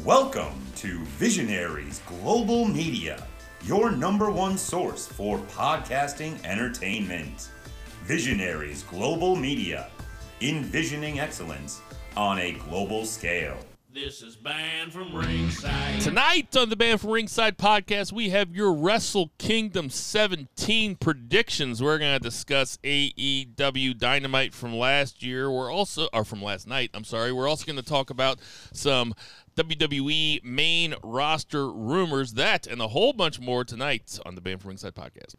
Welcome to Visionaries Global Media, your number one source for podcasting entertainment. Visionaries Global Media, envisioning excellence on a global scale. This is Banned from Ringside. Tonight on the Banned from Ringside podcast, we have your Wrestle Kingdom 17 predictions. We're going to discuss AEW Dynamite from last year. We're also, or from last night, I'm sorry. We're also going to talk about some WWE main roster rumors, that and a whole bunch more tonight on the Banned from Ringside podcast.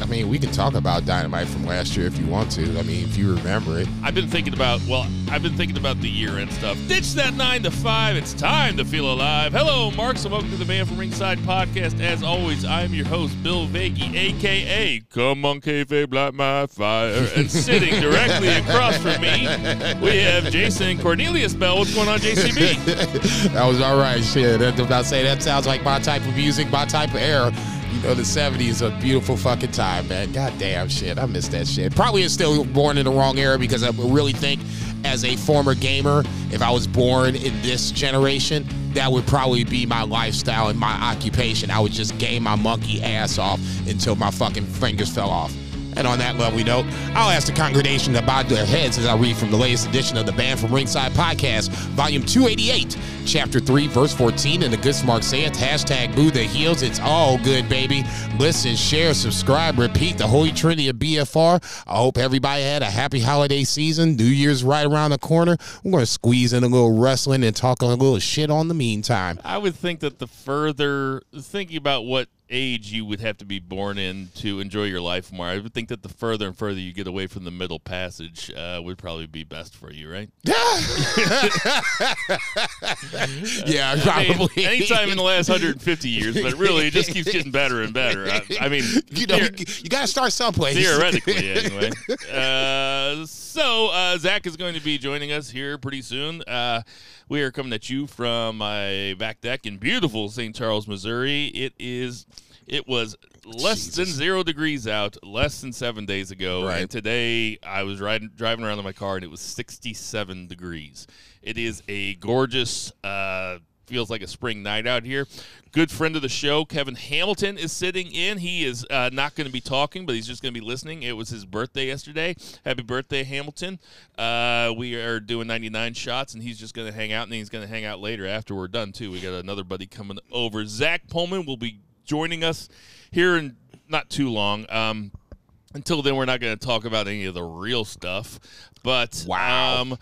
I mean, we can talk about Dynamite from last year if you want to. I mean, if you remember it. I've been thinking about, well, I've been thinking about the year end stuff. Ditch that 9 to 5. It's time to feel alive. Hello, Marks, and welcome to the Man from Ringside podcast. As always, I'm your host, Bill Vagey, a.k.a. Come on, kayfabe, light my fire. And sitting directly across from me, we have Jason Cornelius Bell. What's going on, JCB? that was all right. Shit. I was about to say, that sounds like my type of music, my type of era. You know, the 70s a beautiful fucking time, man. God damn shit. I miss that shit. Probably is still born in the wrong era because I really think as a former gamer, if I was born in this generation, that would probably be my lifestyle and my occupation. I would just game my monkey ass off until my fucking fingers fell off. And on that lovely note, I'll ask the congregation to bow their heads as I read from the latest edition of the Banned from Ringside podcast, volume 288, chapter 3, verse 14. And the good smart saith, hashtag boo the heels. It's all good, baby. Listen, share, subscribe, repeat the holy trinity of BFR. I hope everybody had a happy holiday season. New Year's right around the corner. We're going to squeeze in a little wrestling and talk a little shit on the meantime. I would think that the further, thinking about what age you would have to be born in to enjoy your life more. I would think that the further and further you get away from the middle passage uh, would probably be best for you, right? yeah, I mean, probably. anytime in the last 150 years, but really it just keeps getting better and better. I, I mean, you know, theor- you got to start someplace. theoretically, anyway. Uh, so uh, Zach is going to be joining us here pretty soon. We are coming at you from my back deck in beautiful St. Charles, Missouri. It is. It was less than zero degrees out less than seven days ago, Right. and today I was riding driving around in my car and it was 67 degrees. It is a gorgeous. Uh, feels like a spring night out here. Good friend of the show, Kevin Hamilton, is sitting in. He is uh, not going to be talking, but he's just going to be listening. It was his birthday yesterday. Happy birthday, Hamilton. Uh, we are doing 99 shots, and he's just going to hang out, and he's going to hang out later after we're done, too. We got another buddy coming over. Zach Pullman will be joining us here in not too long. Um, until then, we're not going to talk about any of the real stuff. But Wow. um,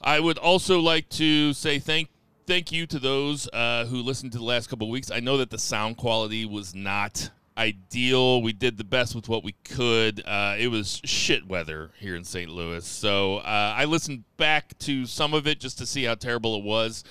I would also like to say thank thank you to those uh, who listened to the last couple weeks. I know that the sound quality was not ideal. We did the best with what we could. Uh, it was shit weather here in St. Louis, so uh, I listened back to some of it just to see how terrible it was.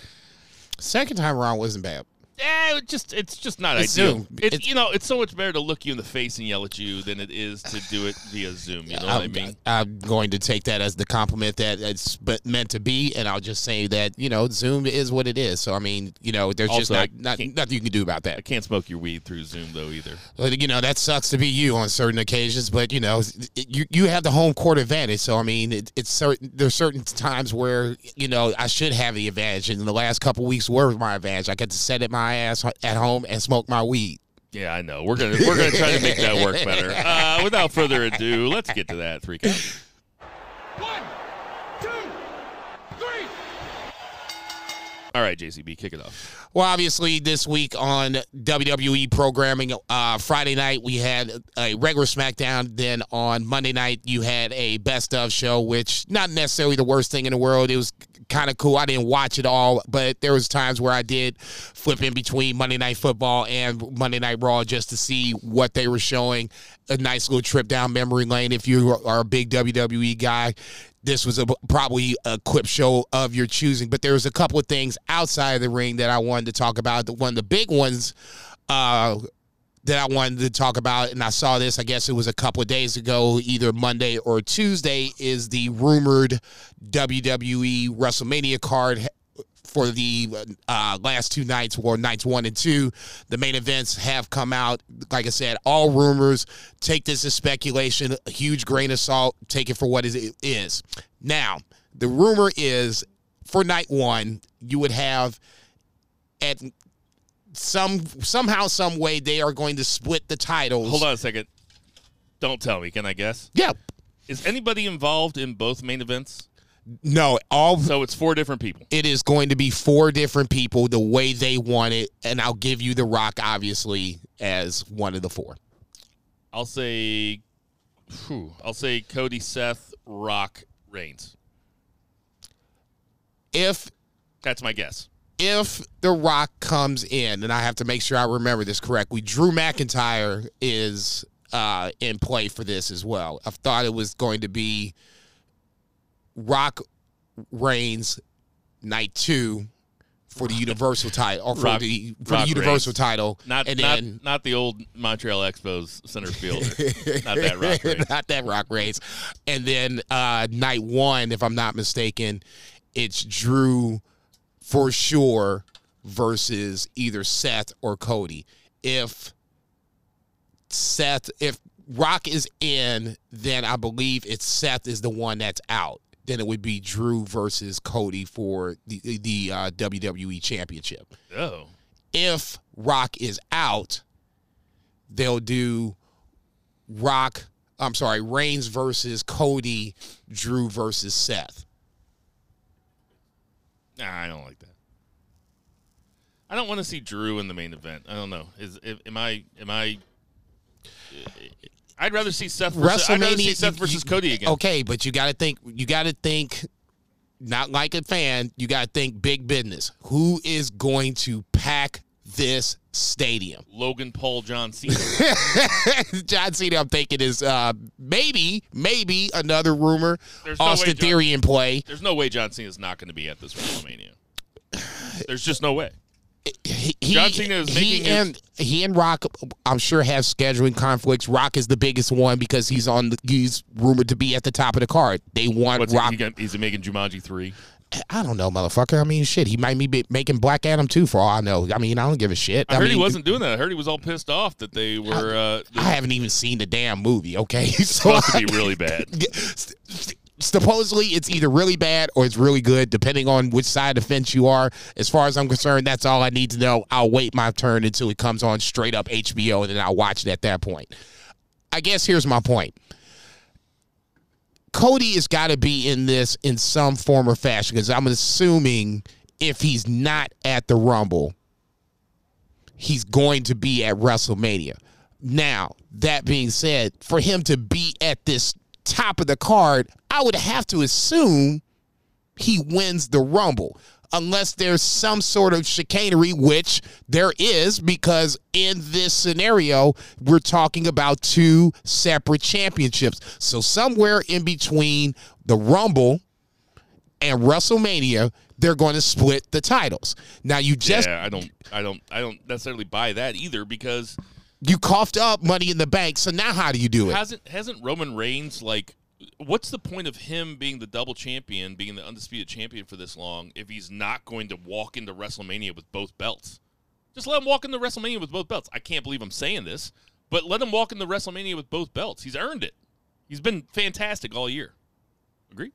Second time around wasn't bad. Eh, it just it's just not It's ideal. Zoom. It's, It's- you know it's so much better to look you in the face and yell at you than it is to do it via Zoom. You know what I I'm, mean? I'm going to take that as the compliment that it's but meant to be, and I'll just say that you know Zoom is what it is. So I mean, you know, there's just Also, I not, not nothing you can do about that. I can't smoke your weed through Zoom though either. You know, that sucks to be you on certain occasions, but you know, you you have the home court advantage. So I mean, it, it's certain there's certain times where you know I should have the advantage, and the last couple weeks were my advantage. I got to set at my ass at home and smoke my weed. Yeah, I know. We're gonna we're gonna try to make that work better. Uh, without further ado, let's get to that three count. One, two, three. All right, JCB, kick it off. Well, obviously, this week on WWE programming, uh, Friday night we had a regular SmackDown. Then on Monday night you had a best of show, which not necessarily the worst thing in the world. It was kind of cool. I didn't watch it all, but there was times where I did flip in between Monday Night Football and Monday Night Raw just to see what they were showing. A nice little trip down memory lane if you are a big WWE guy this was a, probably a quip show of your choosing, but there was a couple of things outside of the ring that I wanted to talk about. The- One of the big ones uh, that I wanted to talk about, and I saw this, I guess it was a couple of days ago, either Monday or Tuesday, is the rumored WWE WrestleMania card for the uh, last two nights, or nights one and two. The main events have come out. Like I said, all rumors. Take this as speculation, a huge grain of salt. Take it for what it is. Now, the rumor is for night one, you would have at some somehow, some way they are going to split the titles. Hold on a second. Don't tell me. Can I guess? Yeah. Is anybody involved in both main events? No, all So it's four different people. it is going to be four different people the way they want it, and I'll give you The Rock obviously as one of the four. I'll say, whew, I'll say Cody, Seth, Rock, Reigns. If That's my guess. If The Rock comes in, and I have to make sure I remember this correctly, Drew McIntyre is uh, in play for this as well. I thought it was going to be Rock Reigns night two for the Universal title, or for Rock- the for Rock the Universal Reigns. title, Not and not then not the old Montreal Expos center fielder. not that Rock. Reigns. not that Rock Reigns. And then uh, night one, if I'm not mistaken, it's Drew for sure versus either Seth or Cody. If Seth, if Rock is in, then I believe it's Seth is the one that's out. Then it would be Drew versus Cody for the the uh, WWE Championship Oh, if Rock is out, they'll do Rock. I'm sorry, Reigns versus Cody, Drew versus Seth. Nah, I don't like that. I don't want to see Drew in the main event. I don't know. Is if, am I am I? I'd rather see Seth. Versus, I'd rather see Seth versus you- Cody again. Okay, but you got to think. You got to think. Not like a fan. You got to think big business. Who is going to pack this stadium? Logan Paul, John Cena. John Cena, I'm thinking is uh, maybe, maybe another rumor. There's no Austin John- Theory in play. There's no way John Cena is not going to be at this WrestleMania. There's just no way. he, John Cena is he making his- and he and Rock, I'm sure, have scheduling conflicts. Rock is the biggest one because he's on. The, he's rumored to be at the top of the card. They want What's Rock. he, gonna, he's making Jumanji three. I don't know, motherfucker. I mean, shit. He might be making Black Adam too, for all I know. I mean, I don't give a shit. I, heard mean, he wasn't doing that. I heard he was all pissed off that they were uh, I haven't even seen the damn movie. Okay, so supposed to be really bad. supposedly it's either really bad or it's really good, depending on which side of the fence you are. As far as I'm concerned, that's all I need to know. I'll wait my turn until it comes on straight up HBO, and then I'll watch it at that point. I guess here's my point. Cody has got to be in this in some form or fashion because I'm assuming if he's not at the Rumble, he's going to be at WrestleMania. Now, that being said, for him to be at this top of the card, I would have to assume he wins the Rumble. Unless there's some sort of chicanery, which there is, because in this scenario, we're talking about two separate championships. So, somewhere in between the Rumble and WrestleMania, they're going to split the titles. Now, you just yeah, I don't, I don't, I don't necessarily buy that either because you coughed up money in the bank. So now, how do you do it? hasn't hasn't Roman Reigns like what's the point of him being the double champion, being the undisputed champion for this long if he's not going to walk into WrestleMania with both belts? Just let him walk into WrestleMania with both belts. I can't believe I'm saying this, but let him walk into WrestleMania with both belts. He's earned it. He's been fantastic all year. Agree?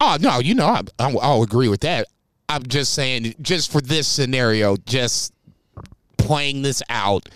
Oh no, you know I, I, I'll agree with that. I'm just saying, just for this scenario, just playing this out,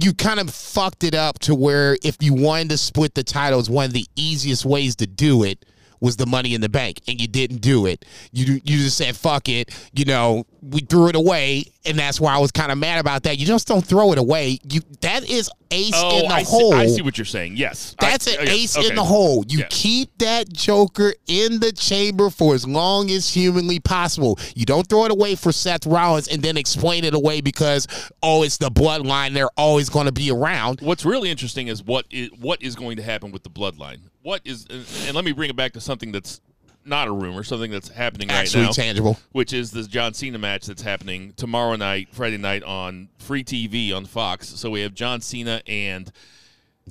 you kind of fucked it up to where if you wanted to split the titles, one of the easiest ways to do it was the money in the bank, and you didn't do it. You you just said fuck it. You know, we threw it away, and that's why I was kind of mad about that. You just don't throw it away. You that is ace Oh, in the I hole. see, I see what you're saying. Yes. That's I, an ace okay. in the hole. You Yeah. keep that joker in the chamber for as long as humanly possible. You don't throw it away for Seth Rollins and then explain it away because oh, it's the bloodline. They're always going to be around. What's really interesting is what is what is going to happen with the bloodline. What is and let me bring it back to something that's not a rumor, something that's happening Actually right now, tangible. which is this John Cena match that's happening tomorrow night, Friday night on free TV on Fox. So we have John Cena and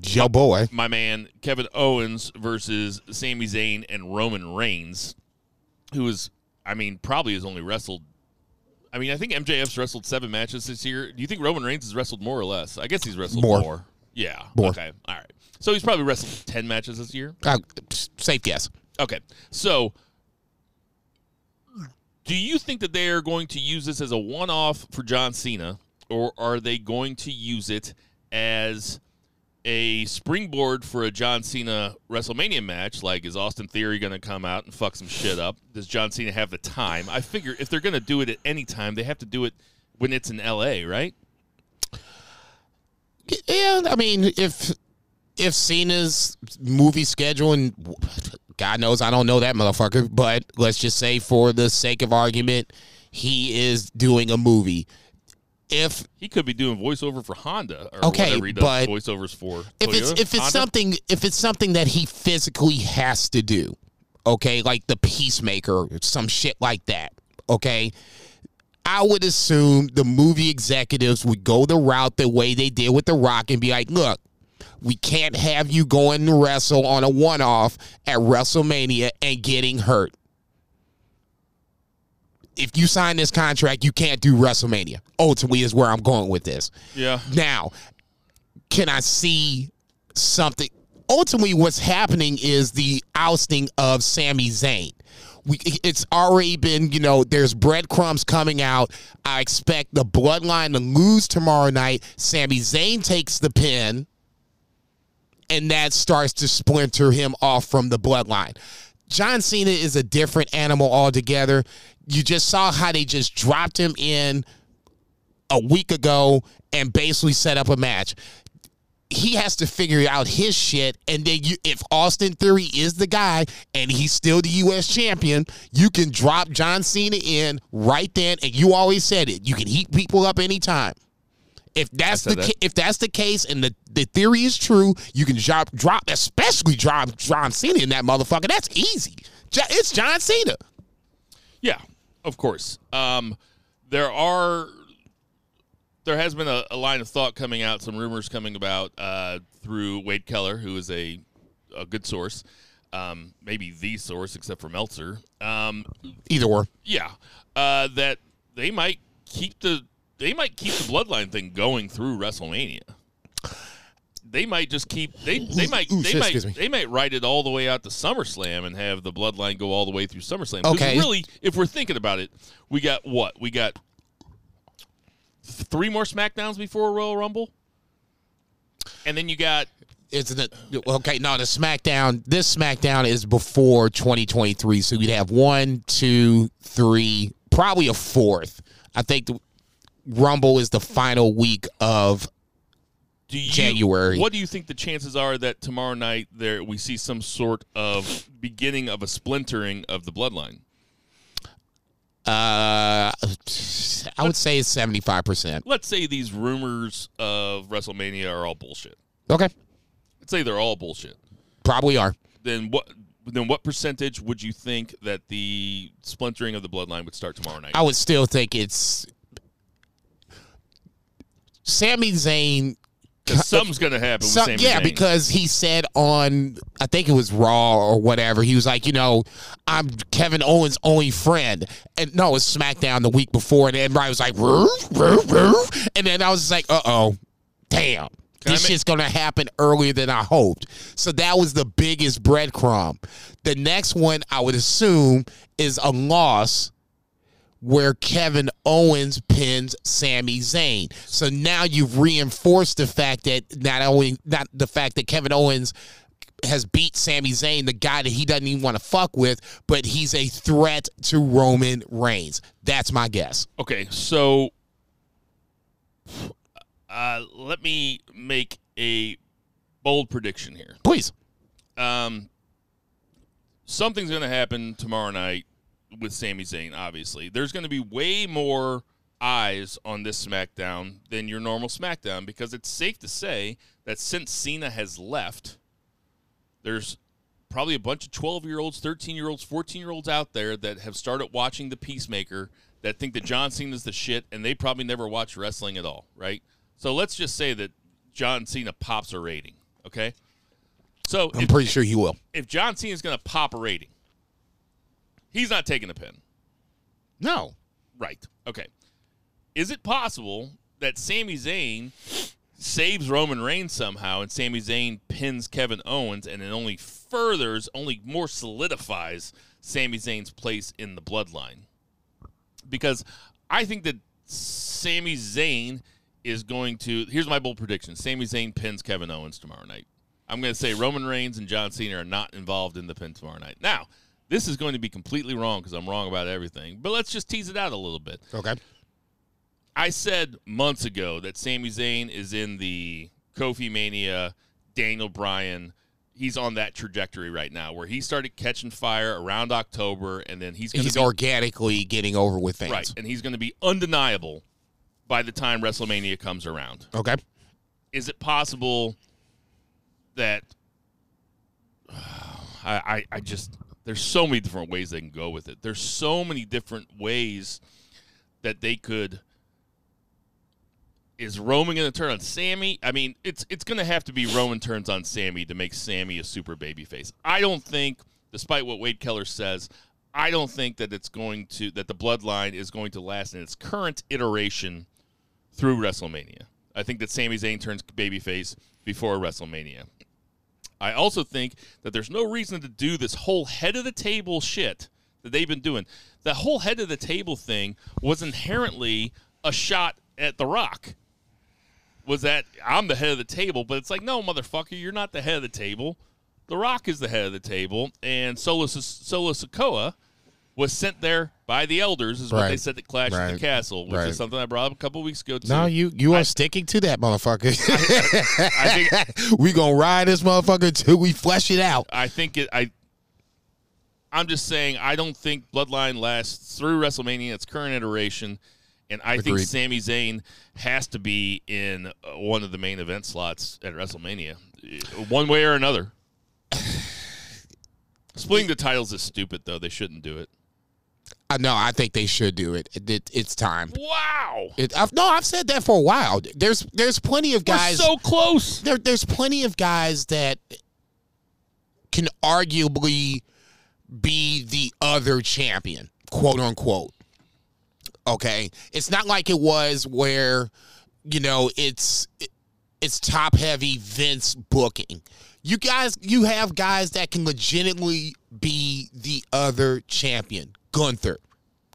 Joe boy. my man Kevin Owens versus Sami Zayn and Roman Reigns, who is, I mean, probably has only wrestled. I mean, I think MJF's wrestled seven matches this year. Do you think Roman Reigns has wrestled more or less? I guess he's wrestled More. more. Yeah. More. Okay. All right. So he's probably wrestled ten matches this year. Uh, safe guess. Okay. So Do you think that they are going to use this as a one off for John Cena, or are they going to use it as a springboard for a John Cena WrestleMania match? Like, is Austin Theory going to come out and fuck some shit up? Does John Cena have the time? I figure if they're going to do it at any time, they have to do it when it's in LA, right? Yeah, I mean, if if Cena's movie schedule and God knows I don't know that motherfucker, but let's just say for the sake of argument, he is doing a movie. If He could be doing voiceover for Honda or Okay, whatever he does but voiceovers for. if it's if it's Honda? something if it's something that he physically has to do, okay, like the peacemaker some shit like that, okay. I would assume the movie executives would go the route the way they did with The Rock and be like, look, we can't have you going to wrestle on a one off at WrestleMania and getting hurt. If you sign this contract, you can't do WrestleMania. Ultimately, is where I'm going with this. yeah, Now, can I see something? Ultimately, what's happening is the ousting of Sami Zayn. We, it's already been, you know, there's breadcrumbs coming out. I expect the bloodline to lose tomorrow night. Sami Zayn takes the pin, and that starts to splinter him off from the bloodline. John Cena is a different animal altogether. You just saw how they just dropped him in a week ago and basically set up a match. He has to figure out his shit, and then you, if Austin Theory is the guy and he's still the U.S. champion, you can drop John Cena in right then, and you always said it. You can heat people up anytime. If that's the said ca- that. if that's the case, and the, the theory is true, you can drop drop especially drop John Cena in that motherfucker. That's easy. It's John Cena. Yeah, of course. Um, there are there has been a, a line of thought coming out, some rumors coming about uh, through Wade Keller, who is a a good source, um, maybe the source except for Meltzer. Um, Either or. yeah, uh, that they might keep the they might keep the bloodline thing going through WrestleMania. They might just keep they they might ooh, they shit, might they might ride it all the way out to SummerSlam and have the bloodline go all the way through SummerSlam. Okay. really, if we're thinking about it, we got what we got three more SmackDowns before Royal Rumble, and then you got Isn't it okay? No, the SmackDown. This SmackDown is before 2023, so we'd have one, two, three, probably a fourth. I think the Rumble is the final week of. you, January. What do you think the chances are that tomorrow night there we see some sort of beginning of a splintering of the bloodline? Uh, I would say it's 75 percent. let's say these rumors of WrestleMania are all bullshit. Okay, Let's say they're all bullshit. probably are. Then what? Then what percentage would you think that the splintering of the bloodline would start tomorrow night? I would still think it's. Sami Zayn something's gonna happen. So- with Sami yeah, Zayn. because he said on, I think it was Raw or whatever, he was like, you know, I'm Kevin Owens' only friend. And no, it was SmackDown the week before, and everybody was like, roof, roof, roof. And then I was like, uh oh, damn. Can I this ma- shit's gonna happen earlier than I hoped. So that was the biggest breadcrumb. The next one I would assume is a loss where Kevin Owens pins Sami Zayn. So now you've reinforced the fact that not only not the fact that Kevin Owens has beat Sami Zayn, the guy that he doesn't even want to fuck with, but he's a threat to Roman Reigns. That's my guess. okay, so uh, let me make a bold prediction here. Please. um, something's going to happen tomorrow night with Sami Zayn. Obviously, there's going to be way more eyes on this SmackDown than your normal SmackDown because it's safe to say that since Cena has left, there's probably a bunch of 12 year olds, 13 year olds, 14 year olds out there that have started watching The Peacemaker that think that John Cena's the shit and they probably never watched wrestling at all, right? So let's just say that John Cena pops a rating, okay? So I'm if, pretty sure he will. if John Cena's going to pop a rating, he's not taking a pin. No. Right. Okay. Is it possible that Sami Zayn saves Roman Reigns somehow and Sami Zayn pins Kevin Owens and it only furthers, only more solidifies Sami Zayn's place in the bloodline? because I think that Sami Zayn is going to. Here's my bold prediction: Sami Zayn pins Kevin Owens tomorrow night. I'm going to say Roman Reigns and John Cena are not involved in the pin tomorrow night. Now, this is going to be completely wrong because I'm wrong about everything. But let's just tease it out a little bit. Okay. I said months ago that Sami Zayn is in the Kofi Mania, Daniel Bryan. He's on that trajectory right now where he started catching fire around October, and then he's He's be organically getting over with things. right, and he's going to be undeniable by the time WrestleMania comes around. Okay. Is it possible that I, I I just there's so many different ways they can go with it. There's so many different ways that they could is Roman going to turn on Sami? I mean, it's it's going to have to be Roman turns on Sami to make Sami a super babyface. I don't think, despite what Wade Keller says, I don't think that it's going to that the bloodline is going to last in its current iteration through WrestleMania. I think that Sami Zayn turns babyface before WrestleMania. I also think that there's no reason to do this whole head of the table shit that they've been doing. The whole head of the table thing was inherently a shot at The Rock. Was that I'm the head of the table, but it's like, no, motherfucker, you're not the head of the table. The Rock is the head of the table, and Solo, Solo Sikoa was sent there by the elders, is what they said at Clash at Right. the Castle, which Right. is something I brought up a couple weeks ago. Too. No, you you are I- sticking to that motherfucker. I think we gonna ride this motherfucker till we flesh it out. I think it. I. I'm just saying. I don't think Bloodline lasts through WrestleMania, its current iteration, and I think Agreed. Sami Zayn has to be in uh, one of the main event slots at WrestleMania, uh, one way or another. Splitting the titles is stupid, though. They shouldn't do it. I know. I think they should do it. It- it- it's time. Wow, It, I've, no, I've said that for a while. There's there's plenty of guys. we're so close. there, there's plenty of guys that can arguably be the other champion, quote unquote. Okay, it's not like it was where you know it's it's top heavy Vince booking. You guys, you have guys that can legitimately be the other champion. Gunther,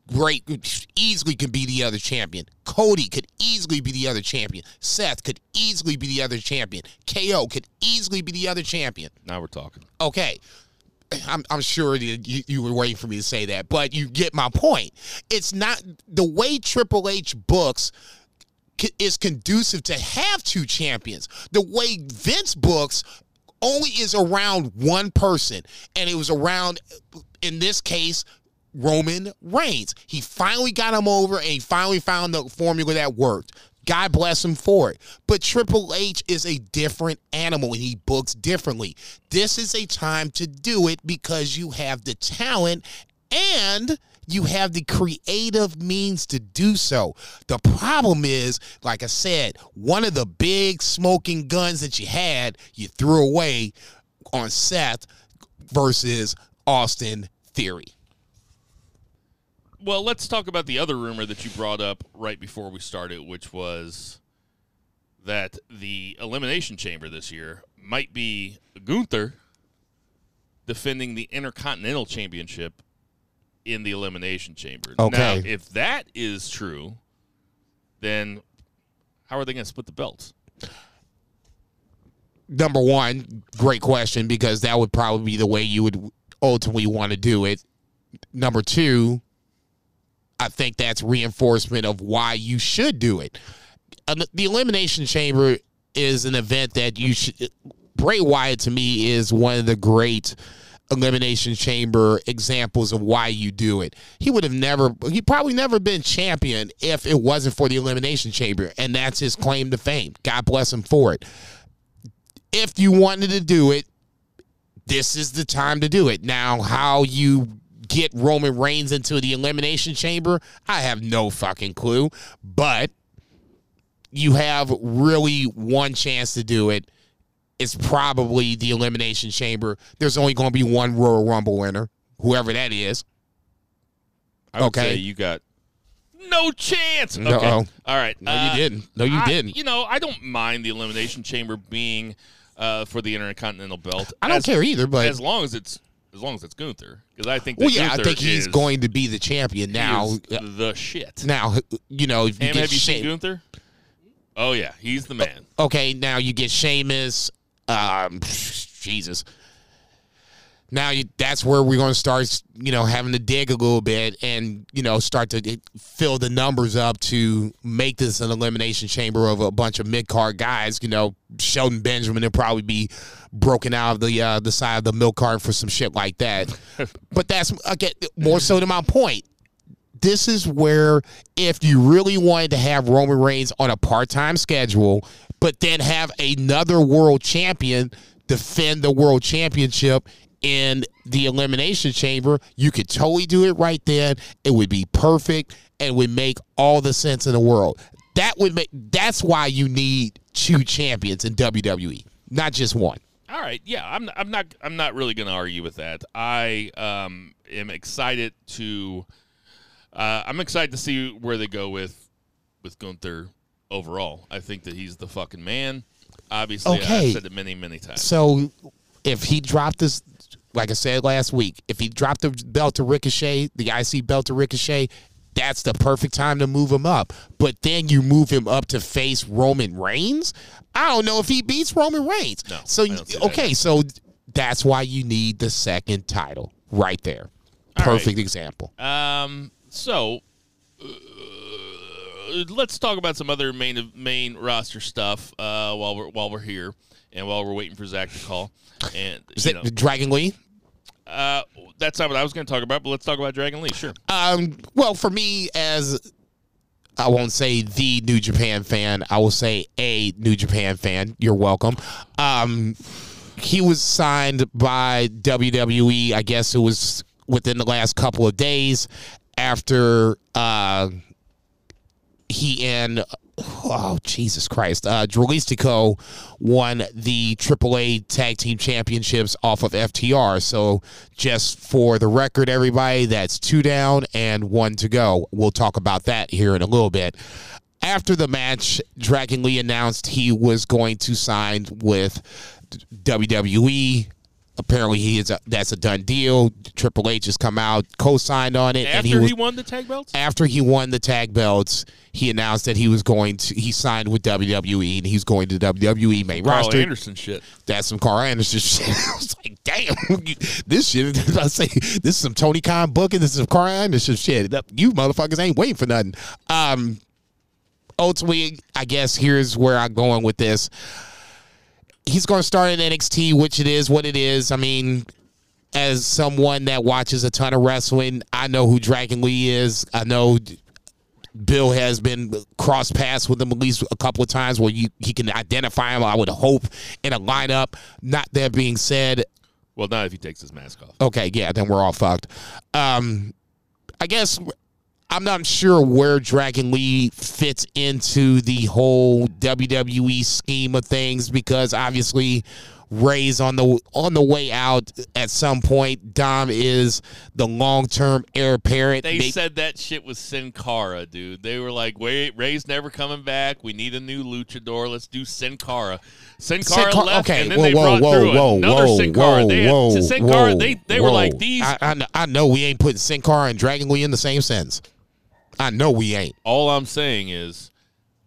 great, easily could be the other champion. Cody could easily be the other champion. Seth could easily be the other champion. KO could easily be the other champion. Now we're talking. Okay. I'm, I'm sure you, you were waiting for me to say that, but you get my point. It's not the way Triple H books is conducive to have two champions. The way Vince books only is around one person, and it was around, in this case, Roman Reigns. He finally got him over, and he finally found the formula that worked. God bless him for it. But Triple H is a different animal and he books differently. This is a time to do it because you have the talent and you have the creative means to do so. The problem is, like I said, one of the big smoking guns that you had, you threw away on Seth versus Austin Theory. Well, let's talk about the other rumor that you brought up right before we started, which was that the Elimination Chamber this year might be Gunther defending the Intercontinental Championship in the Elimination Chamber. Okay. Now, if that is true, then how are they going to split the belts? number one, great question because that would probably be the way you would ultimately want to do it. Number two, I think that's reinforcement of why you should do it. Uh, The Elimination Chamber is an event that you should. Bray Wyatt to me is one of the great Elimination Chamber examples of why you do it. He would have never, he probably never been champion if it wasn't for the Elimination Chamber, and that's his claim to fame. God bless him for it if you wanted to do it, this is the time to do it. Now, how you get Roman Reigns into the Elimination Chamber, I have no fucking clue. But you have really one chance to do it. It's probably the Elimination Chamber. There's only going to be one Royal Rumble winner, whoever that is. I would Okay. say you got no chance. Okay. No. All right. No, Uh, you didn't. No, you I- didn't. You know, I don't mind the Elimination Chamber being uh, for the Intercontinental Belt. I don't as- care either, but as long as it's as long as it's Gunther, because I think. Well, yeah, I think he's going to be the champion now. is the shit. Now, you know, if you Ham, get have you seen Gunther? Oh yeah, he's the man. okay, now you get Sheamus. Um, Jesus. Now you, that's where we're going to start, you know, having to dig a little bit and you know start to fill the numbers up to make this an elimination chamber of a bunch of mid card guys. You know, Shelton Benjamin will probably be broken out of the uh, the side of the milk cart for some shit like that. but that's again more so to my point this is where if you really wanted to have Roman Reigns on a part-time schedule, but then have another world champion defend the world championship in the elimination chamber, you could totally do it right then. It would be perfect and would make all the sense in the world. That would make that's why you need two champions in WWE, not just one. All right, yeah, I'm I'm not I'm not really going to argue with that. I um am excited to uh, I'm excited to see where they go with with Gunther overall. I think that he's the fucking man. Obviously, Okay. I've said it many many times. So if he dropped this, like I said last week, if he dropped the belt to Ricochet, the IC belt to Ricochet, that's the perfect time to move him up. But then you move him up to face Roman Reigns. I don't know if he beats Roman Reigns. No, so I that okay, so that's why you need the second title right there. All right. Perfect example. Um, so uh, let's talk about some other main main roster stuff uh, while we're while we're here and while we're waiting for Zach to call. And Is you it know, Dragon Lee? Uh, that's not what I was going to talk about, but let's talk about Dragon Lee. Sure. Um, well, for me, as I won't say the New Japan fan, I will say a New Japan fan. You're welcome. Um, he was signed by WWE. I guess it was within the last couple of days after uh, he and oh Jesus Christ, uh, won the AAA Tag Team Championships off of FTR. So just for the record, everybody, that's two down and one to go. We'll talk about that here in a little bit. After the match, Dragon Lee announced he was going to sign with WWE. Apparently, he is a, that's a done deal. Triple H has come out, co-signed on it, and After he he, was won the tag belts, after he won the tag belts, he announced that he was going to he signed with WWE and he's going to WWE main Karl roster. Anderson shit. That's some Karl Anderson shit. I was like, damn, this shit. I say this is some Tony Khan booking. This is some Karl Anderson shit. You motherfuckers ain't waiting for nothing. Um, ultimately, I guess here's where I'm going with this. He's going to start in NXT, which it is what it is. I mean, as someone that watches a ton of wrestling, I know who Dragon Lee is. I know Bill has been cross paths with him at least a couple of times where you he can identify him. I would hope in a lineup. Not that being said, Well, not if he takes his mask off. okay, yeah, then we're all fucked. Um, I guess I'm not sure where Dragon Lee fits into the whole WWE scheme of things because obviously Rey's on the on the way out at some point. Dom is the long term heir apparent. They They- said that shit was Sin Cara, dude. They were like, "Wait, Rey's never coming back. We need a new luchador. Let's do Sin Cara." Sin Sin Cara Cara- left, okay, and then whoa, they whoa, brought whoa, through whoa, another whoa, Sin Cara. They had, whoa, Sin Cara, whoa, they they were like these. I, I, I know we ain't putting Sin Cara and Dragon Lee in the same sense. I know we ain't. all I'm saying is,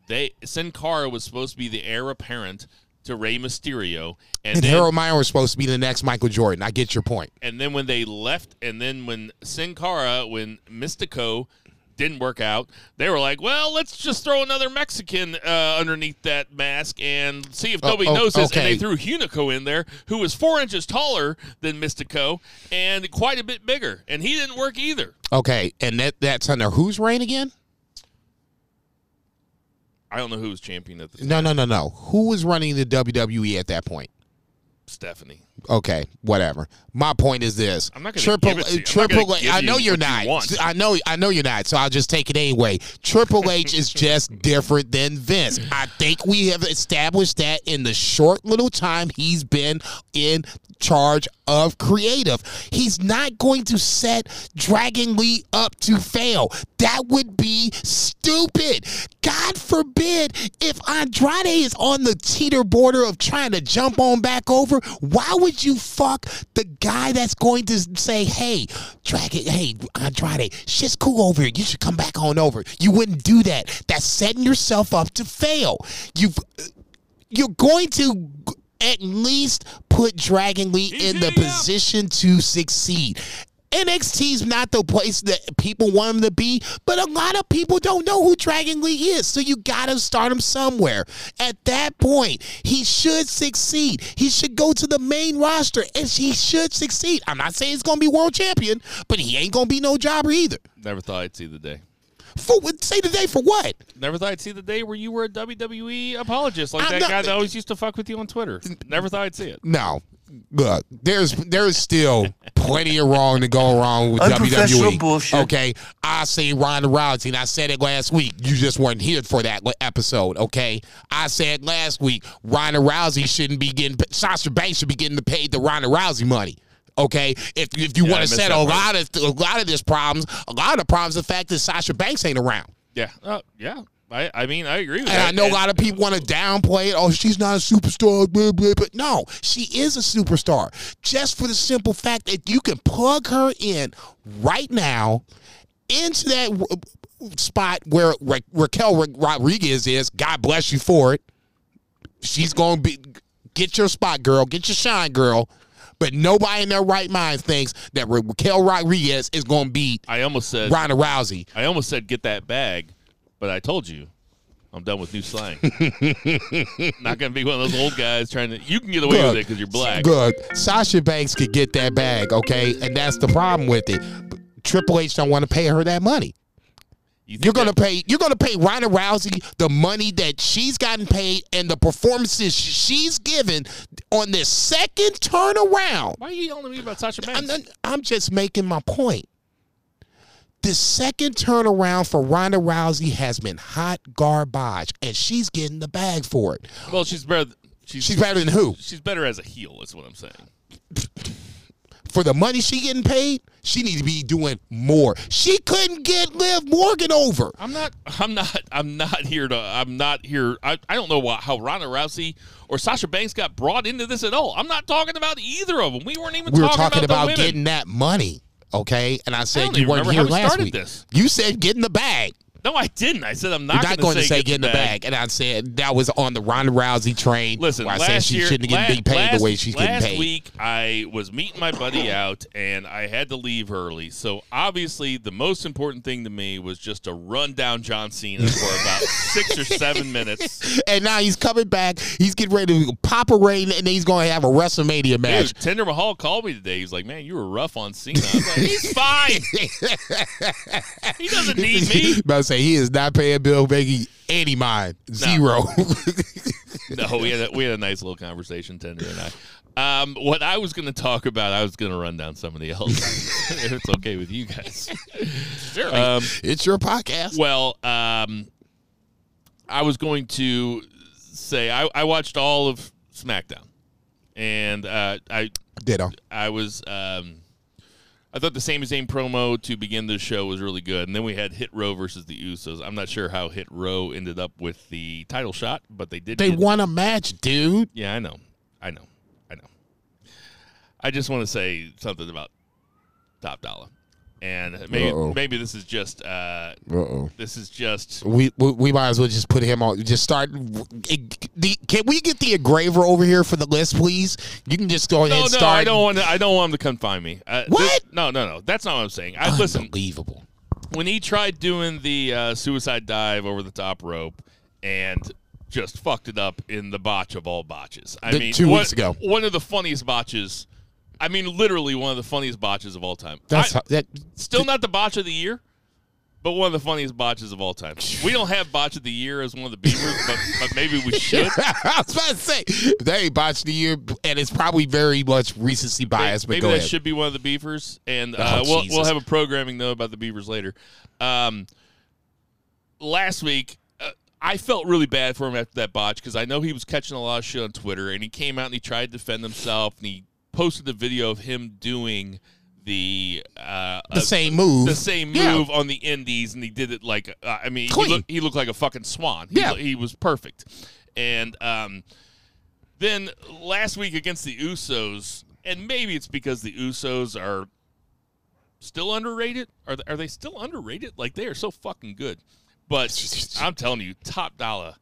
they Sin Cara was supposed to be the heir apparent to Rey Mysterio, and, And then, Harold Miner was supposed to be the next Michael Jordan. I get your point. and then when they left, and then when Sin Cara, when Mystico didn't work out, they were like, "Well, let's just throw another Mexican uh, underneath that mask and see if Oh, nobody oh, knows this." And they threw Hunico in there, who was four inches taller than Mystico and quite a bit bigger, and he didn't work either. Okay, and that that's under whose reign again? I don't know who was champion at the time. No, no, no, no. Who was running the WWE at that point? Stephanie. Okay, whatever. My point is this: I'm not gonna Triple, give it to you. Not Triple. I know you you're what you not. I know. I know you're not. So I'll just take it anyway. Triple H is just different than Vince. I think we have established that in the short little time he's been in charge of creative. He's not going to set Dragon Lee up to fail. That would be stupid. God forbid if Andrade is on the teeter border of trying to jump on back over why would you fuck the guy that's going to say, "Hey, Dragon, hey Andrade, shit's cool over here. You should come back on over." You wouldn't do that. That's setting yourself up to fail. You've you're going to at least put Dragon Lee in the position to succeed. NXT's not the place that people want him to be, but a lot of people don't know who Dragon Lee is. So you gotta start him somewhere. At that point, he should succeed. He should go to the main roster and he should succeed. I'm not saying he's gonna be world champion, but he ain't gonna be no jobber either. Never thought I'd see the day. For say today for what? Never thought I'd see the day where you were a WWE apologist, like I'm that not- guy that always used to fuck with you on Twitter. Never thought I'd see it. No. Look, there's there's still plenty of wrong to go wrong with Unprofessional WWE. bullshit. Okay, I say Ronda Rousey, and I said it last week. You just weren't here for that episode. Okay, I said last week Ronda Rousey shouldn't be getting Sasha Banks should be getting the paid the Ronda Rousey money. Okay, if if you Yeah, want to settle a part. lot of a lot of this problems, a lot of the problems, the fact that Sasha Banks ain't around. Yeah, uh, yeah. I, I mean, I agree with And that. I know a lot of people want to downplay it. Oh, she's not a superstar, blah, blah, but no, she is a superstar. Just for the simple fact that you can plug her in right now into that spot where Ra- Raquel Ra- Rodriguez is. God bless you for it. She's going to be get your spot, girl. Get your shine, girl. But nobody in their right mind thinks that Ra- Raquel Rodriguez is going to beat I almost said Ronda Rousey. I almost said get that bag, but I told you I'm done with new slang. Not gonna be one of those old guys trying to. You can get away with it because you're black. Good. Sasha Banks could get that bag, okay? And that's the problem with it. Triple H don't want to pay her that money. You You're gonna pay. You're gonna pay Ronda Rousey the money that she's gotten paid and the performances she's given on this second turnaround. Why are you yelling at me about Sasha Banks? I'm, not- I'm just making my point. The second turnaround for Ronda Rousey has been hot garbage, and she's getting the bag for it. well, she's better. She's, She's better than who? She's better as a heel. Is what I'm saying. For the money she getting paid, she needs to be doing more. She couldn't get Liv Morgan over. I'm not. I'm not. I'm not here to. I'm not here. I, I don't know why, how Ronda Rousey or Sasha Banks got brought into this at all. I'm not talking about either of them. We weren't even We were talking, talking about, about getting that money, okay? And I said don't you weren't here last week. this. You said getting the bag. No, I didn't. I said I'm not, not going to say get in the bag. And I said that was on the Ronda Rousey train. Listen, where I last said she year, shouldn't la- get paid last, the way she's getting last paid. week, I was meeting my buddy out, and I had to leave early. So obviously, the most important thing to me was just to run down John Cena for about six or seven minutes. And now he's coming back. He's getting ready to pop a rain, and then he's going to have a WrestleMania match. Dude, Jinder Mahal called me today. He's like, "Man, you were rough on Cena." I was like, "He's fine. he doesn't need me." About to say he is not paying Bill Becky any mind. Zero. No, we had a, we had a nice little conversation, Jinder and I. Um, what I was going to talk about, I was going to run down somebody else. if it's okay with you guys. Um, it's your podcast. well, um, I was going to say I, I watched all of SmackDown, and uh, I Ditto. I was um, I thought the same as same promo to begin the show was really good, and then we had Hit Row versus the Usos. I'm not sure how Hit Row ended up with the title shot, but they did. They won a match, dude. Yeah, I know, I know, I know. I just want to say something about Top Dollar, and maybe Uh-oh. maybe this is just uh, this is just We, we we might as well just put him on. Just start. The, can we get the engraver over here for the list, please? You can just go ahead no, and no. start. I don't want to, I don't want him to come find me. Uh, What? this- no, no, no. That's not what I'm saying. I listen. Unbelievable. when he tried doing the uh, suicide dive over the top rope and just fucked it up in the botch of all botches. I The- mean, two one- weeks ago. one of the funniest botches. I mean, literally one of the funniest botches of all time. That's I- how, that. still not the botch of the year, but one of the funniest botches of all time. We don't have botch of the year as one of the beavers, but, but maybe we should. I was about to say they ain't botched the year, and it's probably very much recency bias. But Maybe that ahead. should be one of the beavers, and Oh, uh, we'll Jesus. we'll have a programming though about the beavers later. Um, last week, uh, I felt really bad for him after that botch because I know he was catching a lot of shit on Twitter, and he came out and he tried to defend himself, and he posted a video of him doing the uh, the uh, same move. the same Yeah. move on the indies, and he did it like uh, I mean, he looked, he looked like a fucking swan. He, Yeah. he was perfect, and um, Then last week against the Usos, and maybe it's because the Usos are still underrated. Are they, are they still underrated? Like they are so fucking good. But I'm telling you, Top Dollar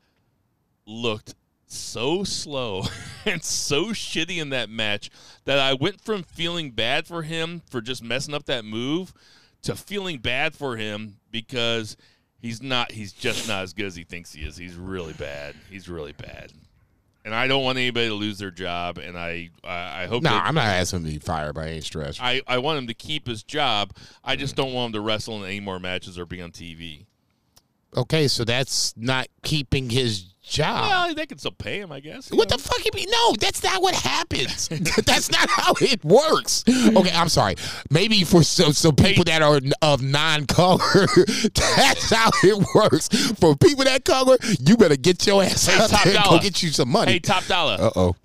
looked so slow and so shitty in that match that I went from feeling bad for him for just messing up that move to feeling bad for him because he's not he's just not as good as he thinks he is. He's really bad. He's really bad. And I don't want anybody to lose their job and I I, I hope No, that- I'm not asking him to be fired by any stretch. I, I want him to keep his job. I just don't want him to wrestle in any more matches or be on TV. Okay, so that's not keeping his job. Well, they can still pay him, I guess. What know? the fuck you mean? No, that's not what happens. that's not how it works. Okay, I'm sorry. Maybe for some, some people that are of non-color, that's how it works. For people that color, you better get your ass Hey, out top there and go get you some money. Hey, top dollar, uh oh.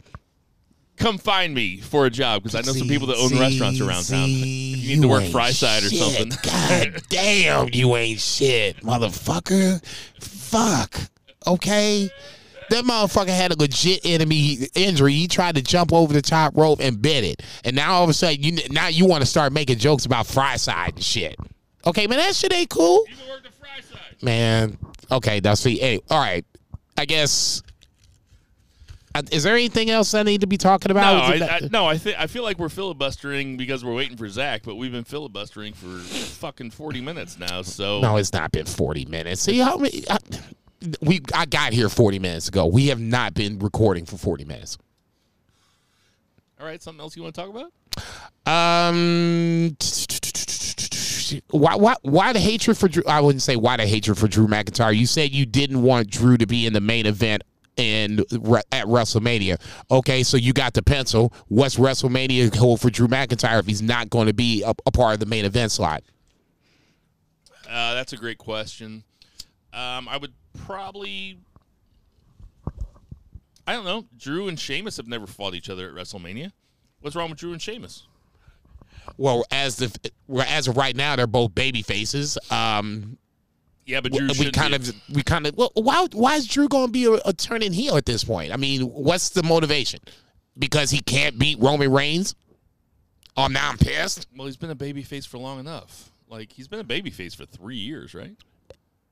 come find me for a job because I know some people that own restaurants around town. If you need to work fry side or something. God damn, you ain't shit, motherfucker. Fuck. Okay. That motherfucker had a legit enemy injury. He tried to jump over the top rope and bit it. And now all of a sudden, you now you want to start making jokes about fry side and shit. Okay, man, that shit ain't cool. You can work the fry side. Man. Okay, now see. Hey, all right. I guess. uh, Is there anything else I need to be talking No, about? I, I, no, I, th- I feel like we're filibustering because we're waiting for Zach, but we've been filibustering for fucking 40 minutes now. So No, it's not been 40 minutes. See how many I, we I got here 40 minutes ago. We have not been recording for 40 minutes. all right, something else you want to talk about? Um why why why the hatred for Drew I wouldn't say why the hatred for Drew McIntyre. You said you didn't want Drew to be in the main event Re- at WrestleMania. Okay, so you got the pencil. What's WrestleMania hold for Drew McIntyre if he's not going to be a, a part of the main event slot? Uh, that's a great question. Um, I would probably. I don't know. Drew and Sheamus have never fought each other at WrestleMania. What's wrong with Drew and Sheamus? Well, as the as of right now, they're both baby faces. Um, Yeah, but Drew we kind of we kind of well why why is Drew going to be a, a turning heel at this point? I mean, what's the motivation? Because he can't beat Roman Reigns? Oh, now I'm pissed. Well, he's been a baby face for long enough. Like he's been a baby face for three years, right?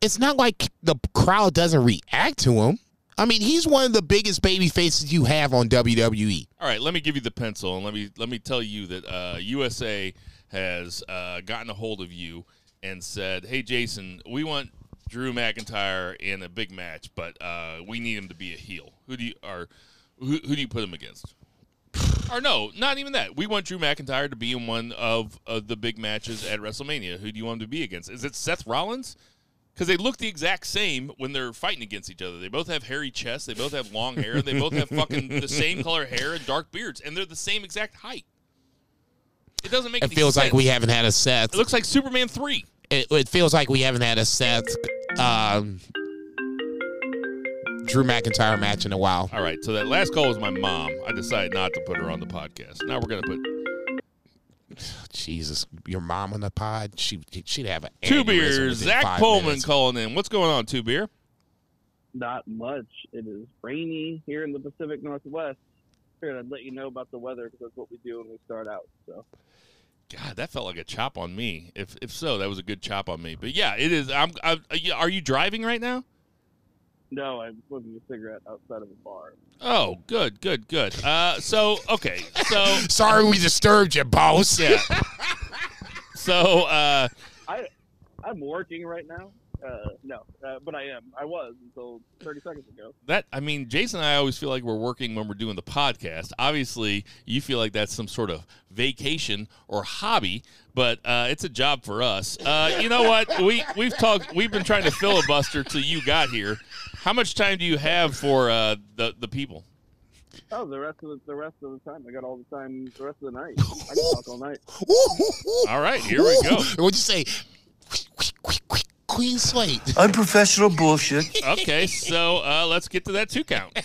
It's not like the crowd doesn't react to him. I mean, he's one of the biggest baby faces you have on. WWE. All right, let me give you the pencil and let me let me tell you that uh, USA has uh, gotten a hold of you and said, "Hey, Jason, we want Drew McIntyre in a big match, but uh, we need him to be a heel. Who do you or who, who do you put him against?" Or no, not even that. We want Drew McIntyre to be in one of, of the big matches at WrestleMania. Who do you want him to be against? Is it Seth Rollins? Because they look the exact same when they're fighting against each other. They both have hairy chests. They both have long hair. They both have fucking the same color hair and dark beards, and they're the same exact height. It doesn't make. It feels like we haven't had a Seth. It looks like Superman three. It, it feels like we haven't had a Seth um, Drew McIntyre match in a while. All right, so that last call was my mom. I decided not to put her on the podcast. Now we're gonna put Jesus, your mom on the pod, she she'd have a two aneurysm beers. Zach five Pullman minutes. calling in. What's going on, two beer? Not much. It is rainy here in the Pacific Northwest. Figured I'd let you know about the weather because that's what we do when we start out. So God, that felt like a chop on me. If if so, that was a good chop on me. But yeah, it is. I'm. I, are you driving right now? No, I'm smoking a cigarette outside of a bar. Oh, good, good, good. Uh, so okay, so Sorry we disturbed you, boss. yeah, so uh, I I'm working right now. Uh, no, uh, but I am. I was until 30 seconds ago. that I mean, Jason and I always feel like we're working when we're doing the podcast. Obviously, you feel like that's some sort of vacation or hobby, but uh, it's a job for us. Uh, you know what? We we've talked. We've been trying to filibuster till you got here. How much time do you have for uh, the the people? Oh, the rest of the, the rest of the time, I got all the time. The rest of the night, I can talk all night. All right, here we go. What'd you say? Queen Slate. Unprofessional bullshit. Okay, so uh, let's get to that two count.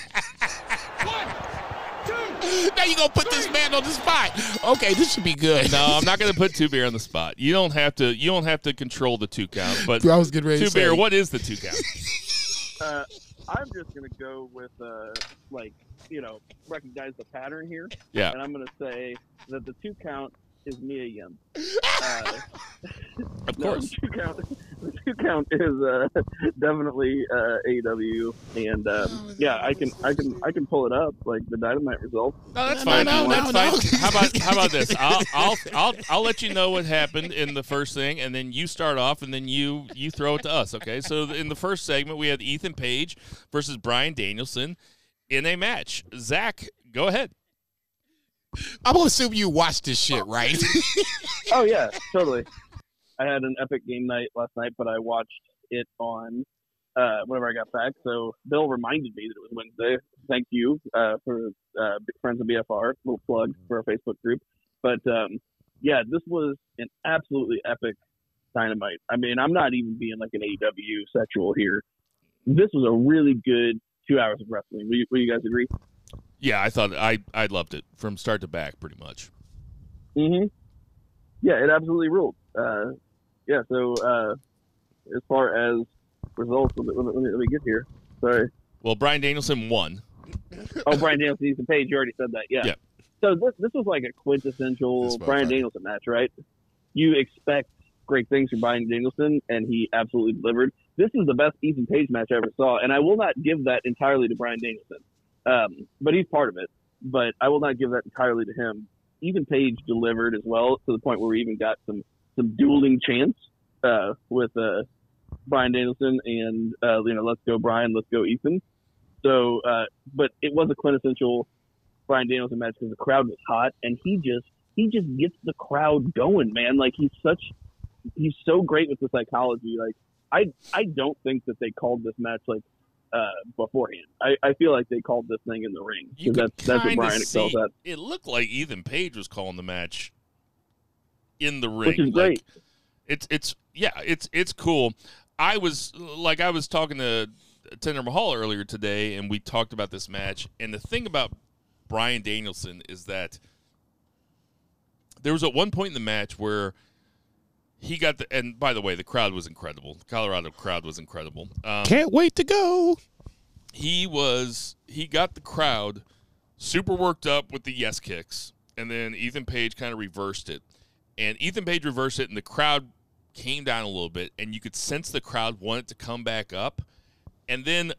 now you're gonna put this man on the spot. Okay, this should be good. No, I'm not going to put two beer on the spot. You don't have to. You don't have to control the two count. But I was getting ready two to say. What is the two count? Uh, I'm just gonna go with uh, like you know recognize the pattern here, Yeah. and I'm gonna say that the two count is Mia Yim. Uh, Of course. the two count, the two count is uh, definitely uh, AEW, and um, yeah, I can I can I can pull it up like the Dynamite results. No, that's No, fine. no, that's fine. no. How about how about this? I'll, I'll I'll I'll let you know what happened in the first thing, and then you start off, and then you you throw it to us. Okay. So in the first segment, we had Ethan Page versus Brian Danielson in a match. Zach, go ahead. I'm gonna assume you watched this shit, right? Oh yeah, totally. I had an epic game night last night, but I watched it on uh, whenever I got back. So Bill reminded me that it was Wednesday. Thank you uh, for uh, friends of BFR. Little plug for our Facebook group. But um, yeah, this was an absolutely epic dynamite. I mean, I'm not even being like an AEW sexual here. This was a really good two hours of wrestling. Will you, will you guys agree? Yeah, I thought I I loved it from start to back, pretty much. hmm Yeah, it absolutely ruled. Uh, yeah, so uh, as far as results, let me, let me, let me get here. Sorry. Well, Brian Danielson won. Oh, Brian Danielson, Ethan Page, you already said that. Yeah. Yeah. So this this was like a quintessential Brian motherfucker. Danielson match, right? You expect great things from Brian Danielson, and he absolutely delivered. This is the best Ethan Page match I ever saw, and I will not give that entirely to Brian Danielson, um, but he's part of it. But I will not give that entirely to him. Ethan Page delivered as well to the point where we even got some some dueling chants uh, with uh, Brian Danielson and uh, you know, let's go Brian, let's go Ethan. So, uh, but it was a quintessential Brian Danielson match because the crowd was hot, and he just he just gets the crowd going, man. Like he's such he's so great with the psychology. Like I I don't think that they called this match like uh, beforehand. I, I feel like they called this thing in the ring You that's that's what Brian excels at, It looked like Ethan Page was calling the match in the ring, which is Like, it's it's yeah, it's it's cool. I was like I was talking to Jinder Mahal earlier today, and we talked about this match. And the thing about Brian Danielson is that there was at one point in the match where he got the and by the way, the crowd was incredible. The Colorado crowd was incredible. Um, Can't wait to go. he was he got the crowd super worked up with the yes kicks and then ethan page kind of reversed it and ethan page reversed it and the crowd came down a little bit and you could sense the crowd wanted to come back up and then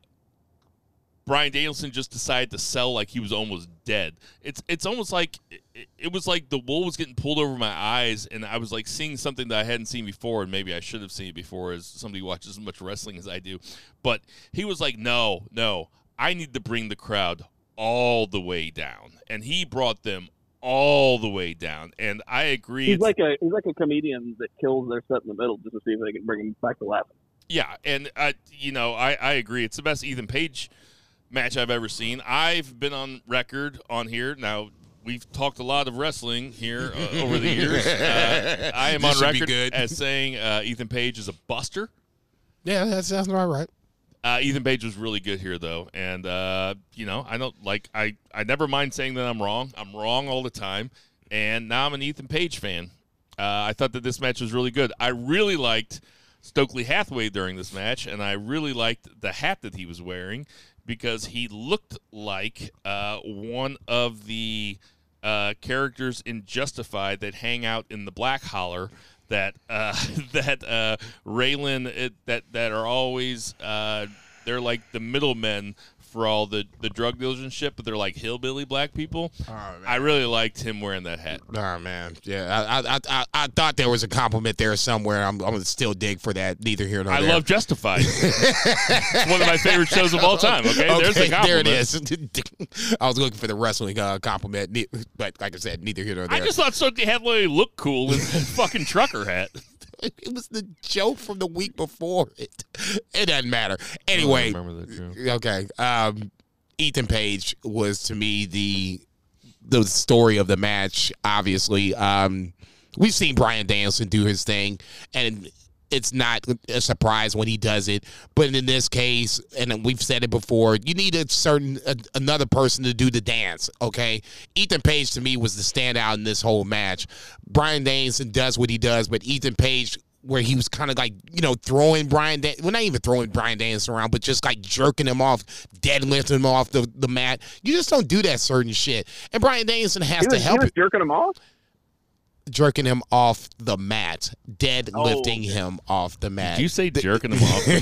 Brian Danielson just decided to sell like he was almost dead. It's it's almost like it, it was like the wool was getting pulled over my eyes, and I was like seeing something that I hadn't seen before, and maybe I should have seen it before, as somebody watches as much wrestling as I do. But he was like, "No, no, I need to bring the crowd all the way down," and he brought them all the way down. And I agree. He's like a he's like a comedian that kills their set in the middle just to see if they can bring him back to laughing. Yeah, and I, you know, I, I agree. It's the best Ethan Page match I've ever seen. I've been on record on here now. We've talked a lot of wrestling here uh, over the years. Uh, I am This on should record good. as saying uh, Ethan Page is a buster. Yeah, that sounds about right. Uh, Ethan Page was really good here, though, and uh, you know, I don't like I I never mind saying that I'm wrong. I'm wrong all the time, and now I'm an Ethan Page fan. Uh, I thought that this match was really good. I really liked Stokely Hathaway during this match, and I really liked the hat that he was wearing because he looked like uh, one of the uh, characters in Justified that hang out in the Black Holler that uh, that uh, Raylan it, that that are always uh, they're like the middlemen for all the the drug dealers and shit, but they're like hillbilly black people. I really liked him wearing that hat. Oh man, yeah. I I, I I thought there was a compliment there somewhere. I'm I'm gonna still dig for that. Neither here nor I there. I love Justified. it's one of my favorite shows of all time. Okay, there's a Okay, there compliment. it is. I was looking for the wrestling uh, compliment, but like I said, neither here nor there. I just thought Stokely Hathaway looked cool in fucking trucker hat. it was the joke from the week before. It it doesn't matter. Anyway, remember that joke. okay. Um, Ethan Page was to me the the story of the match. Obviously, um, we've seen Brian Danielson do his thing, and it's not a surprise when he does it. But in this case, and we've said it before, you need a certain a, another person to do the dance. Okay, Ethan Page to me was the standout in this whole match. Brian Danielson does what he does, but Ethan Page where he was kind of like you know throwing Brian, Dan- well not even throwing Brian Danielson around, but just like jerking him off, deadlifting him off the, the mat. You just don't do that certain shit. And Brian Danielson has He to was, he help was jerking him off. Jerking him off the mat, deadlifting Oh. him off the mat. Did you say jerking him off? the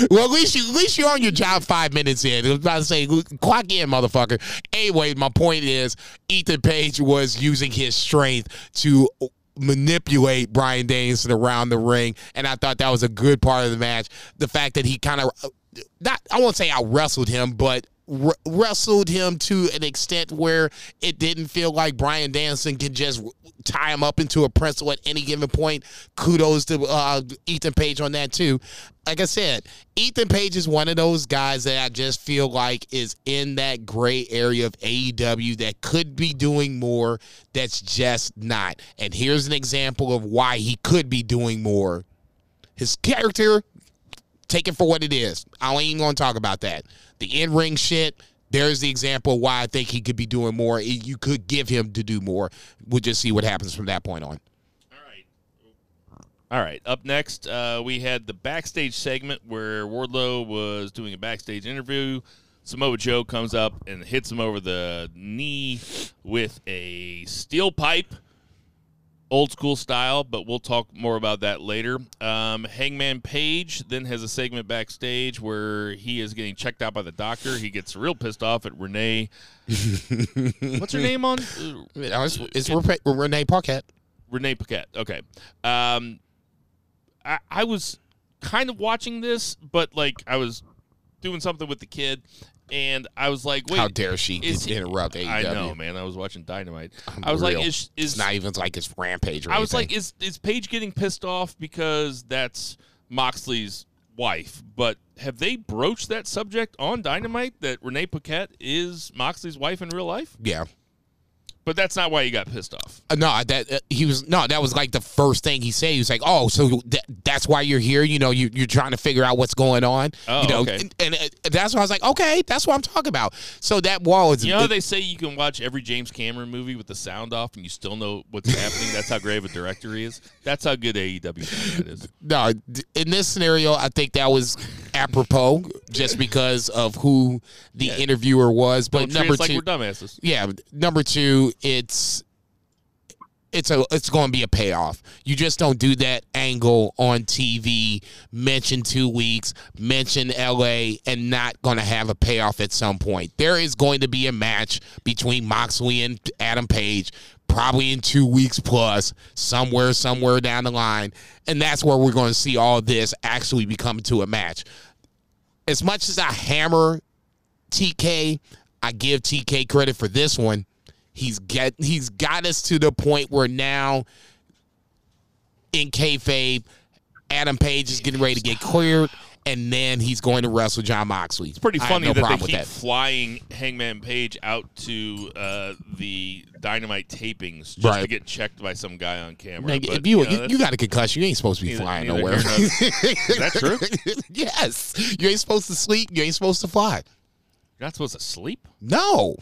mat? well, at least you at least you're on your job five minutes in. I was about to say, clock in, motherfucker. Anyway, my point is, Ethan Page was using his strength to manipulate Brian Danielson around the ring, and I thought that was a good part of the match. The fact that he kind of uh, not I won't say I wrestled him, but r- wrestled him to an extent where it didn't feel like Brian Danielson could just tie him up into a pretzel at any given point. Kudos to uh, Ethan Page on that too. Like I said, Ethan Page is one of those guys that I just feel like is in that gray area of AEW that could be doing more. That's just not. And here's an example of why he could be doing more. His character take it for what it is. I ain't gonna talk about that. The in ring shit. There's the example why I think he could be doing more. You could give him to do more. We'll just see what happens from that point on. All right. Up next, uh, we had the backstage segment where Wardlow was doing a backstage interview. Samoa Joe comes up and hits him over the knee with a steel pipe, old school style, but we'll talk more about that later. Um, Hangman Page then has a segment backstage where he is getting checked out by the doctor. He gets real pissed off at Renee. What's her name on? uh, It's, it's Rene Renee Paquette. Renee Paquette. Okay. Um, I, I was kind of watching this, but like I was doing something with the kid, and I was like, "Wait, How dare she he- interrupt AEW? I know, man. I was watching Dynamite. I was like. "Is it's is?" not even like it's Rampage or I was like, "Is is Paige getting pissed off because that's Moxley's wife?" But have they broached that subject on Dynamite that Renee Paquette is Moxley's wife in real life? yeah. But that's not why he got pissed off. Uh, no, that uh, he was no. That was like the first thing he said. He was like, "Oh, so th- that's why you're here? You know, you, you're trying to figure out what's going on. Oh, you know, okay. and, and uh, that's why I was like, okay, that's what I'm talking about. So that wall is You know how they say you can watch every James Cameron movie with the sound off and you still know what's happening? That's how great of a director he is. That's how good AEW is. no. In this scenario, I think that was apropos, just because of who the interviewer was. But Don't number us like two, we're dumbasses. yeah, number two, it's it's a it's going to be a payoff. You just don't do that angle on TV. Mention two weeks, mention LA, and not going to have a payoff at some point. There is going to be a match between Moxley and Adam Page. Probably in two weeks plus, somewhere, somewhere down the line. And that's where we're going to see all this actually become to a match. As much as I hammer TK, I give TK credit for this one. He's get he's got us to the point where now in kayfabe, Adam Page is getting ready to get cleared, and then he's going to wrestle John Moxley. It's pretty funny no that they keep that. flying Hangman Page out to uh, the Dynamite tapings just to get checked by some guy on camera. Like, But, if you, know, you, you that's- got a concussion, you ain't supposed to be Neither- flying neither nowhere. here Is that true? yes, you ain't supposed to sleep. You ain't supposed to fly. You're not supposed to sleep? No.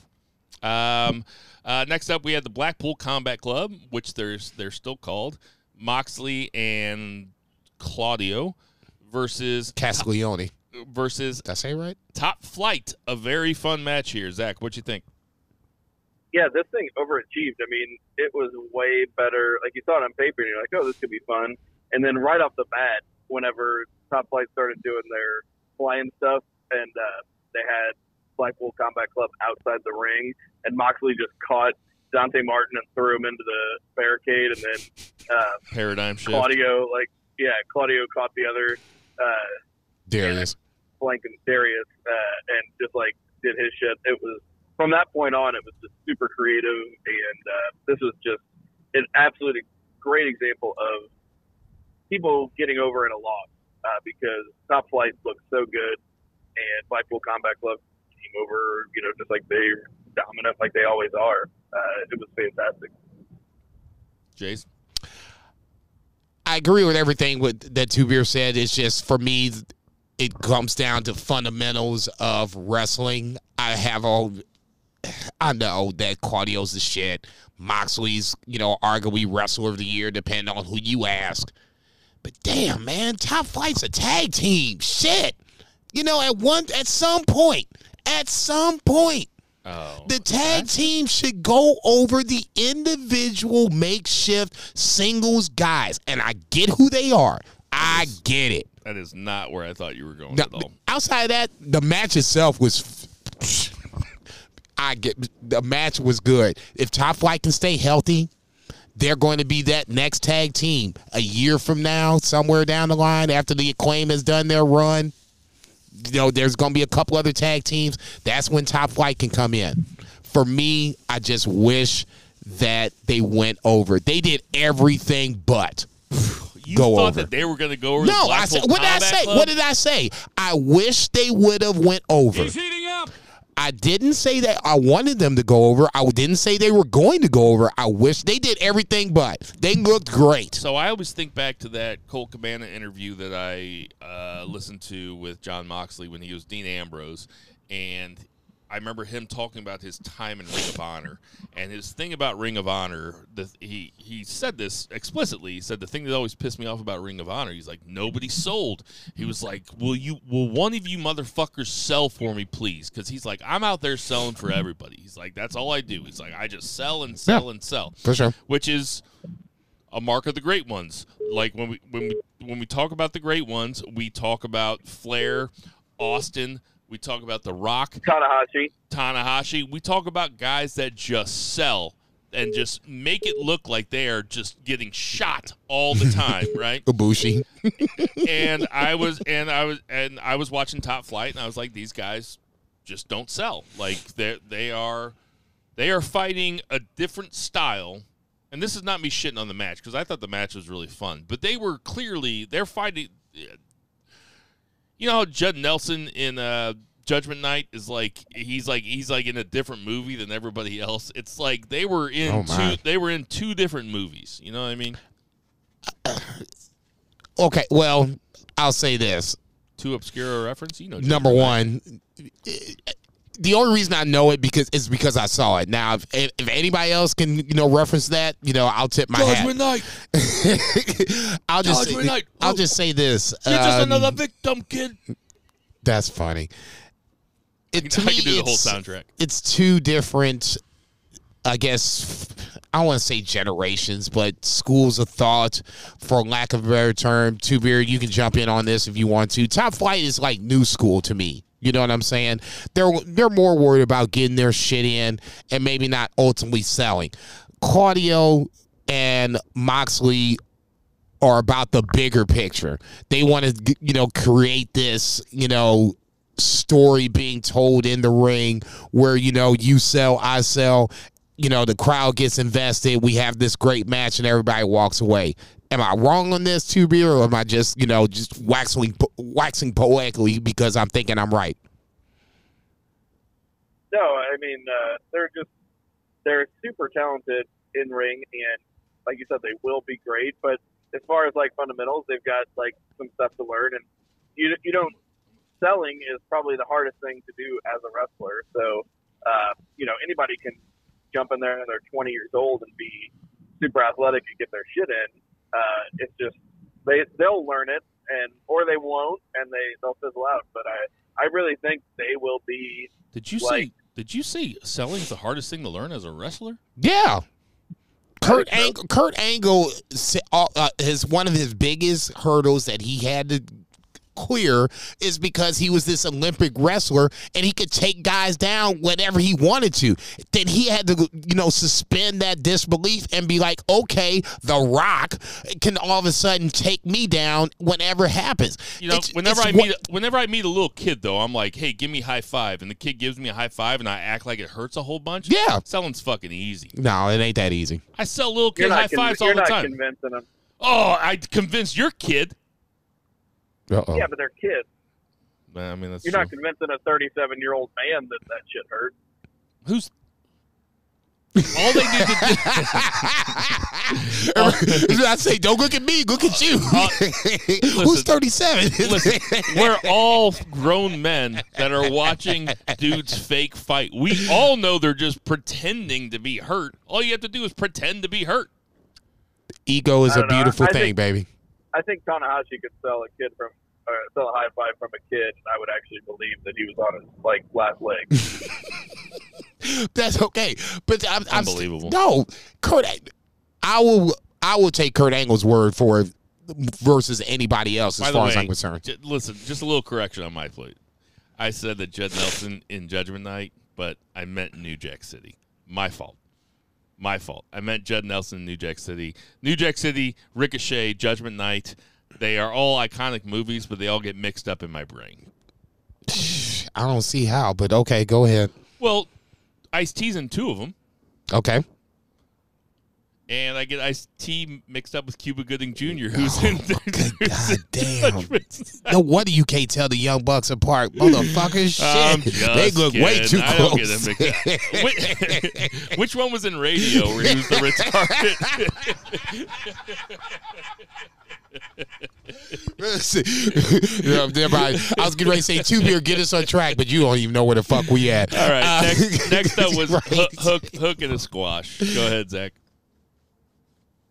Um, uh, next up, we had the Blackpool Combat Club, which there's they're still called Moxley and Claudio versus Castiglione. versus Did I say it right? Top Flight. A very fun match here, Zach. What you think? yeah, this thing overachieved. I mean, it was way better. Like you saw it on paper, and you're like, oh, this could be fun. And then right off the bat, whenever Top Flight started doing their flying stuff, and uh, they had Blackpool Combat Club outside the ring, and Moxley just caught Dante Martin and threw him into the barricade, and then uh, Paradigm shift. Claudio, like, yeah, Claudio caught the other uh, Darius. flanking Darius uh, and just like did his shit. It was from that point on, it was just super creative, and uh, this was just an absolutely great example of people getting over in a loss uh, because Top Flight looked so good, and Blackpool Combat Club over, you know, just like they dominant like they always are. Uh, it was fantastic. Jace. I agree with everything with, that Beer said. It's just for me, it comes down to fundamentals of wrestling. I have all. I know that Claudio's the shit. Moxley's, you know, arguably wrestler of the year, depending on who you ask. But damn, man, top flight's a tag team. Shit. You know, at one at some point, at some point, Oh, the tag team should go over the individual makeshift singles guys. And I get who they are. I get it. that is not where I thought you were going Now, outside of that, the match itself was. I get the match was good. If Top Flight can stay healthy, they're going to be that next tag team a year from now, somewhere down the line after the acclaim has done their run. You know, there's going to be a couple other tag teams. That's when Top Flight can come in. For me, I just wish that they went over. They did everything but. You go thought over. that they were going to go over No, the I said. What did I say? Club? What did I say? I wish they would have went over. I didn't say that I wanted them to go over. I didn't say they were going to go over. I wish they did everything, but they looked great. So I always think back to that Colt Cabana interview that I uh, listened to with John Moxley when he was Dean Ambrose, and I remember him talking about his time in Ring of Honor and his thing about Ring of Honor. The, he he said this explicitly. He said the thing that always pissed me off about Ring of Honor. He's like nobody sold. He was like, "Will you? Will one of you motherfuckers sell for me, please?" Because he's like, "I'm out there selling for everybody." He's like, "That's all I do." He's like, "I just sell and sell and sell." For sure. which is a mark of the great ones. Like when we when we when we talk about the great ones, we talk about Flair, Austin, we talk about The Rock, Tanahashi. Tanahashi. We talk about guys that just sell and just make it look like they are just getting shot all the time, right? Ibushi. and I was and I was and I was watching Top Flight, and I was like, these guys just don't sell. Like they they are they are fighting a different style. And this is not me shitting on the match because I thought the match was really fun, but they were clearly they're fighting. You know how Judd Nelson in uh, Judgment Night is like he's like he's like in a different movie than everybody else. It's like they were in Oh, two they were in two different movies. You know what I mean? Okay, well, I'll say this. Too obscure a reference, you know. Number Judgment Night. one, the only reason I know it because is because I saw it. Now, if, if anybody else can you know reference that, you know, I'll tip my hat. Night. I'll just Judgment Night. I'll Oh. just say this. You're just um, another victim, kid. That's funny. It, I to can me, do the whole it's- soundtrack. It's two different, I guess. I don't want to say generations, but schools of thought, for lack of a better term. Two beard, you can jump in on this if you want to. Top flight is like new school to me. You know what I'm saying? They're they're more worried about getting their shit in and maybe not ultimately selling. Claudio and Moxley are about the bigger picture. They want to, you know, create this, you know, story being told in the ring where, you know, you sell, I sell, you know, the crowd gets invested. We have this great match and everybody walks away. Am I wrong on this, two beer, or am I just, you know, just waxing, waxing poetically because I'm thinking I'm right? No, I mean uh, they're just they're super talented in ring, and like you said, they will be great. But as far as like fundamentals, they've got like some stuff to learn, and you you don't selling is probably the hardest thing to do as a wrestler. So uh, you know anybody can jump in there and they're 20 years old and be super athletic and get their shit in. Uh, it's just they they'll learn it and or they won't and they they'll fizzle out. But I I really think they will be Did you like- say? Did you say selling's the hardest thing to learn as a wrestler? Yeah. Kurt. Angle, Kurt Angle uh, uh, is one of his biggest hurdles that he had to clear is because he was this Olympic wrestler and he could take guys down whenever he wanted to. Then he had to, you know, suspend that disbelief and be like, okay, The Rock can all of a sudden take me down whenever it happens. You know, It's- whenever it's I what- meet whenever I meet a little kid though, I'm like, "Hey, give me a high five. and the kid gives me a high five, and I act like it hurts a whole bunch. Yeah. selling's fucking easy. no, it ain't that easy. I sell little kid high not, con- fives all you're the not time. convincing them. oh, I convinced your kid. Uh-oh. Yeah, but they're kids. I mean, that's You're true. not convincing a 37 year old man that that shit hurt. Who's all they need to do? I say, don't look at me, look at you. Uh, Who's listen, 37? Listen, we're all grown men that are watching dudes fake fight. We all know they're just pretending to be hurt. All you have to do is pretend to be hurt. Ego is a don't know. beautiful thing, think- baby. I think Tanahashi could sell a kid from uh, sell a high five from a kid, and I would actually believe that he was on his like last leg. That's okay, but I'm, I'm Unbelievable. no, Kurt. I will. I will take Kurt Angle's word for it versus anybody else as By the far as I'm concerned. j- listen, just a little correction on my plate. I said that Judd Nelson in Judgment Night, but I meant New Jack City. My fault. My fault. I meant Judd Nelson in New Jack City. New Jack City, Ricochet, Judgment Night. They are all iconic movies, but they all get mixed up in my brain. I don't see how, but okay, go ahead. Well, Ice T's in two of them, Okay. And I get Ice T mixed up with Cuba Gooding Jr., who's in. Good God damn. No wonder you can't tell the young bucks apart, motherfuckers. Shit, they look way too I don't get close. them mixed up. Which, which one was in radio where he was the retarded? You know, thereby, I was getting ready to say two beer, get us on track, but you don't even know where the fuck we at. All right. Uh, next, next up was right. hook, hook, hook and a squash. Go ahead, Zach.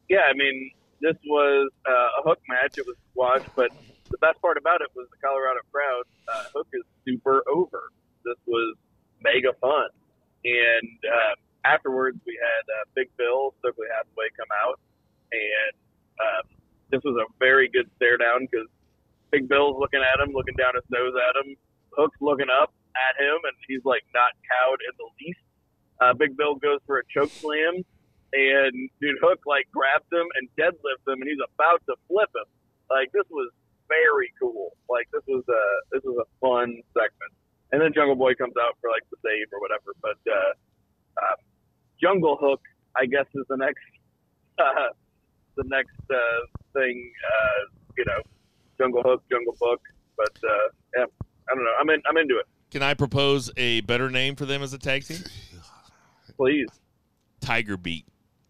Yeah, I mean, this was uh, a hook match. It was squash, but the best part about it was the Colorado crowd. Uh, hook is super over. This was mega fun, and uh, afterwards we had uh, Big Bill, Stokely Hathaway come out, and um, this was a very good stare down because Big Bill's looking at him, looking down his nose at him. Hook's looking up at him, and he's like not cowed in the least. Uh, Big Bill goes for a choke slam, and dude Hook like grabs him and deadlifts him, and he's about to flip him. Like this was very cool. Like this was a this was a fun segment. And then Jungle Boy comes out for like the save or whatever. But uh, um, Jungle Hook, I guess, is the next uh, the next uh, thing. Uh, you know, Jungle Hook, Jungle Book. But uh, yeah, I don't know. I'm in. I'm into it. Can I propose a better name for them as a tag team? Please. Tiger Beat.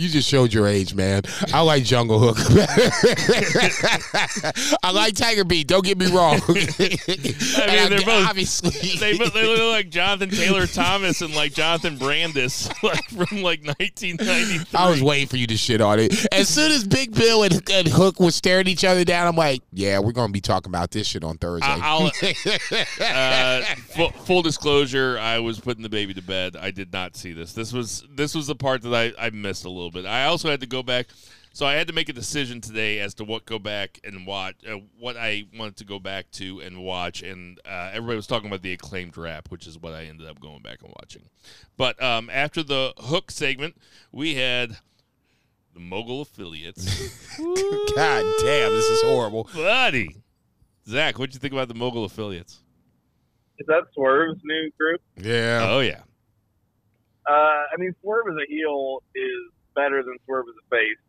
You just showed your age, man. I like Jungle Hook. I like Tiger Beat. Don't get me wrong. I mean, they're both- obviously. They, they look like Jonathan Taylor Thomas and like Jonathan Brandis, like from like 1993. I was waiting for you to shit on it. As soon as Big Bill and, and Hook was staring each other down, I'm like, yeah, we're gonna be talking about this shit on Thursday. I- I'll, uh, full, full disclosure, I was putting the baby to bed. I did not see this. This was this was the part that I, I missed a little bit. I also had to go back, so I had to make a decision today as to what go back and watch, uh, what I wanted to go back to and watch. And uh, everybody was talking about the acclaimed rap, which is what I ended up going back and watching. But um, after the hook segment, we had the mogul affiliates. God damn, this is horrible. Buddy, Zach, what'd you think about the mogul affiliates? Is that Swerve's new group? Yeah. Oh yeah. Uh, I mean, Swerve as a heel is better than Swerve as a face.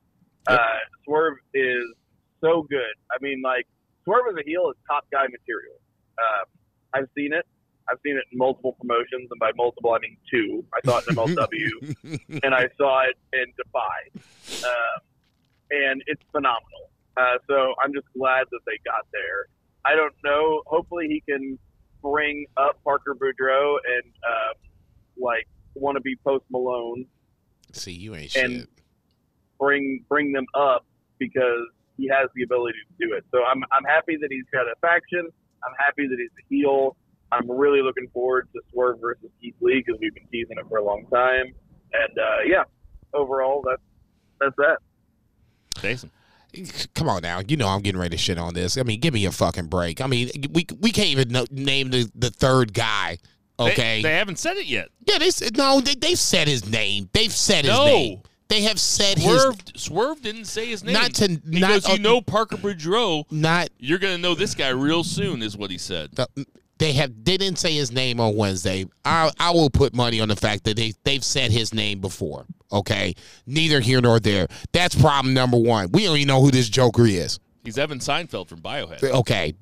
Uh, Swerve is so good. I mean, like Swerve as a heel is top guy material. Um, I've seen it. I've seen it in multiple promotions, and by multiple I mean two. I saw it in MLW, and I saw it in Defy, um, and it's phenomenal. Uh, so I'm just glad that they got there. I don't know. Hopefully, he can bring up Parker Boudreaux and um, like want to be Post Malone, See, you ain't And- shit. bring bring them up because he has the ability to do it. So I'm I'm happy that he's got a faction. I'm happy that he's a heel. I'm really looking forward to Swerve versus Keith Lee because we've been teasing it for a long time. And uh, yeah, overall that's that's that. Jason. Come on now, you know I'm getting ready to shit on this. I mean, give me a fucking break. I mean, we we can't even know, name the, the third guy. They- Okay, They, haven't said it yet. yeah, they said no. They, they've said his name. They've said his No. name. They have said Swerve, Swerve didn't say his name. Not to- he not- goes, you uh, know Parker Boudreaux. his not. You're going to know this guy real soon, is what he said. the- They have. They didn't say his name on Wednesday. I I will put money on the fact that they they've said his name before. Okay, neither here nor there. That's problem number one. We don't even know who this Joker is. He's Evan Seinfeld from Biohazard. Okay.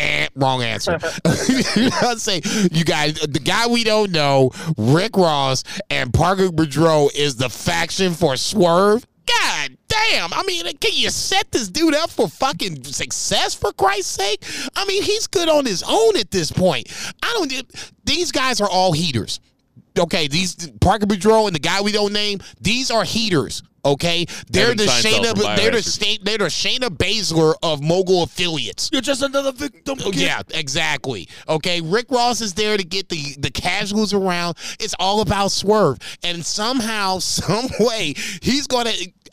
Eh, wrong answer. you know what I'm saying? You guys, the guy we don't know, Rick Ross and Parker Boudreaux is the faction for Swerve. God damn. I mean, can you set this dude up for fucking success for Christ's sake? I mean, he's good on his own at this point. I don't these guys are all heaters. okay, these Parker Boudreaux and the guy we don't name, these are heaters. Okay, they're Evan the Seinfeld Shayna, from they're the Biohazard. state, they're the Shayna Baszler of mogul affiliates. You're just another victim. Oh, Yeah, exactly. Okay, Rick Ross is there to get the the casuals around. It's all about Swerve, and somehow, some way, he's gonna.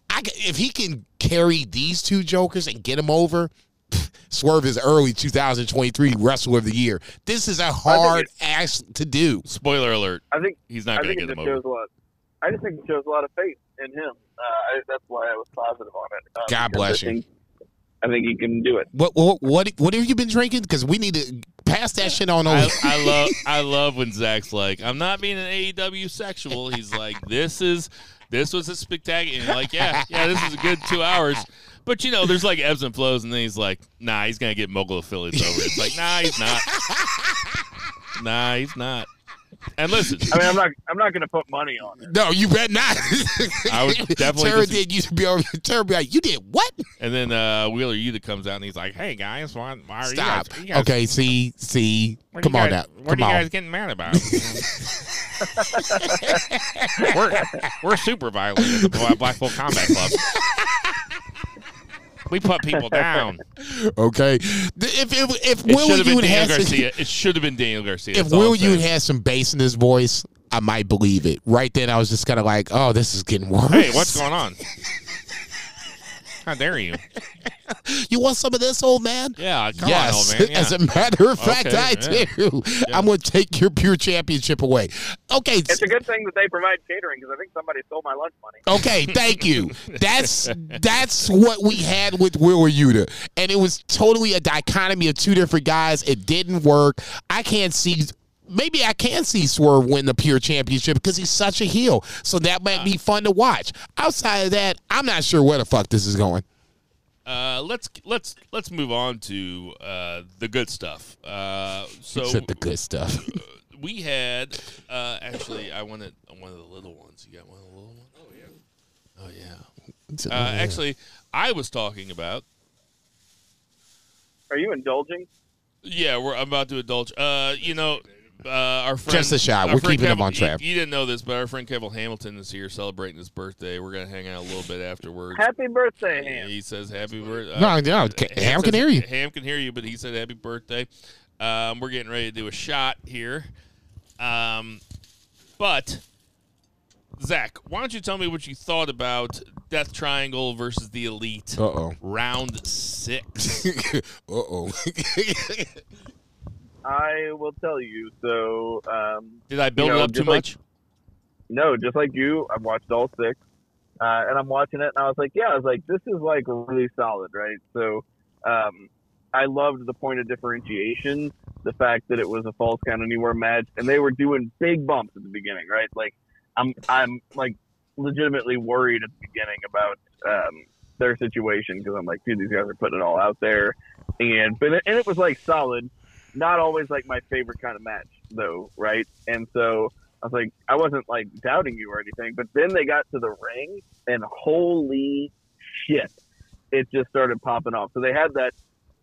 I, if he can carry these two jokers and get them over, Swerve is early 2023 Wrestler of the Year. This is a hard ass to do. Spoiler alert. I think He's not I going to think get it them just over. shows a lot. I just think it shows a lot of faith in him. Uh, I, that's why I was positive on it. Uh, God because bless I you. Think, I think he can do it. What what what what have you been drinking? Because we need to pass that shit on over. I, I love I love when Zach's like, I'm not being an AEW sexual. He's like, this is this was a spectacular. And like, yeah, yeah, this is a good two hours. But you know, there's like ebbs and flows, and then he's like, nah, he's gonna get mogul affiliates over. It's like, nah, he's not. Nah, he's not. And listen, I mean, I'm not. I'm not going to put money on it. no, you bet not. I would definitely Tara did used to be over. Tara be like, you did what? and then uh, Wheeler Yuta comes out and he's like, hey guys, why, why are Stop. you guys? You guys okay, see, see. Come you on guys- now. What Come are you on. guys getting mad about? we're we're super violent at the Bla- Blackpool Combat Club. we put people down. Okay. If if, if Will should have been Ewing Daniel has Garcia. It should have been Daniel Garcia. if That's all Will I'm saying. Ewing has some bass in his voice, I might believe it. Right then, I was just kind of like, oh, this is getting worse. Hey, what's going on? How dare you? You want some of this, old man? Yeah, come yes. on, old man. Yeah. As a matter of fact, Okay, I yeah. do. I'm going to take your pure championship away. Okay. It's a good thing that they provide catering because I think somebody stole my lunch money. Okay, thank you. That's that's what we had with Will Yuta, and it was totally a dichotomy of two different guys. It didn't work. I can't see. Maybe I can see Swerve win the pure championship because he's such a heel. So that might be fun to watch. Outside of that, I'm not sure where the fuck this is going. Uh, let's let's let's move on to uh, the good stuff. Uh, so Except the good stuff. we had uh, actually I wanted one of the little ones. You got one of the little ones? Oh yeah. Oh yeah. Uh, actually, I was talking about. Are you indulging? Yeah, we're I'm about to indulge. Uh, you know, uh, our friend Just a shot. We're friend keeping him on track. You, you didn't know this, but our friend Kevin Hamilton is here celebrating his birthday. We're gonna hang out a little bit afterwards. Happy birthday, Ham. He says happy birthday. No, no, ca- Ham can hear you. Ham can hear you, but he said happy birthday. Um, we're getting ready to do a shot here. Um, but Zach, why don't you tell me what you thought about Death Triangle versus the Elite Uh oh. round six? uh oh. I will tell you. So, um, Did I build You know, it up too like- much? no, just like you, I've watched all six, uh, and I'm watching it, and I was like, yeah, I was like, this is like really solid, right? So, um, I loved the point of differentiation, the fact that it was a false count anywhere match, and they were doing big bumps at the beginning, right? Like, I'm, I'm like legitimately worried at the beginning about um, their situation because I'm like, dude, these guys are putting it all out there, and but it, and it was like solid, not always like my favorite kind of match though, right? And so I was like, I wasn't like doubting you or anything, but then they got to the ring, and holy shit, it just started popping off. So they had that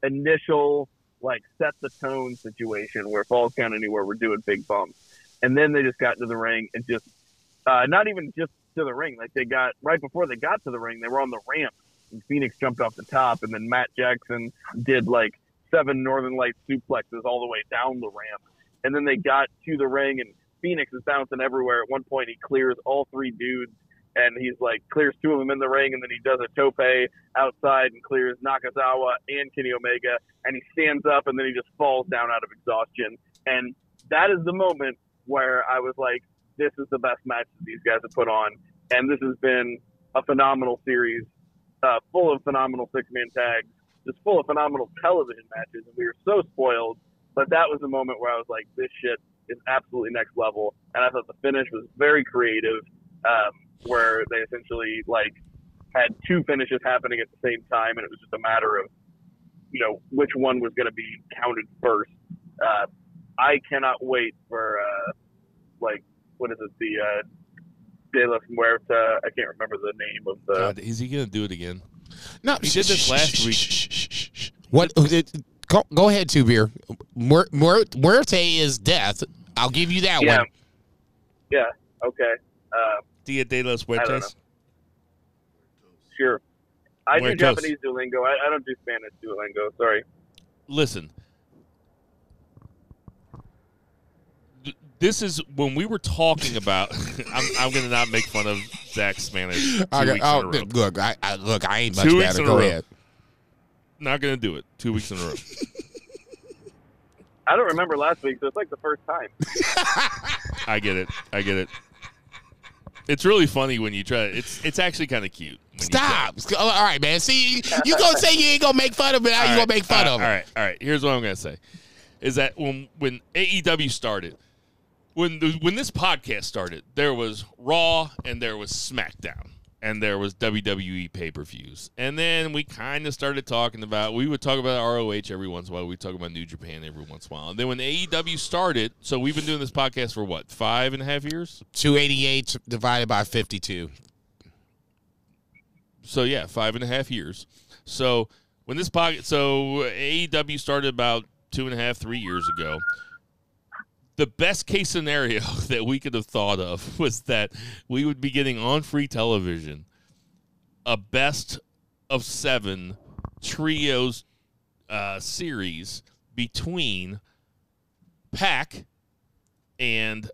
initial like set the tone situation where Falls Count Anywhere were doing big bumps, and then they just got to the ring and just uh, not even just to the ring, like they got right before they got to the ring, they were on the ramp. And Phoenix jumped off the top, and then Matt Jackson did like seven Northern Lights suplexes all the way down the ramp, and then they got to the ring, and Phoenix is bouncing everywhere. At one point, he clears all three dudes, and he's like clears two of them in the ring, and then he does a tope outside and clears Nakazawa and Kenny Omega, and he stands up, and then he just falls down out of exhaustion, and that is the moment where I was like, this is the best match that these guys have put on, and this has been a phenomenal series, uh, full of phenomenal six man tags, just full of phenomenal television matches, and we were so spoiled. But that was the moment where I was like, this shit is absolutely next level, and I thought the finish was very creative, um, where they essentially like had two finishes happening at the same time, and it was just a matter of you know which one was going to be counted first. Uh, I cannot wait for uh, like what is it the uh, De La Muerta? I can't remember the name of the. God, is he gonna do it again? No, He did this last week. Week. What? Go, go ahead, two beer. Muer- Muer- Muerte is death. I'll give you that yeah, one. Yeah. Okay. Uh, Dia de los. Muertos. sure. I do Japanese Duolingo. I, I don't do Spanish Duolingo. Sorry. Listen. This is when we were talking about. I'm, I'm going to not make fun of Zach's Spanish. Two I got- weeks oh, in a row. look, I, I look, I ain't much Two better. in Go ahead. Not going to do it. Two weeks in a row. I don't remember last week, so it's like the first time. I get it. I get it. It's really funny when you try. It's it's actually kind of cute. when. Stop. All right, man. See, you gonna say you ain't gonna make fun of it. How you All gonna make fun all of right, it? All right, all right. Here's what I'm gonna say: is that when when AEW started, when the, when this podcast started, there was Raw and there was SmackDown and there was WWE pay per views, and then we kind of started talking about. We would talk about ROH every once in a while. We talk about New Japan every once in a while, and then when AEW started, so we've been doing this podcast for what five and a half years. Two eighty eight divided by fifty two. So yeah, five and a half years. So when this pocket, so AEW started about two and a half, three years ago. The best case scenario that we could have thought of was that we would be getting on free television a best of seven trios uh, series between Pac and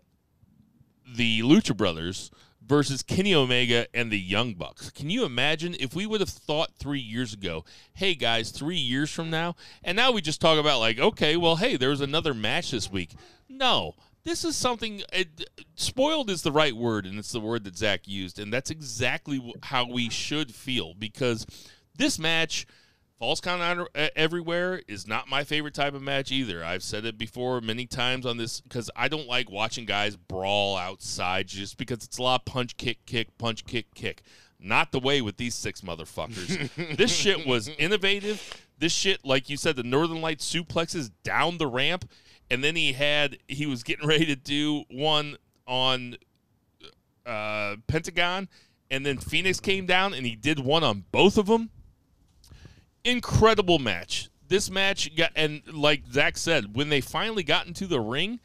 the Lucha Brothers versus Kenny Omega and the Young Bucks. Can you imagine if we would have thought three years ago, hey guys, three years from now, and now we just talk about like, okay, well, hey, there was another match this week. No, this is something. It, spoiled is the right word, and it's the word that Zach used, and that's exactly how we should feel because this match. False count everywhere is not my favorite type of match either. I've said it before many times on this because I don't like watching guys brawl outside just because it's a lot of punch, kick, kick, punch, kick, kick. Not the way with these six motherfuckers. this shit was innovative. This shit, like you said, the Northern Light suplexes down the ramp, and then he had he was getting ready to do one on uh, Pentagon, and then Phoenix came down and he did one on both of them incredible match. This match got and like Zach said, when they finally got into the ring,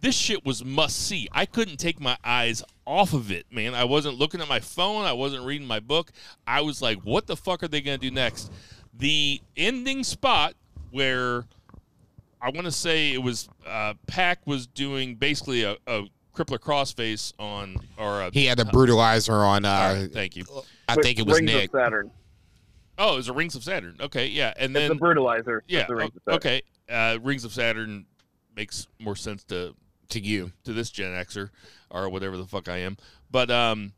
this shit was must see. I couldn't take my eyes off of it, man. I wasn't looking at my phone. I wasn't reading my book. I was like, what the fuck are they gonna do next? The ending spot where I want to say it was uh, Pac was doing basically a, a crippler crossface on or a, He had a brutalizer on. Uh, right, thank you. I think it was Rings Nick. of Saturn. Oh, it was a Rings of Saturn. Okay, yeah, and It's then the brutalizer. Yeah. The Rings okay. Uh, Rings of Saturn makes more sense to To you, to this Gen Xer or whatever the fuck I am. But um,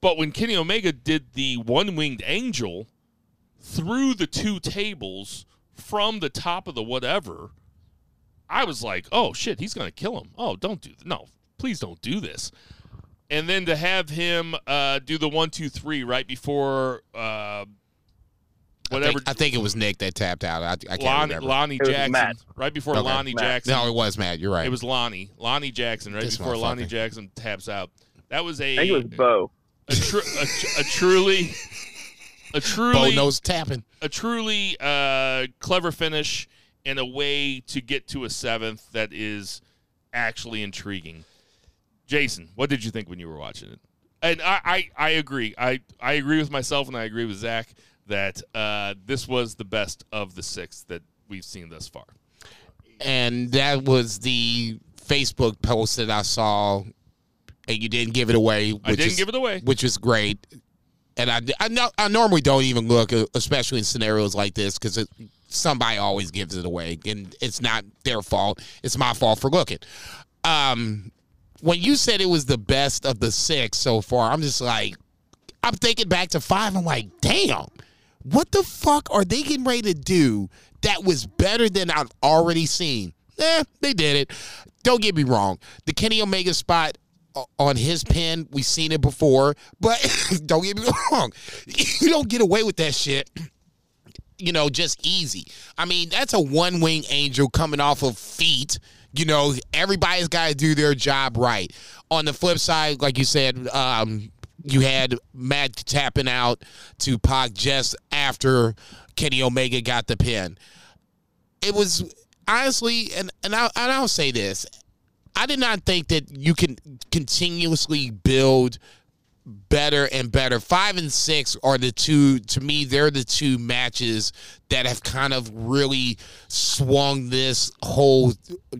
but when Kenny Omega did the one winged angel through the two tables from the top of the whatever, I was like, oh shit, he's gonna kill him. Oh, don't do th- no, please don't do this. And then to have him uh, do the one two three right before uh, I whatever think, I think it was Nick that tapped out. I, I can't Lonnie, remember. Lonnie Jackson, Matt. right before Okay. Lonnie Matt. Jackson. no, it was Matt. You're right. It was Lonnie, Lonnie Jackson, right This before Lonnie. Jackson taps out. That was a I think it was Bo. a, tru- a, tr- a truly a Bo truly nose tapping. a truly uh, clever finish and a way to get to a seventh that is actually intriguing. Jason, what did you think when you were watching it? And I, I, I agree. I, I agree with myself and I agree with Zach that uh, this was the best of the six that we've seen thus far. and that was the Facebook post that I saw, and you didn't give it away. Which I didn't is, give it away. which is great. And I, I, no, I normally don't even look, uh, especially in scenarios like this, because somebody always gives it away, and it's not their fault. It's my fault for looking. Um, when you said it was the best of the six so far, I'm just like, I'm thinking back to five. I'm like, damn, what the fuck are they getting ready to do that was better than I've already seen? Eh, they did it. Don't get me wrong. The Kenny Omega spot on his pin, we've seen it before, but don't get me wrong. You don't get away with that shit you know, just easy. I mean, that's a one wing angel coming off of feet. You know, everybody's got to do their job right. On the flip side, like you said, um, you had Matt tapping out to Pac just after Kenny Omega got the pin. It was honestly, and and, I, and I'll say this: I did not think that you can continuously build better and better. Five and six are the two, to me, they're the two matches that have kind of really swung this whole,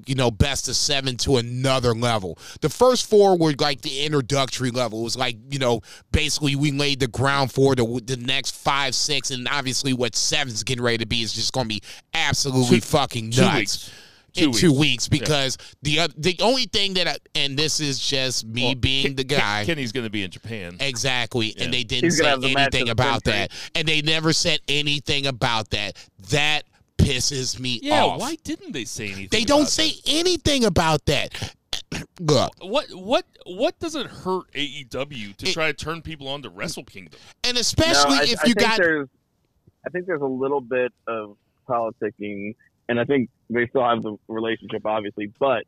you know, best of seven to another level. The first four were like the introductory level. It was like, you know, basically we laid the ground for the, the next five, six, and obviously what seven's getting ready to be is just going to be absolutely Two- fucking nuts weeks. in Two two weeks. weeks because the oth- the only thing that I, and this is just me Well, being Ken- the guy Kenny's going to be in Japan. exactly Yeah. and they didn't He's say have the match anything about that and they never said anything about that that pisses me Yeah, off why didn't they say anything? they don't about say anything about that look what. What what does it hurt AEW to It- try to turn people on to Wrestle Kingdom? and especially No, I, if I you think got there's, I think there's a little bit of politicking, and I think they still have the relationship, obviously. But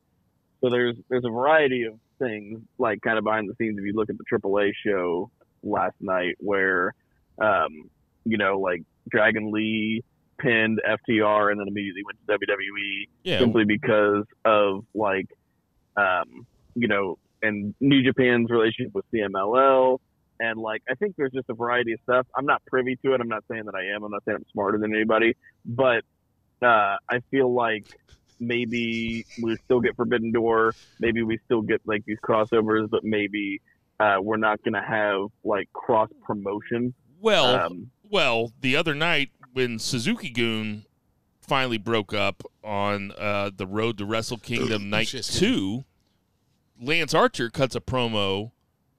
so there's there's a variety of things, like kind of behind the scenes. If you look at the AAA show last night, where, um, you know, like Dragon Lee pinned FTR and then immediately went to WWE Yeah, simply because of like, um, you know, and New Japan's relationship with CMLL, and like I think there's just a variety of stuff. I'm not privy to it. I'm not saying that I am. I'm not saying I'm smarter than anybody, but uh, I feel like maybe we still get Forbidden Door. Maybe we still get like these crossovers, but maybe uh, we're not going to have like cross promotion. well, Um, well, the other night when Suzuki-gun finally broke up on uh, the road to Wrestle Kingdom Night Two, Lance Archer cuts a promo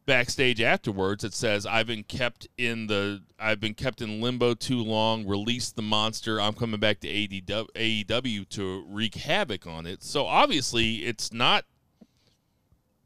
backstage afterwards that says, "I've been kept in the I've been kept in limbo too long. Release the monster. I'm coming back to AEW, AEW to wreak havoc on it." So obviously, it's not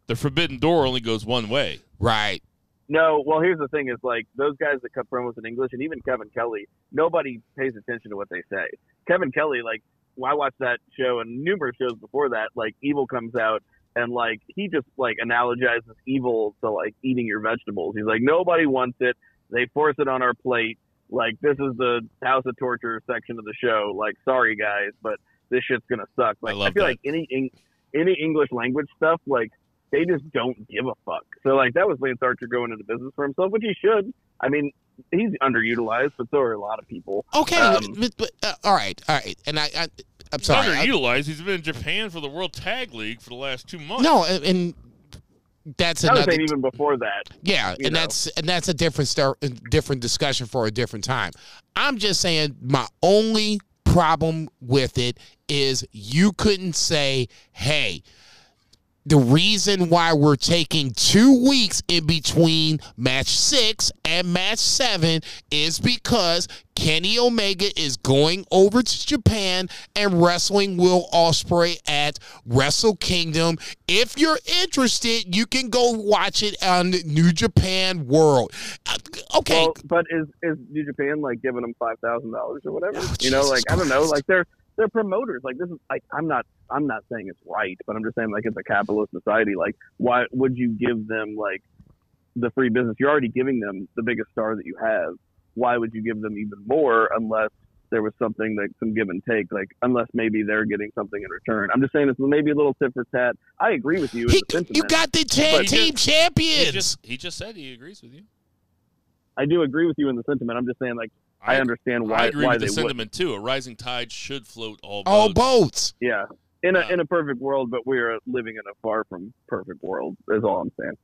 the Forbidden Door only goes one way. right No, well, here's the thing: is like those guys that cut promos in English, and even Kevin Kelly, nobody pays attention to what they say. Kevin Kelly, like, well, I watched that show and numerous shows before that. Like, Evil comes out, and like he just like analogizes evil to like eating your vegetables. He's like, nobody wants it. They force it on our plate. Like, this is the House of Torture section of the show. Like, sorry guys, but this shit's gonna suck. Like, love feel that. like any any English language stuff, like they just don't give a fuck. So like that was Lance Archer going into business for himself, which he should. I mean, he's underutilized, but so are a lot of people. okay Um, but, but, uh, all right all right and I, I I'm sorry I- Underutilized. He's been in Japan for the World Tag League for the last two months. no and, and that's I was another even before that. Yeah, and know. that's and that's a different start, different discussion for a different time. I'm just saying my only problem with it is you couldn't say, "Hey, the reason why we're taking two weeks in between match six and match seven is because Kenny Omega is going over to Japan and wrestling Will Ospreay at Wrestle Kingdom. If you're interested, you can go watch it on New Japan World. Uh, Okay, Well, but is is New Japan like giving them five thousand dollars or whatever? Oh, you know, Jesus like I don't know, like they're they're promoters. Like this is like I'm not I'm not saying it's right, but I'm just saying like it's a capitalist society. Like why would you give them like the free business? You're already giving them the biggest star that you have. Why would you give them even more unless there was something like some give and take? Like unless maybe they're getting something in return. I'm just saying it's maybe a little tit for tat. I agree with you. in he, the you got the tag team He champions. just he just said he agrees with you. I do agree with you in the sentiment. I'm just saying like I, understand why I agree why with they the would. sentiment too. A rising tide should float all boats. All boats. Yeah. In a Uh, in a perfect world, but we are living in a far from perfect world. Is all I'm saying.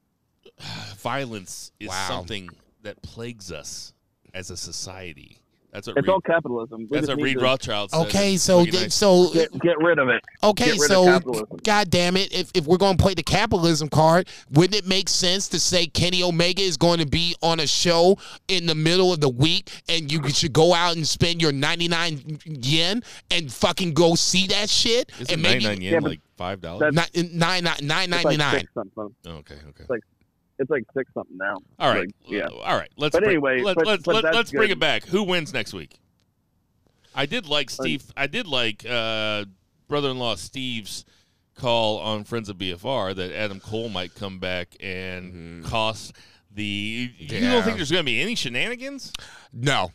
Violence is Wow. something that plagues us as a society. That's what It's Reed, all capitalism. We that's just what Reed to Rothschild said. Okay, so fucking so Get, get rid of it. Okay, Get rid so capitalism. God damn it! If, if we're going to play the capitalism card, wouldn't it make sense to say Kenny Omega is going to be on a show in the middle of the week, and you should go out and spend your ninety nine yen and fucking go see that shit? Isn't and 99 yen Yeah, like five dollars? that's- nine nine nine like nine. six. Okay, okay. like- It's like six something now. All right, Like, yeah. all right. Let's But bring, anyway, let, but- let's but let, let's bring it back. Who wins next week? I did like Steve. I did like uh, brother-in-law Steve's call on Friends of BFR that Adam Cole might come back and cost the. You don't think there's going to be any shenanigans? No,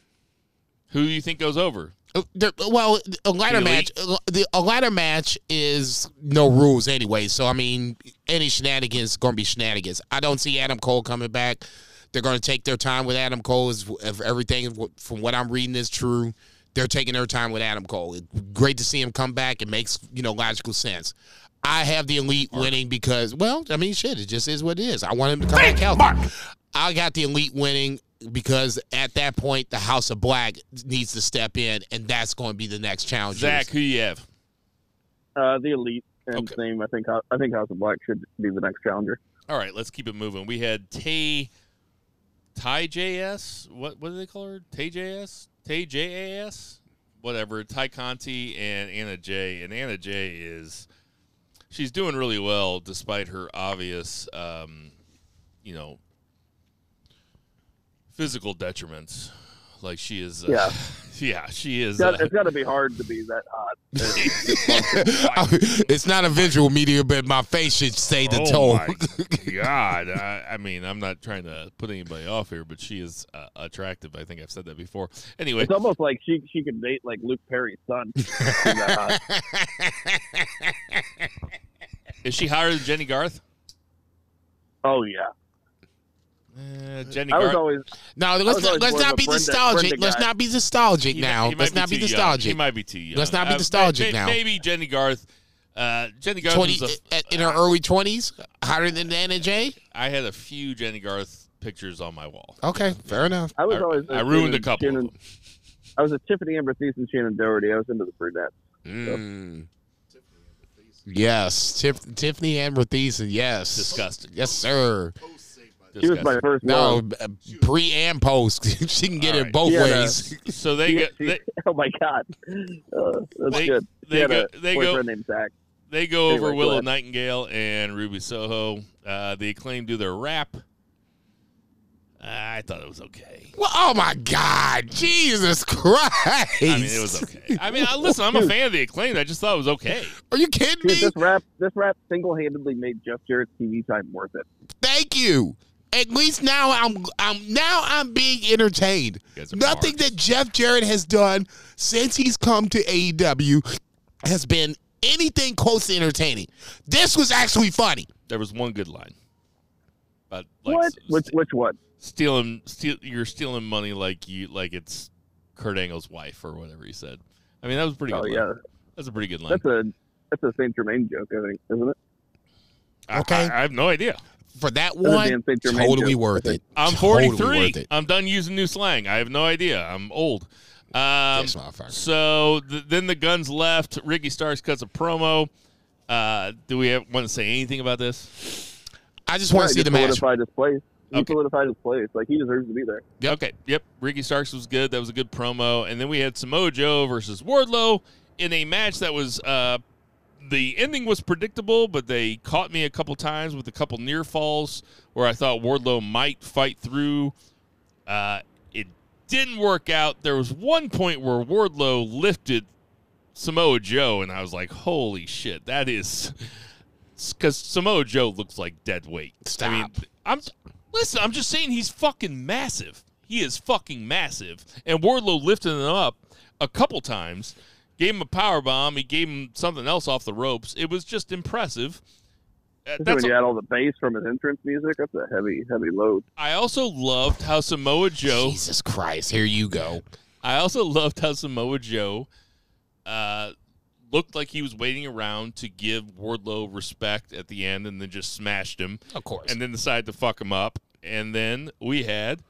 Who do you think goes over? Uh, Well, a ladder The match. uh, The a ladder match is no rules anyway. So I mean, any shenanigans going to be shenanigans. I don't see Adam Cole coming back. They're going to take their time with Adam Cole. If everything from what I'm reading is true. They're taking their time with Adam Cole. It's great to see him come back. It makes you know logical sense. I have the elite winning because, well, I mean, shit, it just is what it is. I want him to come back healthy. I got the elite winning because at that point, the House of Black needs to step in, and that's going to be the next challenge. Zach, who you have? Uh, the elite and Okay. same. I think. I think House of Black should be the next challenger. All right, let's keep it moving. We had Tay Ty JS. What what do they call her? Tay JS? Tay JAS? Whatever. Tay Conti and Anna Jay. And Anna Jay is she's doing really well despite her obvious um, you know physical detriments. Like she is uh, Yeah. yeah, she is It's got, uh, it's got to be hard to be that hot. it's not a visual media, but my face should say the oh tone. my god! I, I mean, I'm not trying to put anybody off here, but she is uh, attractive. I think I've said that before. Anyway, it's almost like she she could date like Luke Perry's son. She's that hot. is she higher than Jennie Garth? Oh yeah. Uh, Jenny I was Garth. always No, let's was not, always let's not be Brenda- nostalgic. Brenda let's not be nostalgic He now. he might Let's not be too young. nostalgic. He might be too young. Let's not be Uh, nostalgic may- now. Maybe Jennie Garth. Uh, Jennie Garth Twenty was a, uh, in her early twenties, hotter than Anna Jay. I had a few Jennie Garth pictures on my wall. Okay, fair enough. I was I, always I ruined a couple Shannon- I was a Tiffany Amber Thies and Shannen Doherty. I was into the brunette. Mm. Yes, Tif- Tiffany Amber Thiessen. Yes, Disgusting. Yes, sir. She was my first No, love. uh, pre and post. she can get All it right. both She had a- ways. So they get they, oh my god, uh, that's They- good. She they had go- a they go- boyfriend named Zach. They go Anyway, over Willow ahead. Nightingale and Ruby Soho. Uh, the acclaim do their rap. I thought it was okay. Well, oh my God, Jesus Christ! I mean, it was okay. I mean, I, listen, I'm a fan of the acclaim. I just thought it was okay. Are you kidding Dude, me? this rap, this rap single-handedly made Jeff Jarrett's TV time worth it. Thank you. At least now I'm I'm now I'm being entertained. Nothing marks. that Jeff Jarrett has done since he's come to AEW has been anything close to entertaining. This was actually funny. There was one good line. But like what? s- Which which one? stealing, steal, you're stealing money like you like it's Kurt Angle's wife or whatever he said. I mean, that was pretty Oh good. yeah, line. That's a pretty good line. that's a that's a Saint Germain joke, I think, isn't it? Okay. I, I have no idea. For that one, Dan St. Germain totally worth it. I'm Totally 43. worth it. I'm done using new slang. I have no idea. I'm old. Um, so th- then the guns left. Ricky Starks cuts a promo. Uh, do we have, want to say anything about this? I just want to see the just match. solidified his place. He Okay. solidified his place. Like he deserves to be there. Yep. Okay. Yep. Ricky Starks was good. That was a good promo. And then we had Samoa Joe versus Wardlow in a match that was uh, the ending was predictable, but they caught me a couple times with a couple near falls where I thought Wardlow might fight through. Uh, it didn't work out. There was one point where Wardlow lifted Samoa Joe, and I was like, "Holy shit, that is." Because Samoa Joe looks like dead weight. I mean, I'm listen. I'm just saying he's fucking massive. He is fucking massive. And Wardlow lifted him up a couple times, gave him a power bomb. He gave him something else off the ropes. It was just impressive. Uh, That's when you add all the bass from his entrance music. That's a heavy, heavy load. I also loved how Samoa Joe. Jesus Christ! Here you go. I also loved how Samoa Joe uh, looked like he was waiting around to give Wardlow respect at the end, and then just smashed him. Of course. and then decided to fuck him up. And then we had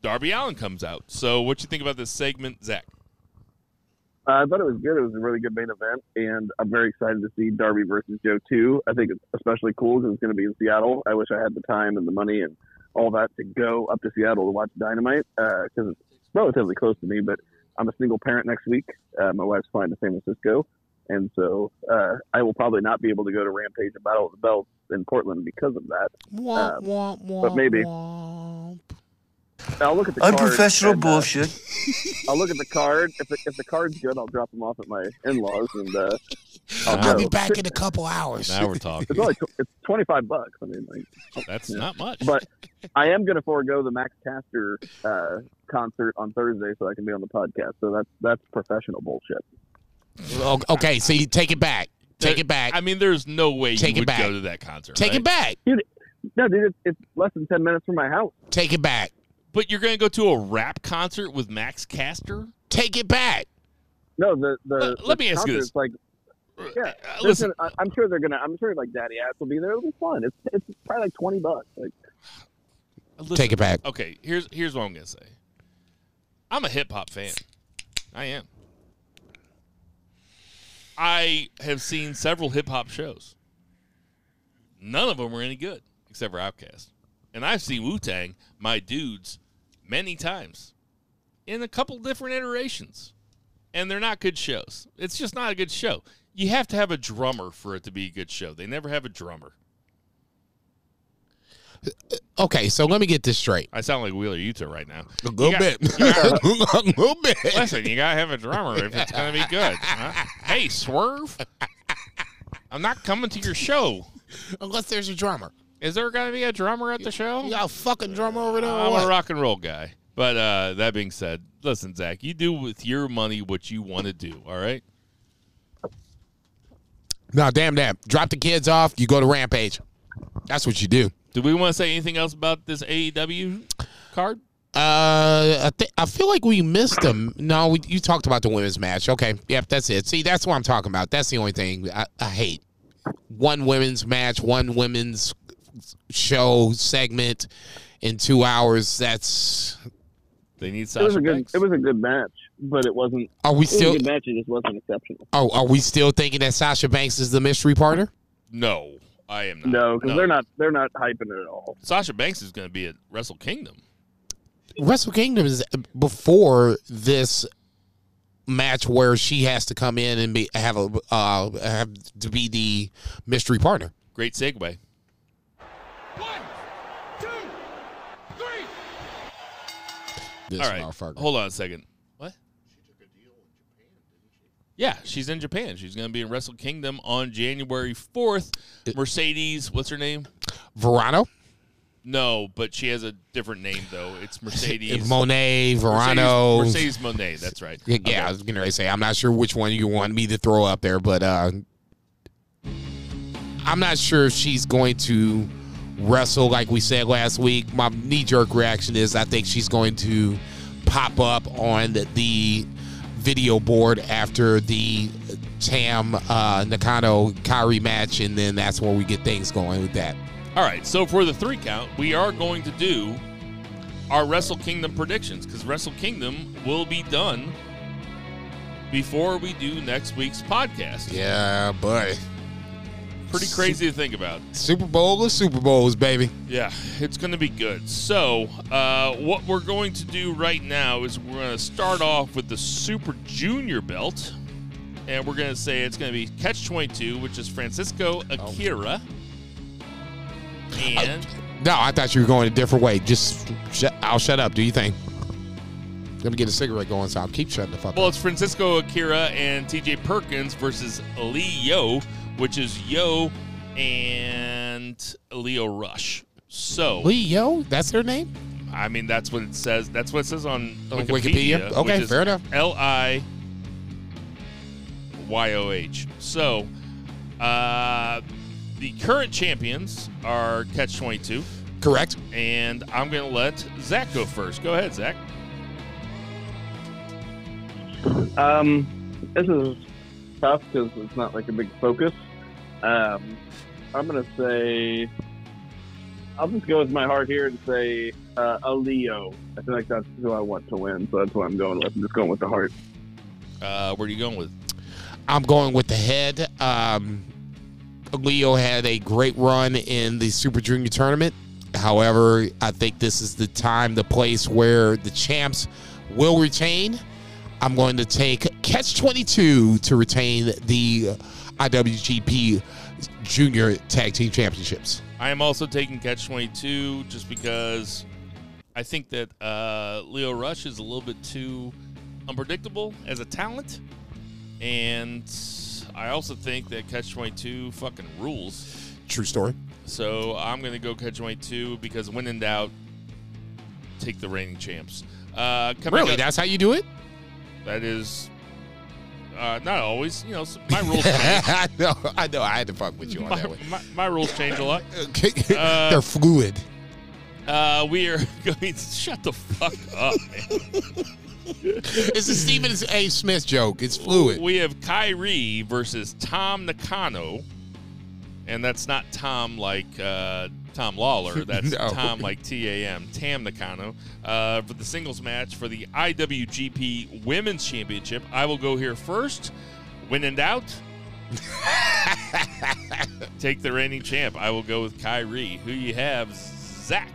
Darby Allin comes out. So, what do you think about this segment, Zach? Uh, I thought it was good. It was a really good main event, and I'm very excited to see Darby versus Joe too. I think it's especially cool because it's going to be in Seattle. I wish I had the time and the money and all that to go up to Seattle to watch Dynamite because it's relatively close to me. But I'm a single parent next week. Uh, my wife's flying to San Francisco, and so uh, I will probably not be able to go to Rampage and Battle of the Belts in Portland because of that. Womp, Um, womp, womp, but maybe. Womp. I'll look at the card Unprofessional and, uh, bullshit. I'll look at the card. If the, if the card's good, I'll drop them off at my in-laws, and uh, I'll I'll be back in a couple hours. Now we're talking. It's only it's twenty five bucks. I mean, like, That's not much. but I am going to forego the Max Caster uh, concert on Thursday so I can be on the podcast. So that's that's professional bullshit. Okay, so you take it back. Take There- it back. I mean, there's no way Take you it would back. go to that concert. Take right? it back. Dude, No, dude, it's, it's less than ten minutes from my house. Take it back. But you're going to go to a rap concert with Max Caster? Take it back. No, the the Let- let the me ask you this. Like, yeah, Uh, listen, gonna- I- I'm sure they're gonna. I'm sure like Daddy Ass will be there. It'll be fun. It's it's probably like twenty bucks. Like, listen, Take it back. Okay, here's here's what I'm gonna say. I'm a hip hop fan. I am. I have seen several hip hop shows. None of them were any good, except for Outkast. And I've seen Wu Tang, my dudes, many times, in a couple different iterations, and they're not good shows. It's just not a good show. You have to have a drummer for it to be a good show. They never have a drummer. Okay, so let me get this straight. I sound like Wheeler Yuta right now. A little got- bit. you got- a little bit. Listen, you gotta have a drummer if it's gonna be good. huh? Hey, Swerve, I'm not coming to your show. Unless there's a drummer. Is there gonna be a drummer at the show? You got a fucking drummer over there. I'm what? a rock and roll guy. But uh, that being said, listen, Zach, you do with your money what you want to do. All right. No, damn that. Drop the kids off. You go to Rampage. That's what you do. Do we want to say anything else about this AEW card? Uh, I think I feel like we missed them. No, we, you talked about the women's match. Okay, yep, that's it. See, that's what I'm talking about. That's the only thing I, I hate. One women's match, one women's show segment in two hours. That's. They need it was Sasha a good. Banks. It was a good match, but it wasn't. Are we It was a still? good match. It just wasn't exceptional. Oh, are we still thinking that Sasha Banks is the mystery partner? no, I am not. No, because they're not. They're not hyping it at all. Sasha Banks is going to be at Wrestle Kingdom. Wrestle Kingdom is before this match where she has to come in and be have a uh have to be the mystery partner. Great segue. One, two, three. This All right. motherfucker. Hold on a second. What? Yeah, she's in Japan. She's going to be in Wrestle Kingdom on January 4th. Mercedes, what's her name? Varnado, No, but she has a different name, though. It's Mercedes. Moné, Varnado. Mercedes, Mercedes Moné, that's right. Yeah, yeah, I was gonna say I'm not sure which one you want me to throw up there, but uh I'm not sure if she's going to wrestle like we said last week. My knee jerk reaction is I think she's going to pop up on the video board after the Tam uh, Nakano Kairi match, and then that's where we get things going with that. All right, so for the three count, we are going to do our Wrestle Kingdom predictions because Wrestle Kingdom will be done before we do next week's podcast. Yeah, boy. Pretty crazy to think about. Super Bowl or Super Bowls, baby. Yeah, it's going to be good. So, uh, what we're going to do right now is we're going to start off with the Super Junior belt. And we're going to say it's going to be Catch 22, which is Francisco Akira. And No, I thought you were going a different way. Just shut. I'll shut up. Do you think? Let me get a cigarette going, so I'll keep shutting the fuck Well, up. Well, it's Francisco Akira and TJ Perkins versus Lee Yo, which is Yo and Lio Rush. So, Leo, that's their name. I mean, that's what it says. That's what it says on On Wikipedia. Wikipedia? Okay, fair enough. L I Y O H. So, uh, the current champions are Catch 22, Correct. and I'm going to let Zach go first. Go ahead, Zach. Um, this is tough because it's not like a big focus. Um, I'm gonna say I'll just go with my heart here and say uh, a Leo. I feel like that's who I want to win, so that's what I'm going with. I'm just going with the heart. Uh, where are you going with? I'm going with the head. Um, Leo had a great run in the Super Junior tournament. However, I think this is the time, the place where the champs will retain. I'm going to take Catch 22 to retain the IWGP Junior Tag Team Championships. I am also taking Catch 22 just because I think that uh, Lio Rush is a little bit too unpredictable as a talent, and I also think that Catch Twenty Two fucking rules. True story. So I'm gonna go Catch Twenty Two because when in doubt, take the reigning champs. Uh, Really? up- That's how you do it? That is uh, not always. You know, my rules. change. I know. I know. I had to fuck with you on my, that one. my, my rules change a lot. Uh, They're fluid. Uh, we are going. To, shut the fuck up, man. It's a Stephen A. Smith joke. It's fluid. We have Kairi versus Tom Nakano, and that's not Tom like uh, Tom Lawler. That's No. Tom like T A M, Tam Nakano. Uh, for the singles match for the IWGP Women's Championship, I will go here first. When in doubt, take the reigning champ. I will go with Kairi. Who you have, Zach?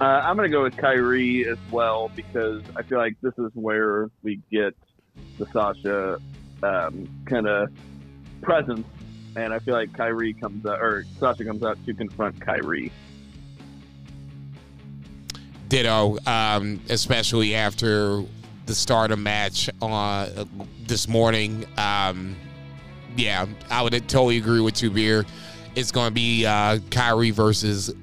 Uh, I'm going to go with Kairi as well because I feel like this is where we get the Sasha um, kind of presence, and I feel like Kairi comes out, or Sasha comes out to confront Kairi. Ditto, um, especially after the start of match on this morning. Um, yeah, I would totally agree with you, Beer. It's going to be uh, Kairi versus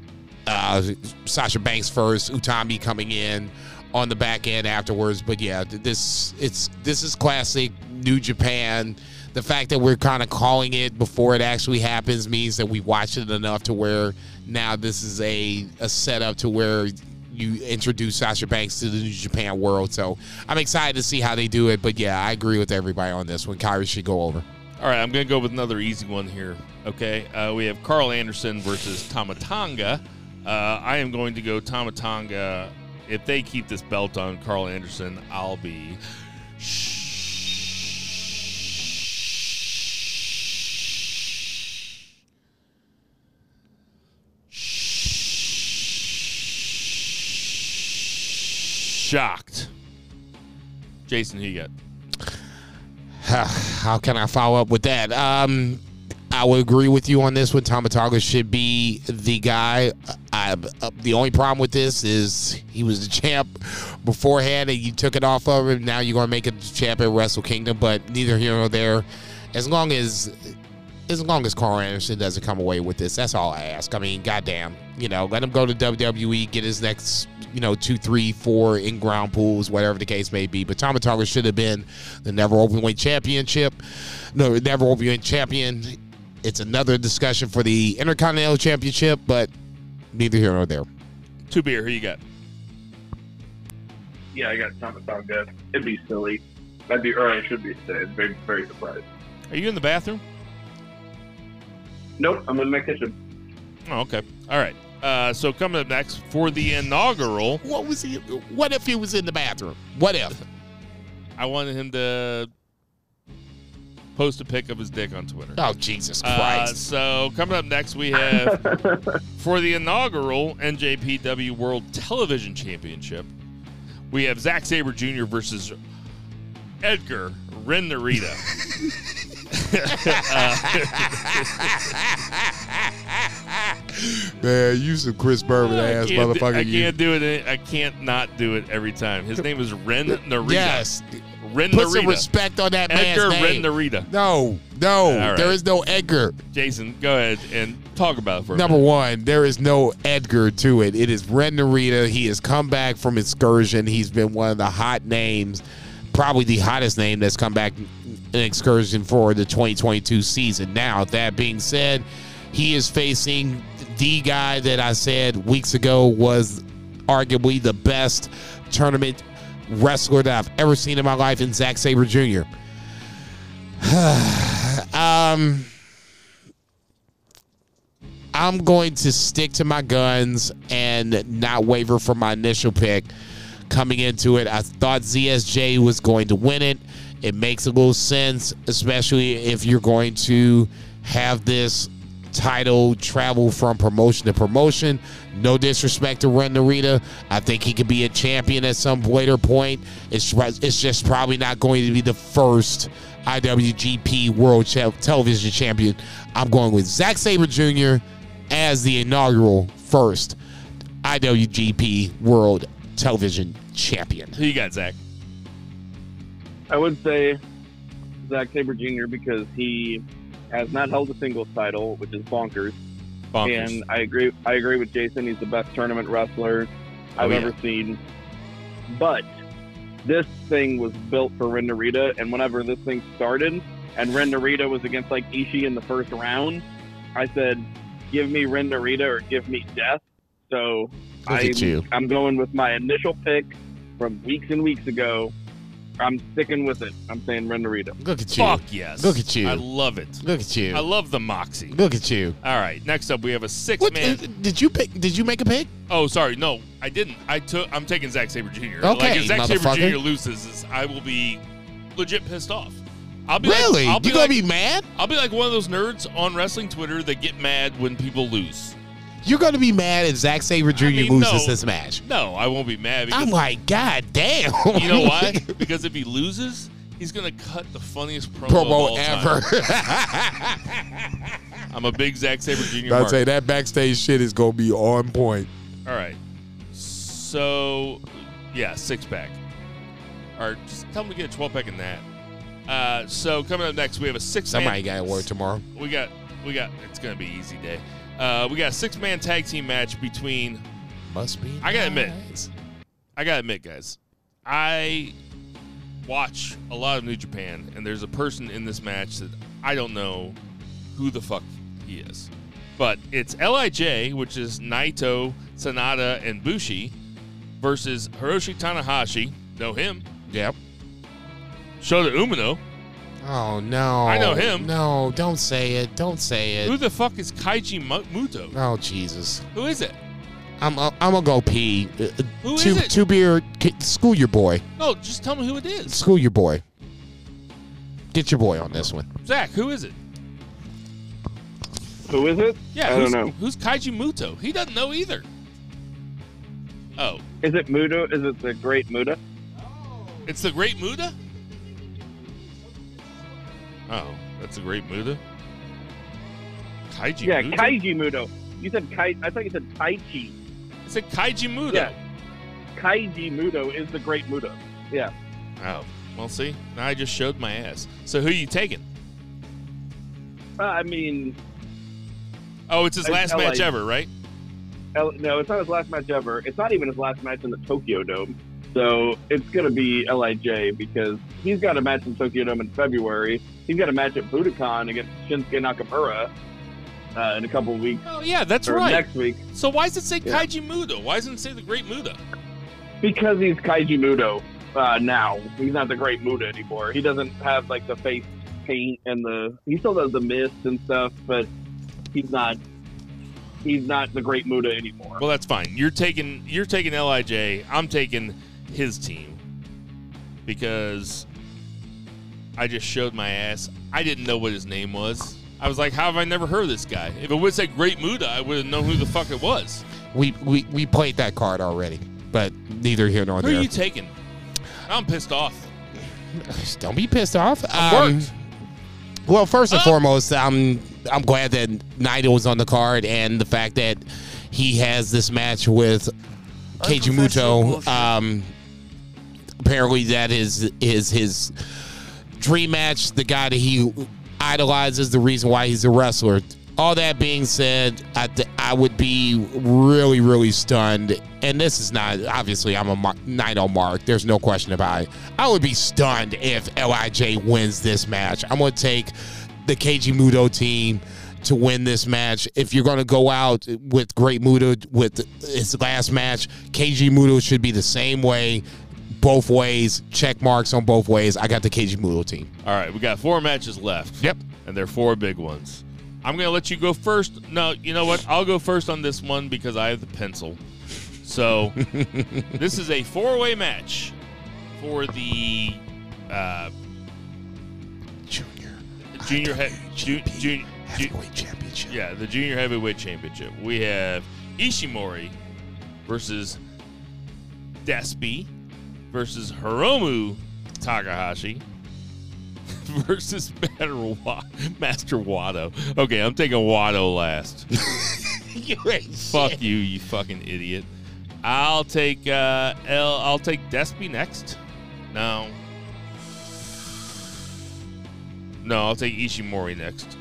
uh, Sasha Banks first, Utami coming in on the back end afterwards. But yeah, this it's this is classic New Japan. The fact that we're kind of calling it before it actually happens means that we watched it enough to where now this is a, a setup to where you introduce Sasha Banks to the New Japan world. So I'm excited to see how they do it. But yeah, I agree with everybody on this one. Kairi should go over. All right, I'm going to go with another easy one here. Okay, uh, we have Karl Anderson versus Tama Tonga. Uh, I am going to go Tama Tonga. If they keep this belt on Karl Anderson, I'll be. Shocked. Jason, who got? How can I follow up with that? Um, I would agree with you on this one. Tama Tonga should be the guy. I, uh, the only problem with this is he was the champ beforehand, and you took it off of him. Now you're going to make the champ at Wrestle Kingdom, but neither here nor there. As long as as long as Karl Anderson doesn't come away with this, that's all I ask. I mean, goddamn, you know, let him go to WWE, get his next, you know, two, three, four in ground pools, whatever the case may be. But Tama Tonga should have been the never openweight championship, no, never openweight champion. It's another discussion for the Intercontinental Championship, but neither here nor there. Two beer, who you got? Yeah, I got Tama Tonga. It'd be silly. I'd be, or I should be very, very surprised. Are you in the bathroom? Nope, I'm in my kitchen. Oh, okay. All right. Uh, so coming up next for the inaugural, What was he? What if he was in the bathroom? What if? I wanted him to post a pic of his dick on Twitter. Oh Jesus Uh, Christ! so coming up next, we have for the inaugural NJPW World Television Championship, we have Zack Sabre Jr. versus Edgar Rennerita. Man, you some Chris Bourbon I ass motherfucker. I you. can't do it. I can't not do it every time. His name is Ren Narita. Yes, Ren Narita. put some respect on that Edgar man's Ren. Narita. No, no, right. there is no Edgar. Jason, go ahead and talk about it for a Number one, there is no Edgar to it. It is Ren Narita. He has come back from excursion. He's been one of the hot names, probably the hottest name that's come back in excursion for the 2022 season. Now, that being said, he is facing the guy that I said weeks ago was arguably the best tournament wrestler that I've ever seen in my life in Zack Sabre Jr. um, I'm going to stick to my guns and not waver from my initial pick. Coming into it, I thought ZSJ was going to win it. It makes a little sense, especially if you're going to have this title travel from promotion to promotion. No disrespect to Ren Narita. I think he could be a champion at some later point. It's it's just probably not going to be the first IWGP World Television Champion. I'm going with Zack Sabre Jr. as the inaugural first. IWGP World Television Champion. Who you got, Zach? I would say Zack Sabre Jr. because he has not held a singles title, which is bonkers. Bonkers. And I agree. I agree with Jason. He's the best tournament wrestler I've Oh, yeah. ever seen. But this thing was built for Ren Narita, and whenever this thing started, and Ren Narita was against like Ishii in the first round, I said, "Give me Ren Narita or give me death." So I. I'm going with my initial pick from weeks and weeks ago. I'm sticking with it. I'm saying Ren Narita. Look at you. Fuck yes. Look at you. I love it. Look at you. I love the moxie. Look at you. All right. Next up, we have a six What man. uh, did you pick? Did you make a pick? Oh, sorry. No, I didn't. I took. I'm taking Zack Sabre Jr. Okay, like if Zack Sabre motherfucker. Jr. loses, I will be legit pissed off. I'll be Really? Like, I'll you gonna like, be mad? I'll be like one of those nerds on wrestling Twitter that get mad when people lose. You're gonna be mad if Zack Sabre Jr. mean, loses no. this match. No, I won't be mad I'm like, God damn. you know why? because if he loses, he's gonna cut the funniest promo, Promo ever. I'm a big Zack Sabre Jr. I'd say that backstage shit is gonna be on point. All right. So, yeah, six pack. Or just tell them to get a 12 pack in that. Uh, so coming up next, we have a six. Somebody got a word tomorrow. We got, we got. It's gonna be easy day. Uh, we got a six man tag team match between. Must be. I gotta admit. I gotta admit, guys, I watch a lot of New Japan, and there's a person in this match that I don't know who the fuck he is. But it's Lij, which is Naito, Sanada, and Bushi, versus Hiroshi Tanahashi. Know him. Yep. Shota Umino. Oh no. I know him. No, don't say it. Don't say it. Who the fuck is Kaiji Mu- Muto? Oh Jesus. Who is it? I'm I'm gonna go pee. Uh, uh, Who is it? Two beer. School your boy. No, just tell me who it is. School your boy. Get your boy on this one. Zach, who is it? Who is it? Yeah, I who's, don't know. Who's Kaiji Muto? He doesn't know either. Oh, Is it Muto? Is it the Great Muta? It's the Great Muta? Oh, that's a Great Muta? Kaiji Yeah, Muda? Kaiji Mudo. You said Kai. I thought you said Tai Chi. It's a Kaiji Muda. Yeah. Kaiji Mudo is the Great Muta. Yeah. Oh, well, see, now I just showed my ass. So who you taking? Uh, I mean, Oh, it's his I- last match ever, right? L- no, it's not his last match ever. It's not even his last match in the Tokyo Dome. So it's going to be Lij because he's got a match in Tokyo Dome in February. He's got a match at Budokan against Shinsuke Nakamura uh, in a couple of weeks Oh, yeah, that's right. next week So why does it say Yeah. Kaiji Muda? Why doesn't it say the Great Muta? because he's Kaiji Mudo uh, now. He's not the Great Muta anymore. He doesn't have like the face paint and the. He still does the mist and stuff, but he's not. He's not the Great Muta anymore. Well, that's fine. You're taking you're taking Lij. I'm taking his team because I just showed my ass. I didn't know what his name was. I was like, how have I never heard of this guy? If it would say Great Muta, I would have known who the fuck it was. We we we played that card already, but neither here nor there. Who are you taking? I'm pissed off. Don't be pissed off. I'm Um, worked. Well, first and Oh. foremost, I'm I'm glad that Naito was on the card, and the fact that he has this match with Keiji Muto. bullshit. Um, apparently, that is is his dream match. The guy that he idolizes, the reason why he's a wrestler. All that being said, I th- I would be really really stunned. And this is not obviously I'm a Mar- Naito mark. There's no question about it. I would be stunned if Lij wins this match. I'm gonna take the Keiji Muto team to win this match. If you're going to go out with Great Muto with his last match, Keiji Muto should be the same way, both ways. Check marks on both ways. I got the Keiji Muto team. All right, we got four matches left. Yep. And they're four big ones. I'm going to let you go first. No, you know what? I'll go first on this one because I have the pencil. So, this is a four way match for the uh, Junior. junior, he- ju- ju- ju- Heavyweight Championship. yeah, the junior heavyweight championship. We have Ishimori versus Despi versus Hiromu Takahashi versus Master Wato. Okay, I'm taking Wato last. you Fuck shit. you, you fucking idiot. I'll take uh L I'll take Despy next. No. No, I'll take Ishimori next.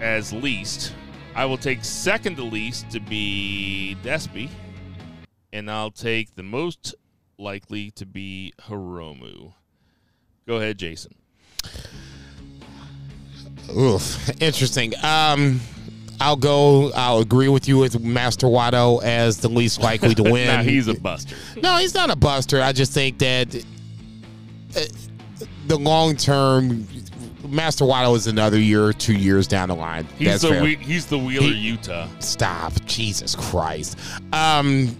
As least. I will take second to least to be Despy. And I'll take the most likely to be Hiromu. Go ahead, Jason. Oof, interesting. Um, I'll go. I'll agree with you with Master Wato as the least likely to win. Now he's a buster. no, he's not a buster. I just think that uh, the long term, Master Wato is another year or two years down the line. He's That's the fair. He's the Wheeler He- Utah. Stop, Jesus Christ. Um,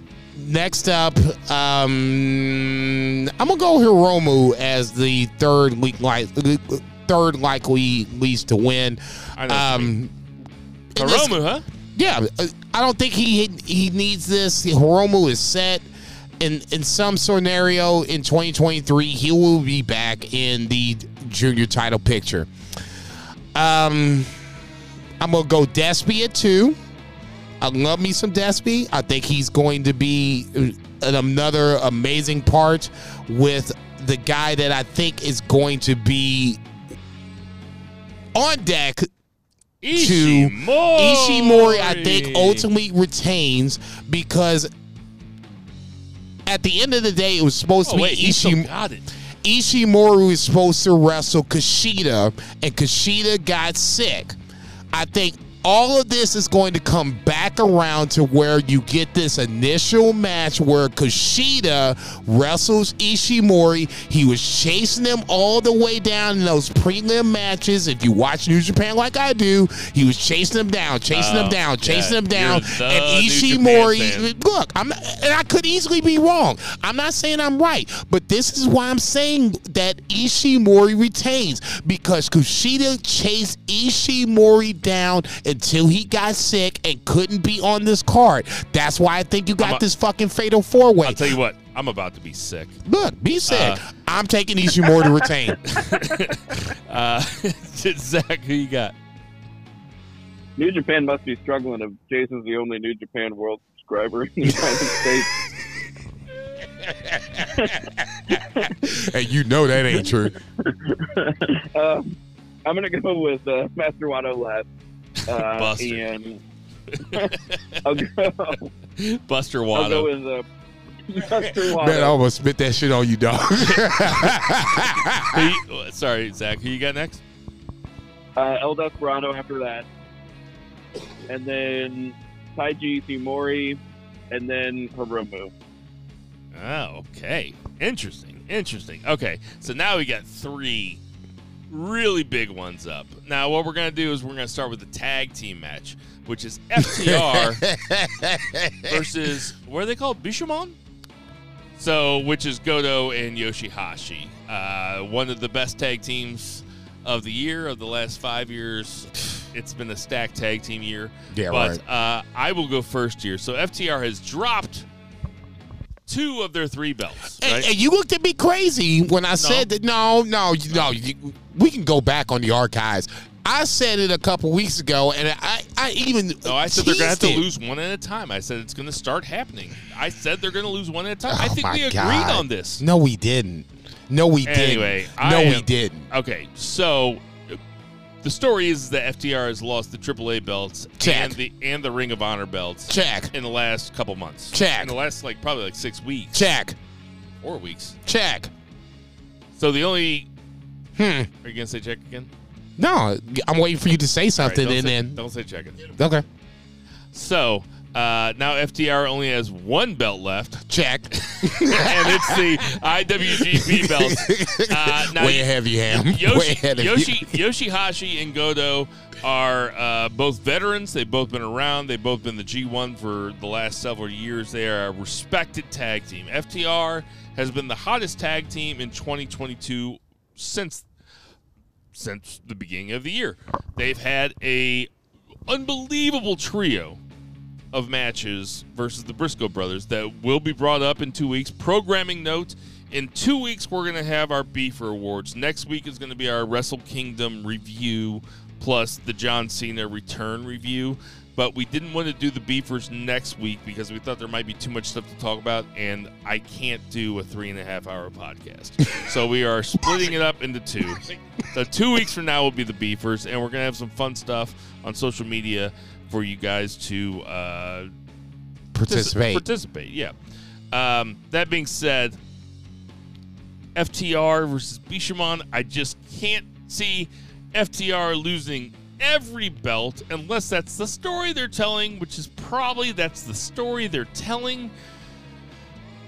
next up, um, I'm gonna go Hiromu as the third le- like third likely least to win. I know what you Um, and this- Hiromu, huh? yeah, uh, I don't think he he needs this. Hiromu is set. In, in some scenario in 2023, he will be back in the junior title picture. Um, I'm gonna go Despy at two. I love me some Despy. I think he's going to be uh, another amazing part with the guy that I think is going to be on deck to Ishimori. Ishimori, I think ultimately retains because at the end of the day, it was supposed Oh, to be Ishimori. Ishimori was supposed to wrestle Kushida, and Kushida got sick. I think all of this is going to come back around to where you get this initial match where Kushida wrestles Ishimori. He was chasing him all the way down in those prelim matches. If you watch New Japan like I do, he was chasing him down, chasing Oh, him down, chasing yeah, him down. And Ishimori, look, I'm and I could easily be wrong. I'm not saying I'm right, but this is why I'm saying that Ishimori retains because Kushida chased Ishimori down until he got sick and couldn't be on this card. That's why I think you got a- this fucking fatal four way. I'll tell you what, I'm about to be sick. Look, be sick. Uh, I'm taking Ishimori to retain. Uh, Zach, who you got? New Japan must be struggling if Jason's the only New Japan World subscriber in the United States. and you know that ain't true. um, I'm gonna go with uh, Master Wato last, uh, Buster. and I'll go. Buster I'll go with uh, Master Wato. Man, I almost spit that shit on you, dog. You- sorry, Zach. Who you got next? uh, El Desperado after that, and then Taiji Ishimori, and then Hiromu. Oh, okay. Interesting. Interesting. Okay, so now we got three really big ones up. Now, what we're going to do is we're going to start with the tag team match, which is FTR versus, what are they called? Bishamon? So, which is Goto and Yoshihashi. Uh, one of the best tag teams of the year, of the last five years. It's been a stacked tag team year. Yeah, but uh, I will go first here. So, FTR has dropped two of their three belts. And, Right? and you looked at me crazy when I said that. No, no, no. You, we can go back on the archives. I said it a couple weeks ago, and I, I even. No, I said they're gonna have to it. lose one at a time. I said it's gonna start happening. I said they're gonna lose one at a time. I Oh, think we agreed God. on this. No, we didn't. No, we Anyway, didn't. I No, we didn't. Okay, so the story is that FTR has lost the AAA belts Check. and the and the Ring of Honor belts Check. in the last couple months. Check. In the last like probably like six weeks, Check. four weeks. Check. So the only Hmm. are you gonna say check again? No, I'm waiting for you to say something, don't and say, then don't say check it. okay. So uh, now FTR only has one belt left. Check. and it's the IWGP belts. Uh, now, Way ahead of you, Ham. Way Yoshi, ahead of Yoshi, you. Yoshihashi and Goto are uh, both veterans. They've both been around. They've both been the G1 for the last several years. They are a respected tag team. FTR has been the hottest tag team in 2022 since since the beginning of the year. They've had a unbelievable trio of matches versus the Briscoe brothers that will be brought up in two weeks. Programming note in two weeks, we're going to have our Beefer Awards. Next week is going to be our Wrestle Kingdom review plus the John Cena return review. but we didn't want to do the beefers next week because we thought there might be too much stuff to talk about, and I can't do a three and a half hour podcast. so we are splitting it up into two. So two weeks from now will be the beefers, and we're gonna have some fun stuff on social media for you guys to uh, Participate. Participate, yeah. Um, that being said, FTR versus Bishamon, I just can't see FTR losing every belt unless that's the story they're telling, which is probably that's the story they're telling.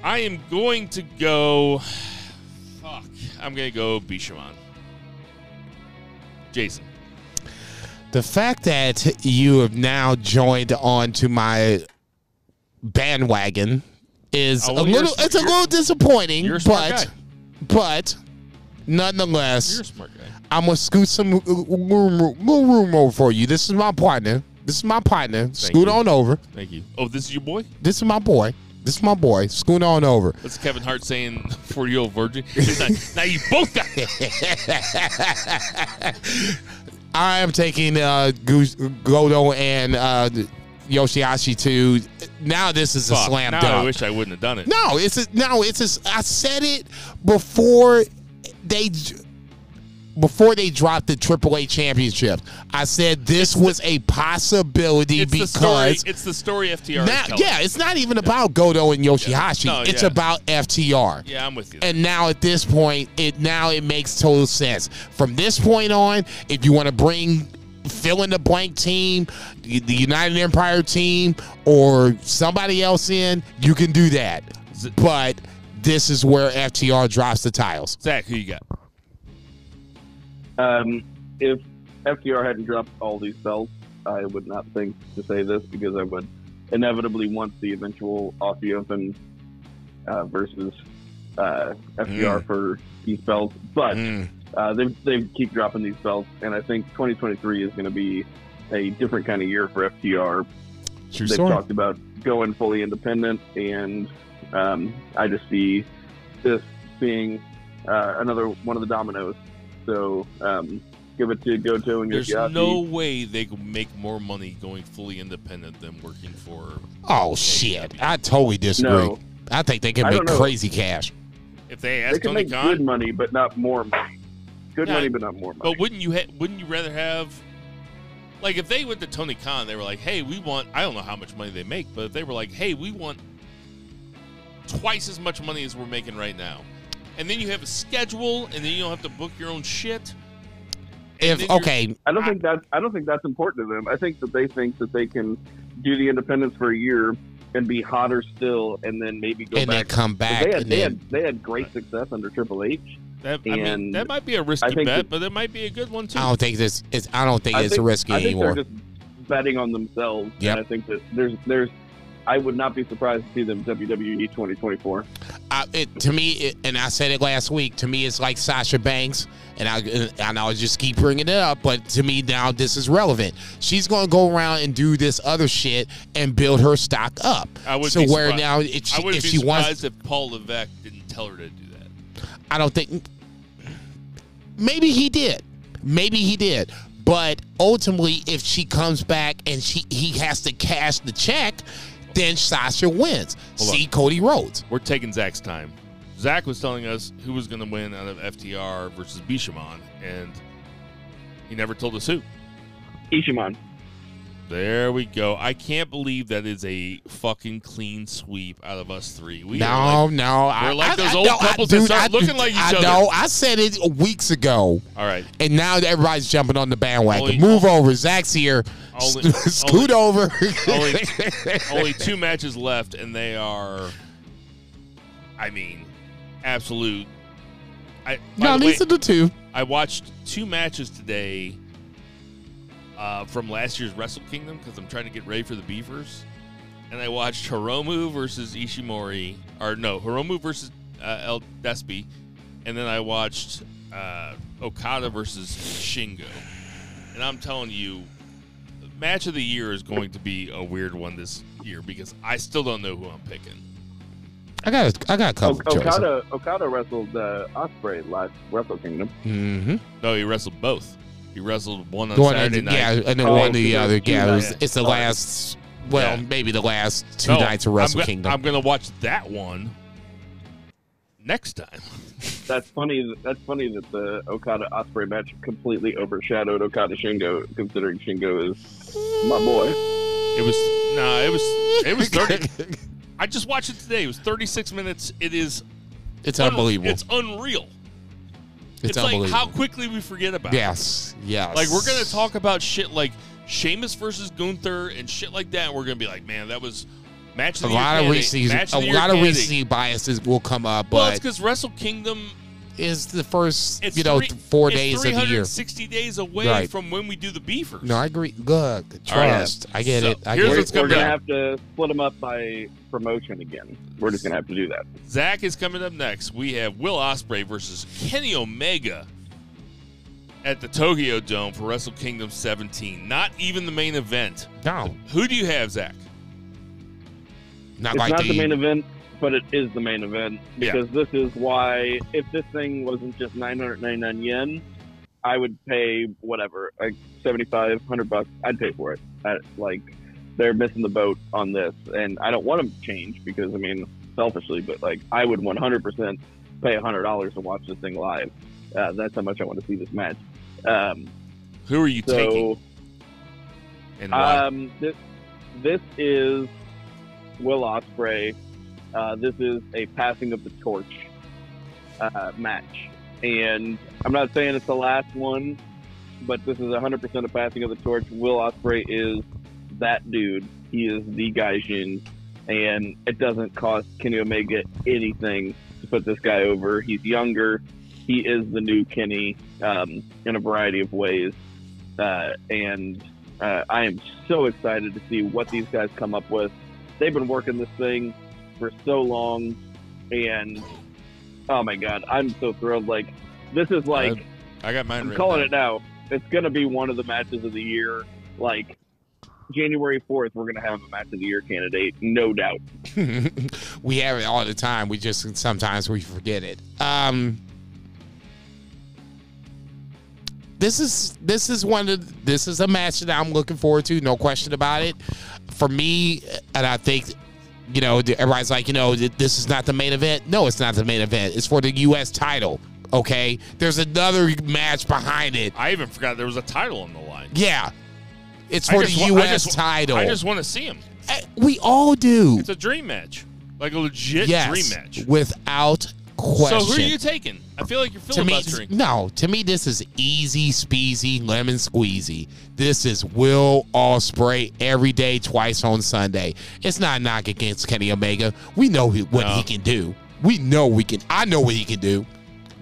I am going to go. Fuck. I'm going to go Bishamon. Jason. The fact that you have now joined on to my bandwagon is Oh, a well, you're little a it's a little disappointing, you're a smart but guy. but nonetheless, You're a smart guy. I'm gonna scoot some uh, uh, uh, room, room, room over for you. This is my partner. This is my partner. Scoot you. on over. Thank you. Oh, this is your boy? This is my boy. This is my boy. Scoot on over. That's Kevin Hart saying 40 year old virgin. He's like, now you both got I am taking uh, Goto and uh, Yoshihashi to. Now this is a Fuck, slam now dunk. I wish I wouldn't have done it. No, it's a, no, it's a, I said it before they before they dropped the AAA championship. I said this was a possibility it's the story. because It's the story FTR. now, is yeah, it's not even about Goto and Yoshihashi. No, it's yeah. about FTR. Yeah, I'm with you. And now at this point, it now it makes total sense. From this point on, if you want to bring fill in the blank team, the the United Empire team, or somebody else in, you can do that. But this is where FTR drops the tiles. Zach, who you got? Um, if FTR hadn't dropped all these belts, I would not think to say this because I would inevitably want the eventual Aussie Open uh, versus uh, FTR for these belts. But Mm. uh, they they keep dropping these belts, and I think 2023 is going to be a different kind of year for FTR. True They've story. talked about going fully independent, and um, I just see this being uh, another one of the dominoes. So um, give it to Goto and There's Yoshihashi. no way they could make more money going fully independent than working for. Oh shit! I totally disagree. No. I think they can I make crazy cash. If they they can Tony make Khan, good money, but not more money. Good Yeah, money, but not more money. but wouldn't you ha- wouldn't you rather have? Like if they went to Tony Khan, they were like, "Hey, we want." I don't know how much money they make, but if they were like, "Hey, we want twice as much money as we're making right now," and then you have a schedule, and then you don't have to book your own shit. If okay, I don't think that's I don't think that's important to them. I think that they think that they can do the independence for a year and be hotter still, and then maybe go and then back. come 'Cause back They had, and they, then had, they had great success under Triple H. that, I mean, that might be a risky bet, that- but it might be a good one too. I don't think this is. I don't think I it's think, risky I think anymore. they're just betting on themselves. Yeah, I think that there's there's I would not be surprised to see them WWE 2024. I, it, to me, it, and I said it last week. To me, it's like Sasha Banks, and I and I'll just keep bringing it up. But to me, now this is relevant. She's going to go around and do this other shit and build her stock up. I would so be where surprised- now, if she, I wouldn't if be she wants, surprised if Paul Levesque didn't tell her to do that. I don't think. Maybe he did. Maybe he did. But ultimately, if she comes back and she he has to cash the check, then Sasha wins. Hold on. See Cody Rhodes. We're taking Zach's time. Zach was telling us who was going to win out of FTR versus Bishamon, and he never told us who. Ishiman. There we go. I can't believe that is a fucking clean sweep out of us three. We No, like, no. We're like I- those I- old no, couples that start I- looking like each I other. know. I said it weeks ago, all right. and now everybody's jumping on the bandwagon. Only- Move over. Zach's here. Only- Scoot only- over. only, only two matches left, and they are, I mean, absolute. I, no, the way, these are the two. I watched two matches today uh, from last year's Wrestle Kingdom because I'm trying to get ready for the Beavers, and I watched Hiromu versus Ishimori, or no, Hiromu versus uh, El Despi. and then I watched uh, Okada versus Shingo, and I'm telling you, match of the year is going to be a weird one this year because I still don't know who I'm picking. I got. A, I got a couple. O- Okada Okada wrestled uh, Ospreay last Wrestle Kingdom. Mm-hmm. No, he wrestled both. He wrestled one on The one Saturday night. yeah, and then Oh, one the two- other. two Yeah, it was, it's the last. Well, Yeah. maybe the last two No, nights of Wrestle I'm go- Kingdom. I'm gonna watch that one next time. That's funny. That's funny that the Okada Ospreay match completely overshadowed Okada Shingo, considering Shingo is my boy. It was nah. It was it was thirty. I just watched it today. It was 36 minutes. It is it's un- unbelievable. It's unreal. It's, It's, like how quickly we forget about. it. yes, yes. Like we're gonna talk about shit like Sheamus versus Gunther and shit like that. And we're gonna be like, man, that was match a of the year lot of recency. A lot of recency biases will come up, Well, it's because Wrestle Kingdom is the first it's you know three- four it's days of the year. Sixty days away Right. from when we do the beavers. No, I agree. Look, All right. trust. I get So, it. I here's get We're, what's it. we're gonna up. have to split them up by promotion again. We're just gonna have to do that. Zach is coming up next. We have Will Ospreay versus Kenny Omega at the Tokyo Dome for Wrestle Kingdom 17. Not even the main event. No, Who do you have, Zach? not it's like not the, the main event, but it is the main event Yeah. because this is why if this thing wasn't just 999 yen, I would pay whatever, like 75, 100 bucks. I'd pay for it. I, like they're missing the boat on this, and I don't want them to change because I mean, selfishly, but like I would 100% pay hundred dollars to watch this thing live. Uh, that's how much I want to see this match. Um, Who are you so. taking and why? Um, this this is Will Ospreay. Uh, this is a passing of the torch uh, match, and I'm not saying it's the last one, but this is 100% a passing of the torch. Will Ospreay is that dude. He is the Gaijin, and it doesn't cost Kenny Omega anything to put this guy over. He's younger. He is the new Kenny um, in a variety of ways, uh, and uh, I am so excited to see what these guys come up with. They've been working this thing for so long, and oh my god, I'm so thrilled! Like this is like I got mine. I'm calling down. it now. It's gonna be one of the matches of the year. Like January 4th, we're gonna have a match of the year candidate, no doubt. we have it all the time. We just sometimes we forget it. Um, this is this is one of this is a match that I'm looking forward to. No question about it. For me, and I think. You know, everybody's like, you know, this is not the main event. No, it's not the main event. It's for the U.S. title. Okay, there's another match behind it. I even forgot there was a title on the line. Yeah, it's for the wa- I U.S. just- title. I just want to see him. Eh, we all do. It's a dream match, like a legit yes, dream match. without question. So who are you taking? I feel like you're to me, no. To me, this is easy speasy lemon squeezy. This is Will Ospreay every day, twice on Sunday. It's not a knock against Kenny Omega. We know he, what No. he can do. We know we can. I know what he can do.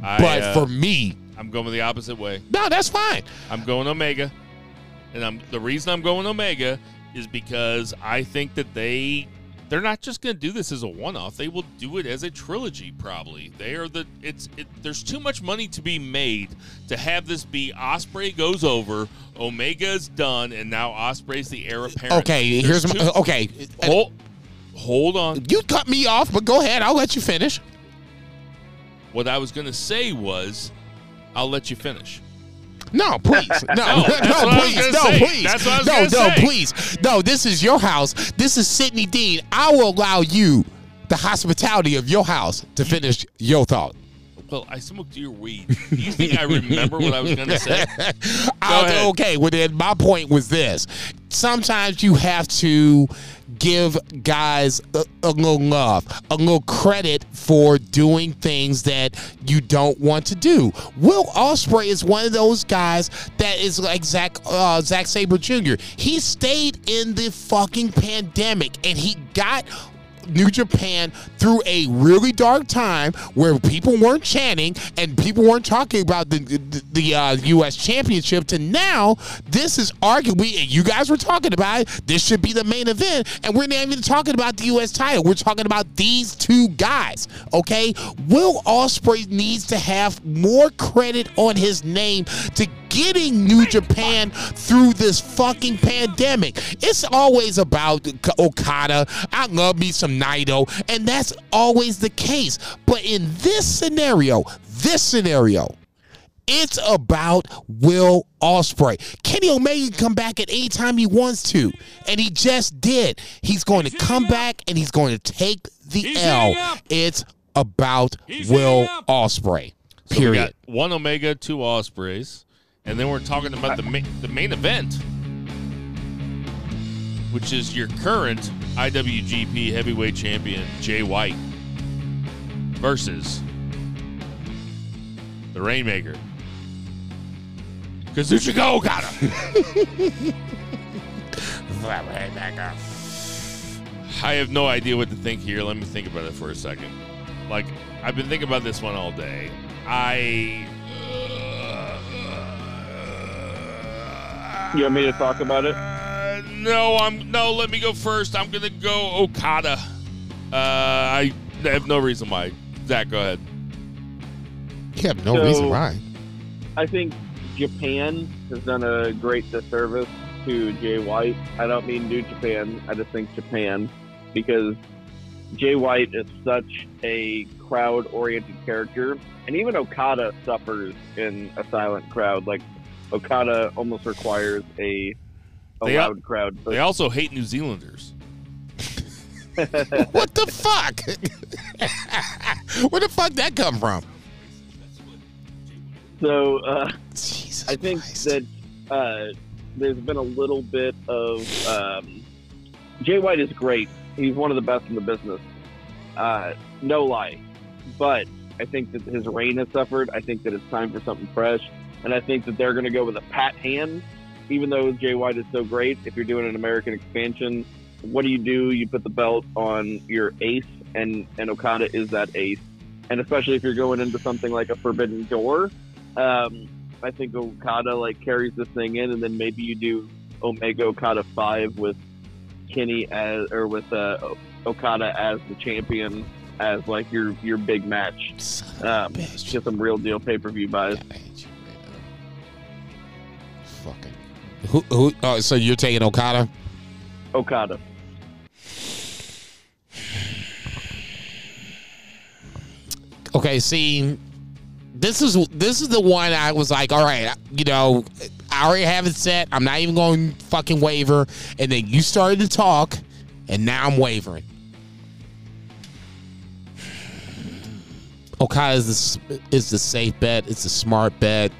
I, but uh, for me, I'm going the opposite way. no, that's fine. I'm going Omega, and I'm the reason I'm going Omega is because I think that they they're not just going to do this as a one-off. They will do it as a trilogy. Probably they are the it's it, there's too much money to be made to have this be Ospreay goes over, Omega's done, and now Ospreay's the heir apparent. Okay, There's here's my, uh, okay. Hold, hold on. You cut me off, but go ahead. I'll let you finish. What I was going to say was, I'll let you finish. No, please. No, No, no, that's what I was please. No, say. please. That's what I was no, gonna no, say. please. No, this is your house. This is Sydney Dean. I will allow you the hospitality of your house to finish your thought. Well, I smoked your weed. Do you think I remember what I was going to say? I'll- ahead. okay, well then my point was this. Sometimes you have to give guys a, a little love, a little credit for doing things that you don't want to do. Will Ospreay is one of those guys that is like Zach uh, Zack Sabre Jr. He stayed in the fucking pandemic and he got New Japan through a really dark time where people weren't chanting and people weren't talking about the the, the uh, U.S. Championship. To now, this is arguably, and you guys were talking about it. This should be the main event, and we're not even talking about the U.S. title. We're talking about these two guys. Okay, Will Ospreay needs to have more credit on his name to getting New Japan through this fucking pandemic. It's always about Okada. I love me some Naito, and that's always the case. But in this scenario, this scenario, It's about Will Ospreay. Kenny Omega can come back at any time he wants to, and he just did. He's going to come back and he's going to take the He's L. It's about He's Will hitting up. Ospreay. So we Period. got one Omega, two Ospreays, and then we're talking about the main, the main event, which is your current IWGP Heavyweight Champion Jay White versus the Rainmaker. Kazuchika Okada. Rainmaker. I have no idea what to think here. Let me think about it for a second. Like, I've been thinking about this one all day. I. You want me to talk about it? Uh, no, I'm no. Let me go first. I'm gonna go Okada. Uh, I have no reason why. Zach, go ahead. You have no So- reason why. I think Japan has done a great disservice to Jay White. I don't mean New Japan. I just think Japan because Jay White is such a crowd-oriented character, and even Okada suffers in a silent crowd. Like Okada almost requires a a They al- loud crowd. So They also hate New Zealanders. What the fuck? Where the fuck that come from? so uh, Jesus I think Christ. that uh, there's been a little bit of um, Jay White is great. He's one of the best in the business, uh, no lie. But I think that his reign has suffered. I think that it's time for something fresh, and I think that they're going to go with a pat hand. Even though Jay White is so great, if you're doing an American expansion, what do you do? You put the belt on your ace, and and Okada is that ace. And especially if you're going into something like a Forbidden Door, um, I think Okada like carries this thing in, and then maybe you do Omega Okada five with Kenny as or with uh, Okada as the champion as like your your big match. Son of a Um, get some real deal pay per view buys. I hate you right now. Fucking. Who, who, oh, so you're taking Okada? Okada. Okay, see, this is this is the one I was like, all right, you know, I already have it set. I'm not even going to fucking waver. And then you started to talk, and now I'm wavering. Okada is the, is the safe bet. It's a smart bet.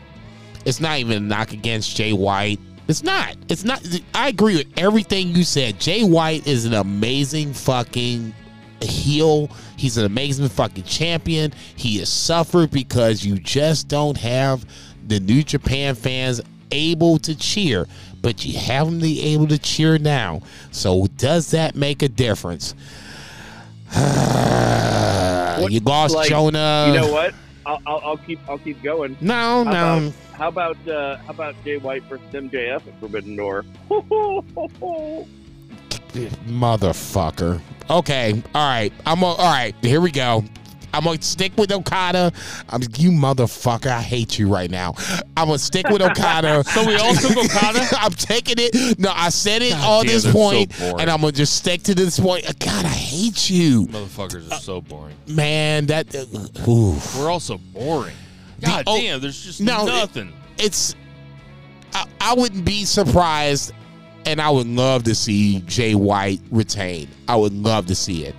It's not even a knock against Jay White. It's not. It's not. I agree with everything you said. Jay White is an amazing fucking heel. He's an amazing fucking champion. He has suffered because you just don't have the New Japan fans able to cheer, but you have them be able to cheer now. So does that make a difference? you lost like, Jonah. you know what? I'll, I'll, I'll keep I'll keep going. No, no. About, how about uh, how about Jay White versus MJF at Forbidden Door? Motherfucker. Okay, all right. I'm a, all right. Here we go. I'm gonna stick with Okada. I'm you motherfucker. I hate you right now. I'm gonna stick with Okada. So we all took Okada? I'm taking it. No, I said it God on damn, this they're so and I'm gonna just stick to this point. God, I hate you, Motherfuckers are so boring. man. That uh, oof. We're all so boring. God oh, damn, there's just no, it- nothing. it's I, I wouldn't be surprised and I would love to see Jay White retain. I would love to see it.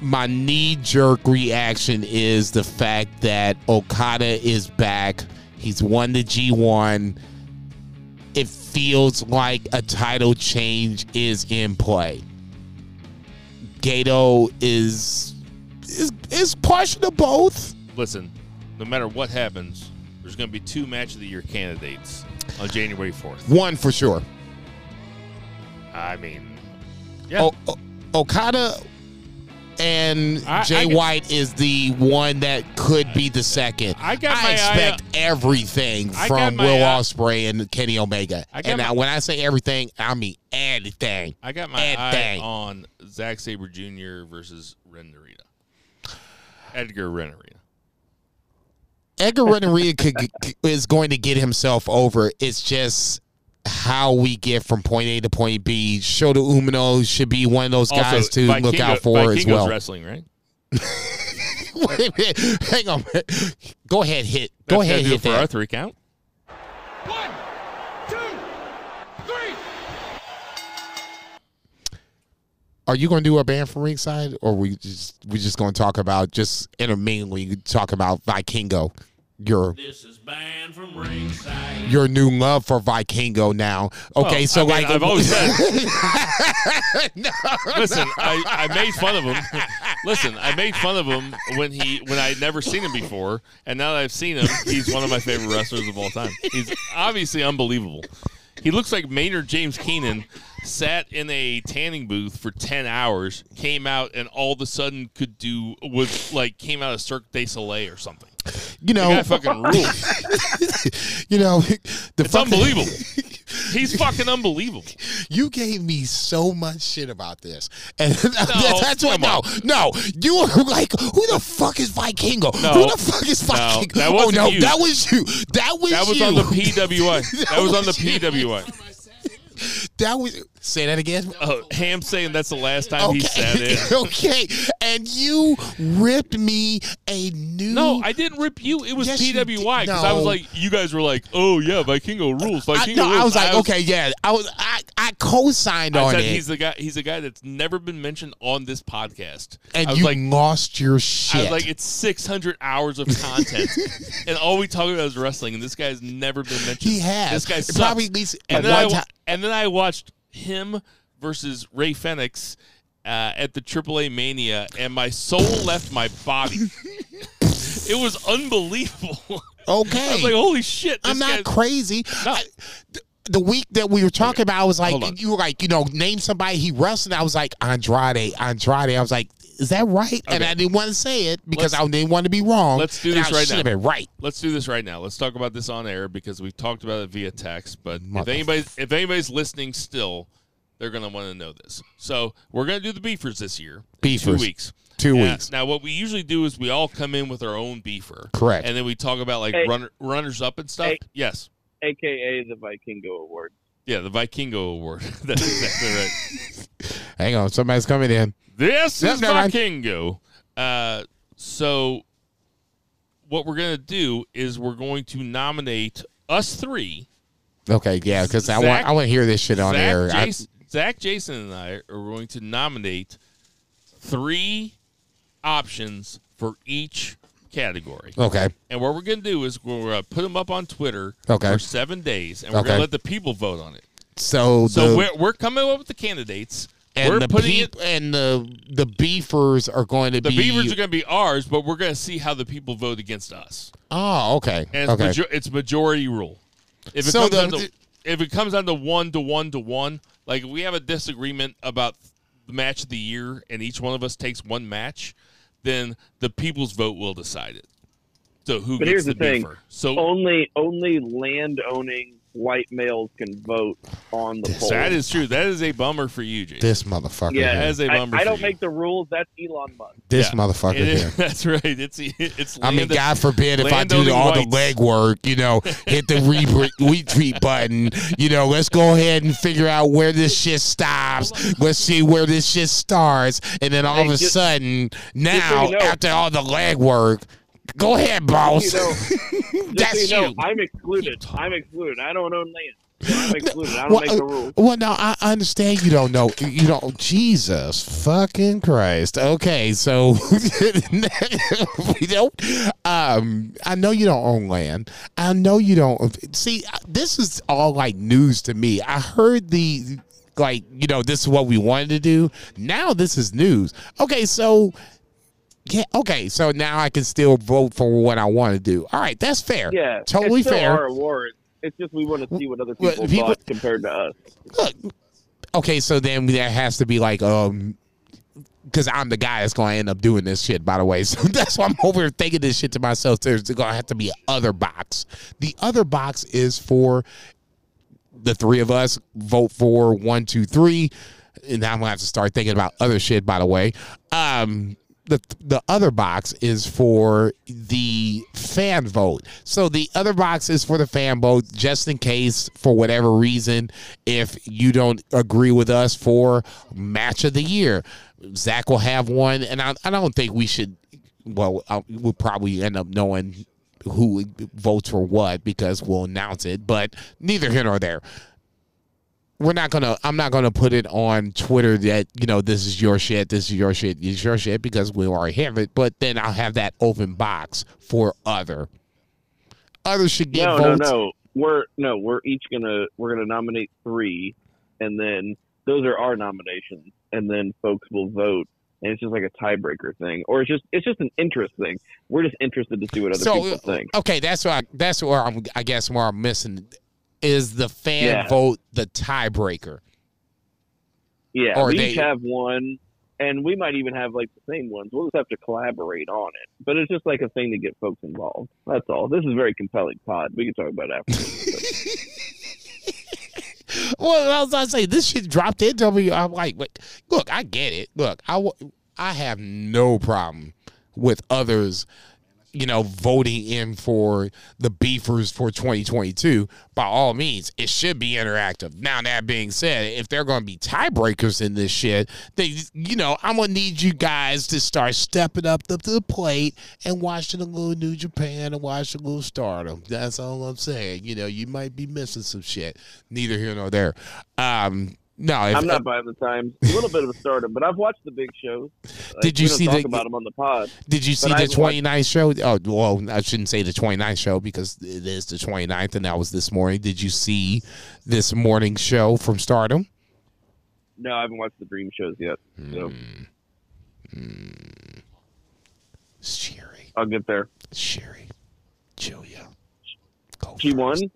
My knee jerk reaction is the fact that Okada is back. He's won the G1. It feels like a title change is in play. Gedo is is is partial to both. Listen, no matter what happens, there's going to be two match of the year candidates on January 4th. One for sure. I mean, yeah. O- O- Okada and I- Jay I White is the one that could be the second. I got my eye expect everything I from Will Ospreay and Kenny Omega. I got And my- now, when I say everything, I mean anything. I got my Ed eye on Zack Sabre Jr. versus Ren Narita. Edgar Rennerita. Edgar Renneria could, is going to get himself over. It's just how we get from point A to point B. Shota Umino should be one of those guys to look out for as well. wrestling, right? Wait a minute. Hang on. Go ahead, hit Go That's ahead, hit it for that. our three count. One, two, three. Are you going to do a band from ringside, or we just we just going to talk about just intermittently talk about Vikingo, your This is banned from ringside. your new love for Vikingo now? Okay, Well, so I mean, like I've always said. Listen, I, I made fun of him. Listen, I made fun of him when he when I had never seen him before, and now that I've seen him, he's one of my favorite wrestlers of all time. He's obviously unbelievable. He looks like Maynard James Keenan sat in a tanning booth for ten hours, came out, and all of a sudden could do was like came out of Cirque du Soleil or something. You The know, guy fucking rules. you know, the It's fucking- unbelievable. He's fucking unbelievable. You gave me so much shit about this, and that's what. come No, on. no, you were like, "Who the fuck is Vikingo? No. Who the fuck is No, Vikingo?" that oh wasn't no, you. that was you. That was That was you. on the PWI. That was on the PWI. That was. Say that again. Oh, Ham saying that's the last time he said Okay, it. okay, and you ripped me a new. No, I didn't rip you. It was Yes, PWI because I was like, you guys were like, oh yeah, Vikingo rules. I, Vikingo no, rules. I was like, okay, yeah, I was, I, I co-signed I on said it, he's the guy. He's a guy that's never been mentioned on this podcast. and I was you like, lost your I shit. was like, it's 600 hours of content, and all we talk about is wrestling. And this guy's never been mentioned. he has. This guy sucks. probably at least and then I one time. and then I watched him versus Rey Fenix uh, at the AAA Mania, and my soul left my body. it was unbelievable. Okay, I was like, holy shit! I'm not crazy. No. I- th- the week that we were talking about, I was like, you were like, you know, name somebody he wrestled. I was like, Andrade, Andrade. I was like, is that right? And I didn't want to say it because Let's- I didn't want to be wrong. let's do this I right should now. have been right. Let's do this right now. Let's talk about this on air because we've talked about it via text. But if Mother- anybody if anybody's listening still, they're gonna want to know this. So we're gonna do the beefers this year. in Two Beefers. weeks. Two Now- weeks. Now, what we usually do is we all come in with our own beefer. Correct. And then we talk about like Hey. runner, runners up and stuff. Hey. Yes. AKA the Vikingo Award. Yeah, the Vikingo Award. That's exactly right. Hang on, somebody's coming in. This is. Vikingo. Uh, so, what we're going to do is we're going to nominate us three. Okay, yeah, because I want I want to hear this shit on Zach, air. I- Zach, Jason, and I are going to nominate three options for each category. okay, And what we're going to do is we're going to put them up on Twitter Okay. for seven days, and we're Okay. going to let the people vote on it. so So the, we're, we're coming up with the candidates. and we're the putting peop- it. and the the beefers are going to The be the beavers are going to be ours, but we're going to see how the people vote against us. oh okay And it's, okay majo- it's majority rule. If it So comes the- down to, if it comes down to one to one to one, like we have a disagreement about the match of the year, and each one of us takes one match, then the people's vote will decide it. So who But gets here's the thing. beaver? So Only only land owning white males can vote on the poll. that is true. That is a bummer for you, Jason. this motherfucker yeah, here. That is a I, bummer I for don't you. make the rules. That's Elon Musk. this Yeah. motherfucker It is- here. that's right. It's it's. I mean, land- God forbid if I do landowning all the legwork, you know, hit the re- retweet button, you know, let's go ahead and figure out where this shit stops. Let's see where this shit starts. And then all Hey, of a just- sudden, now, you know- after all the legwork, go ahead, boss. You know, That's you know, you. I'm excluded. I'm excluded. I don't own land. I'm excluded. I don't Well, make the uh, rules. Well, no, I I understand you don't know. You don't. Jesus fucking Christ. Okay, so we don't. Um, I know you don't own land. I know you don't. See, this is all like news to me. I heard the like, you know, this is what we wanted to do. Now this is news. Okay, so. Yeah. Okay. So now I can still vote for what I want to do. All right. That's fair. Yeah, Totally it's still fair. Our award. It's just we want to see what other people, people- thought compared to us. look, okay, so then there has to be like um because I'm the guy that's going to end up doing this shit, by the way. So that's why I'm over here thinking this shit to myself. There's going to have to be other box. The other box is for the three of us vote for one, two, three. And now I'm going to have to start thinking about other shit, by the way. Um, the, the other box is for the fan vote. So the other box is for the fan vote, just in case, for whatever reason, if you don't agree with us for match of the year. Zach will have one, and I, I don't think we should. Well, I, we'll probably end up knowing who votes for what because we'll announce it. But neither here nor there. We're not gonna. I'm not gonna put it on Twitter that you know this is your shit, this is your shit, this is your shit because we already have it. But then I'll have that open box for other. Others should get no, votes. no, no. We're no, we're each gonna we're gonna nominate three, and then those are our nominations, and then folks will vote, and it's just like a tiebreaker thing, or it's just it's just an interest thing. We're just interested to see what other So people think. okay, that's why that's where I'm. I guess where I'm missing is the fan Yeah. vote the tiebreaker. Yeah, or we they- each have one, and we might even have like the same ones. We'll just have to collaborate on it, but it's just like a thing to get folks involved. That's all. This is a very compelling pod. We can talk about it after. Well, I was gonna say this shit dropped into me. I'm like, wait, look, I get it. Look, I I have no problem with others, you know, voting in for the beefers for 2022. By all means, it should be interactive. Now, that being said, if they're going to be tiebreakers in this shit, they, you know, I'm gonna need you guys to start stepping up to the plate and watching a little New Japan and watching a little Stardom. That's all I'm saying. You know, you might be missing some shit. Neither here nor there. Um, no, if, I'm not buying the times. A little bit of a stardom, but I've watched the big shows. Like, Did you see talk the- about them on the pod? Did you see the I've watched- 29th show? Oh, well, I shouldn't say the 29th show because it is the 29th, and that was this morning. Did you see this morning show from Stardom? No, I haven't watched the Dream shows yet, so hmm. Hmm. Sherry, I'll get there. Syuri, Giulia. Go She first. won.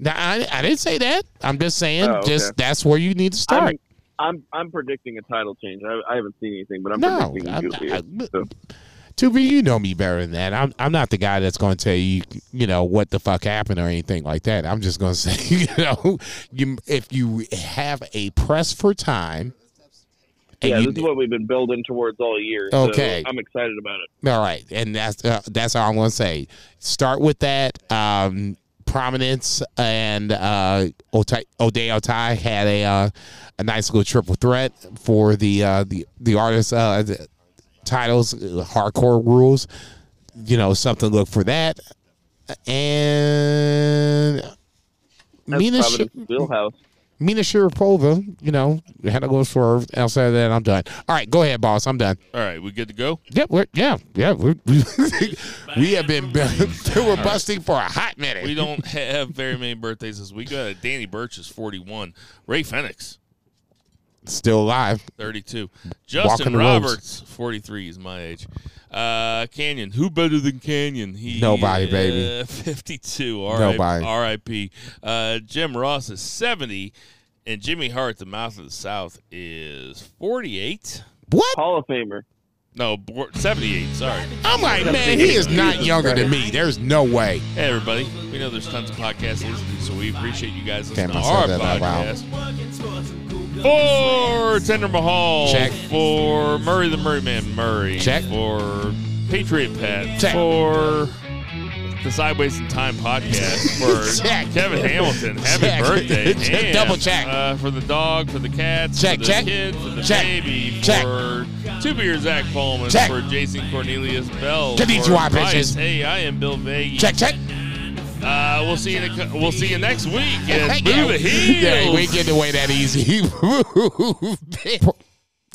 No, I, I didn't say that. I'm just saying, Oh, okay. just that's where you need to start. I'm, I'm I'm predicting a title change. I, I haven't seen anything, but I'm No, predicting I'm- Giulia. So. Tubi, you know me better than that. I'm I'm not the guy that's going to tell you, you know, what the fuck happened or anything like that. I'm just going to say, you know, you if you have a press for time, and Yeah, you- this is what we've been building towards all year. so Okay. I'm excited about it. All right, and that's uh, that's all I'm going to say. Start with that. Um, prominence and uh, Ota- Ode Otai had a uh, a nice little triple threat for the uh, the the artist uh, the titles, hardcore rules. You know, something to look for that. And That's Mina Sh- Wheelhouse. Mina Sharapova, you know, had a little swerve. Outside of that, I'm done. All right, go ahead, boss. I'm done. All right, we good to go? Yep, we're, yeah, yeah. We're, we have been we're busting for a hot minute. We don't have very many birthdays this week. Uh, Danny Burch is 41. Rey Fenix, still alive. 32. Justin the. Roberts, 43 is my age. Uh, Kanyon, who better than Kanyon? He Nobody, baby. uh, 52. R- Nobody. R.I.P. Uh, Jim Ross is 70, and Jimmy Hart, the mouth of the South, is 48. What? Hall of Famer. No, 78. Sorry. I'm like, man, he is not younger than me. There's no way. Hey, everybody. We know there's tons of podcasts to listen to, so we appreciate you guys listening Damn, to our said out podcast. For Tender Mahal. Check. For Murray the Murray Man Murray. Check. For Patriot Pet. Check. For the Sideways in Time podcast. For Check. Kevin Hamilton. Happy Check. birthday. Check. And, Double check. Uh, for the dog, for the cats, Check, for the check. kid, for the Check. baby, Check. for two beer Zach Coleman, Check. for Jason Cornelius Bell. These for Bryce. bitches. Hey, I am Bill Vegas. Check, check. Uh, we'll see you. We'll see you next week. Yeah. move the heels. Yeah, we ain't getting away that easy.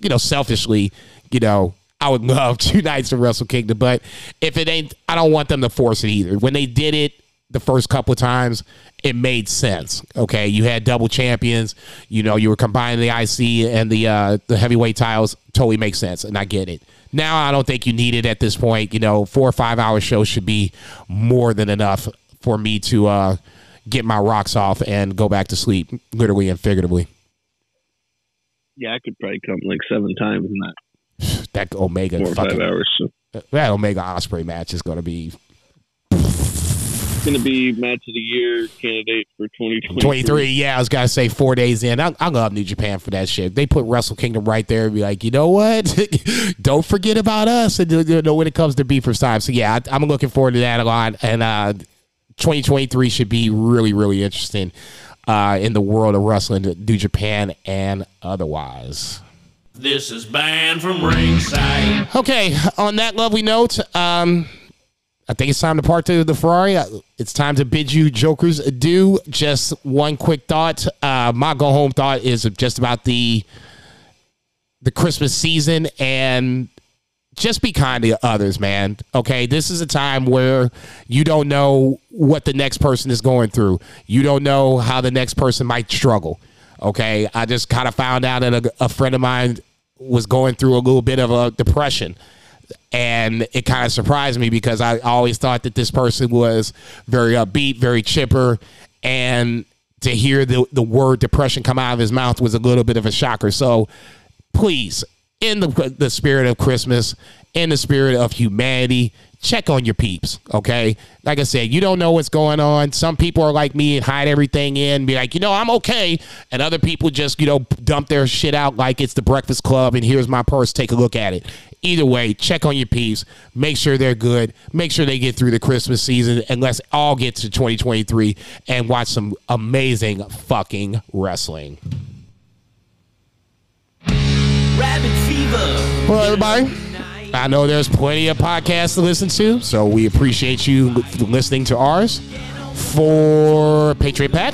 you know, selfishly, you know, I would love two nights of Wrestle Kingdom, but if it ain't, I don't want them to force it either. When they did it the first couple of times, it made sense. Okay, you had double champions. You know, you were combining the IC and the uh, the heavyweight titles. Totally makes sense, and I get it. Now I don't think you need it at this point. You know, four or five hour shows should be more than enough for me to uh, get my rocks off and go back to sleep, literally and figuratively. Yeah, I could probably come like seven times in that That Omega four or fucking five hours. So. that Omega Ospreay match is going to be It's going to be match of the year candidate for 2023. 23. Yeah, I was going to say four days in. I, I love New Japan for that shit. They put Wrestle Kingdom right there and be like, you know what? Don't forget about us. And you know, when it comes to Beefers time. So, yeah, I, I'm looking forward to that a lot. And uh, 2023 should be really, really interesting uh, in the world of wrestling, New Japan and otherwise. This is banned from ringside. Okay, on that lovely note, um, I think it's time to part to the Ferrari. Uh, It's time to bid you jokers adieu. Just one quick thought. Uh, my go home thought is just about the the Christmas season and just be kind to others, man. Okay, this is a time where you don't know what the next person is going through. You don't know how the next person might struggle. Okay, I just kind of found out that a, a friend of mine was going through a little bit of a depression and it kind of surprised me because I always thought that this person was very upbeat, very chipper, and to hear the the word depression come out of his mouth was a little bit of a shocker. So please, in the the spirit of Christmas, in the spirit of humanity, check on your peeps, okay? Like I said, you don't know what's going on. Some people are like me and hide everything in, be like, you know, I'm okay. And other people just, you know, dump their shit out like it's the Breakfast Club and here's my purse, take a look at it. Either way, check on your peeps, make sure they're good, make sure they get through the Christmas season, and let's all get to 2023 and watch some amazing fucking wrestling. Rabbit fever. Well, everybody, I know there's plenty of podcasts to listen to, so we appreciate you listening to ours. For Patriot Pat,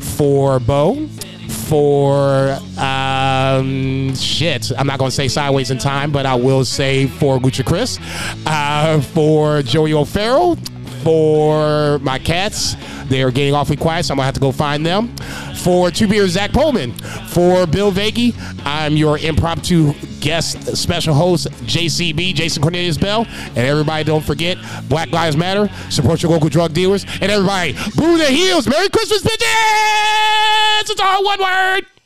for Bo, for um, shit, I'm not going to say Sideways in Time, but I will say for Gucci Chris, uh, for Joey O'Farrell, for my cats. They are getting awfully quiet, so I'm gonna have to go find them. For Two Beers, Zach Pullman. For Bill Vagey, I'm your impromptu guest special host, JCB, Jason Cornelius Bell. And everybody, don't forget, Black Lives Matter, support your local drug dealers, and everybody, boo the heels. Merry Christmas, bitches! It's all one word.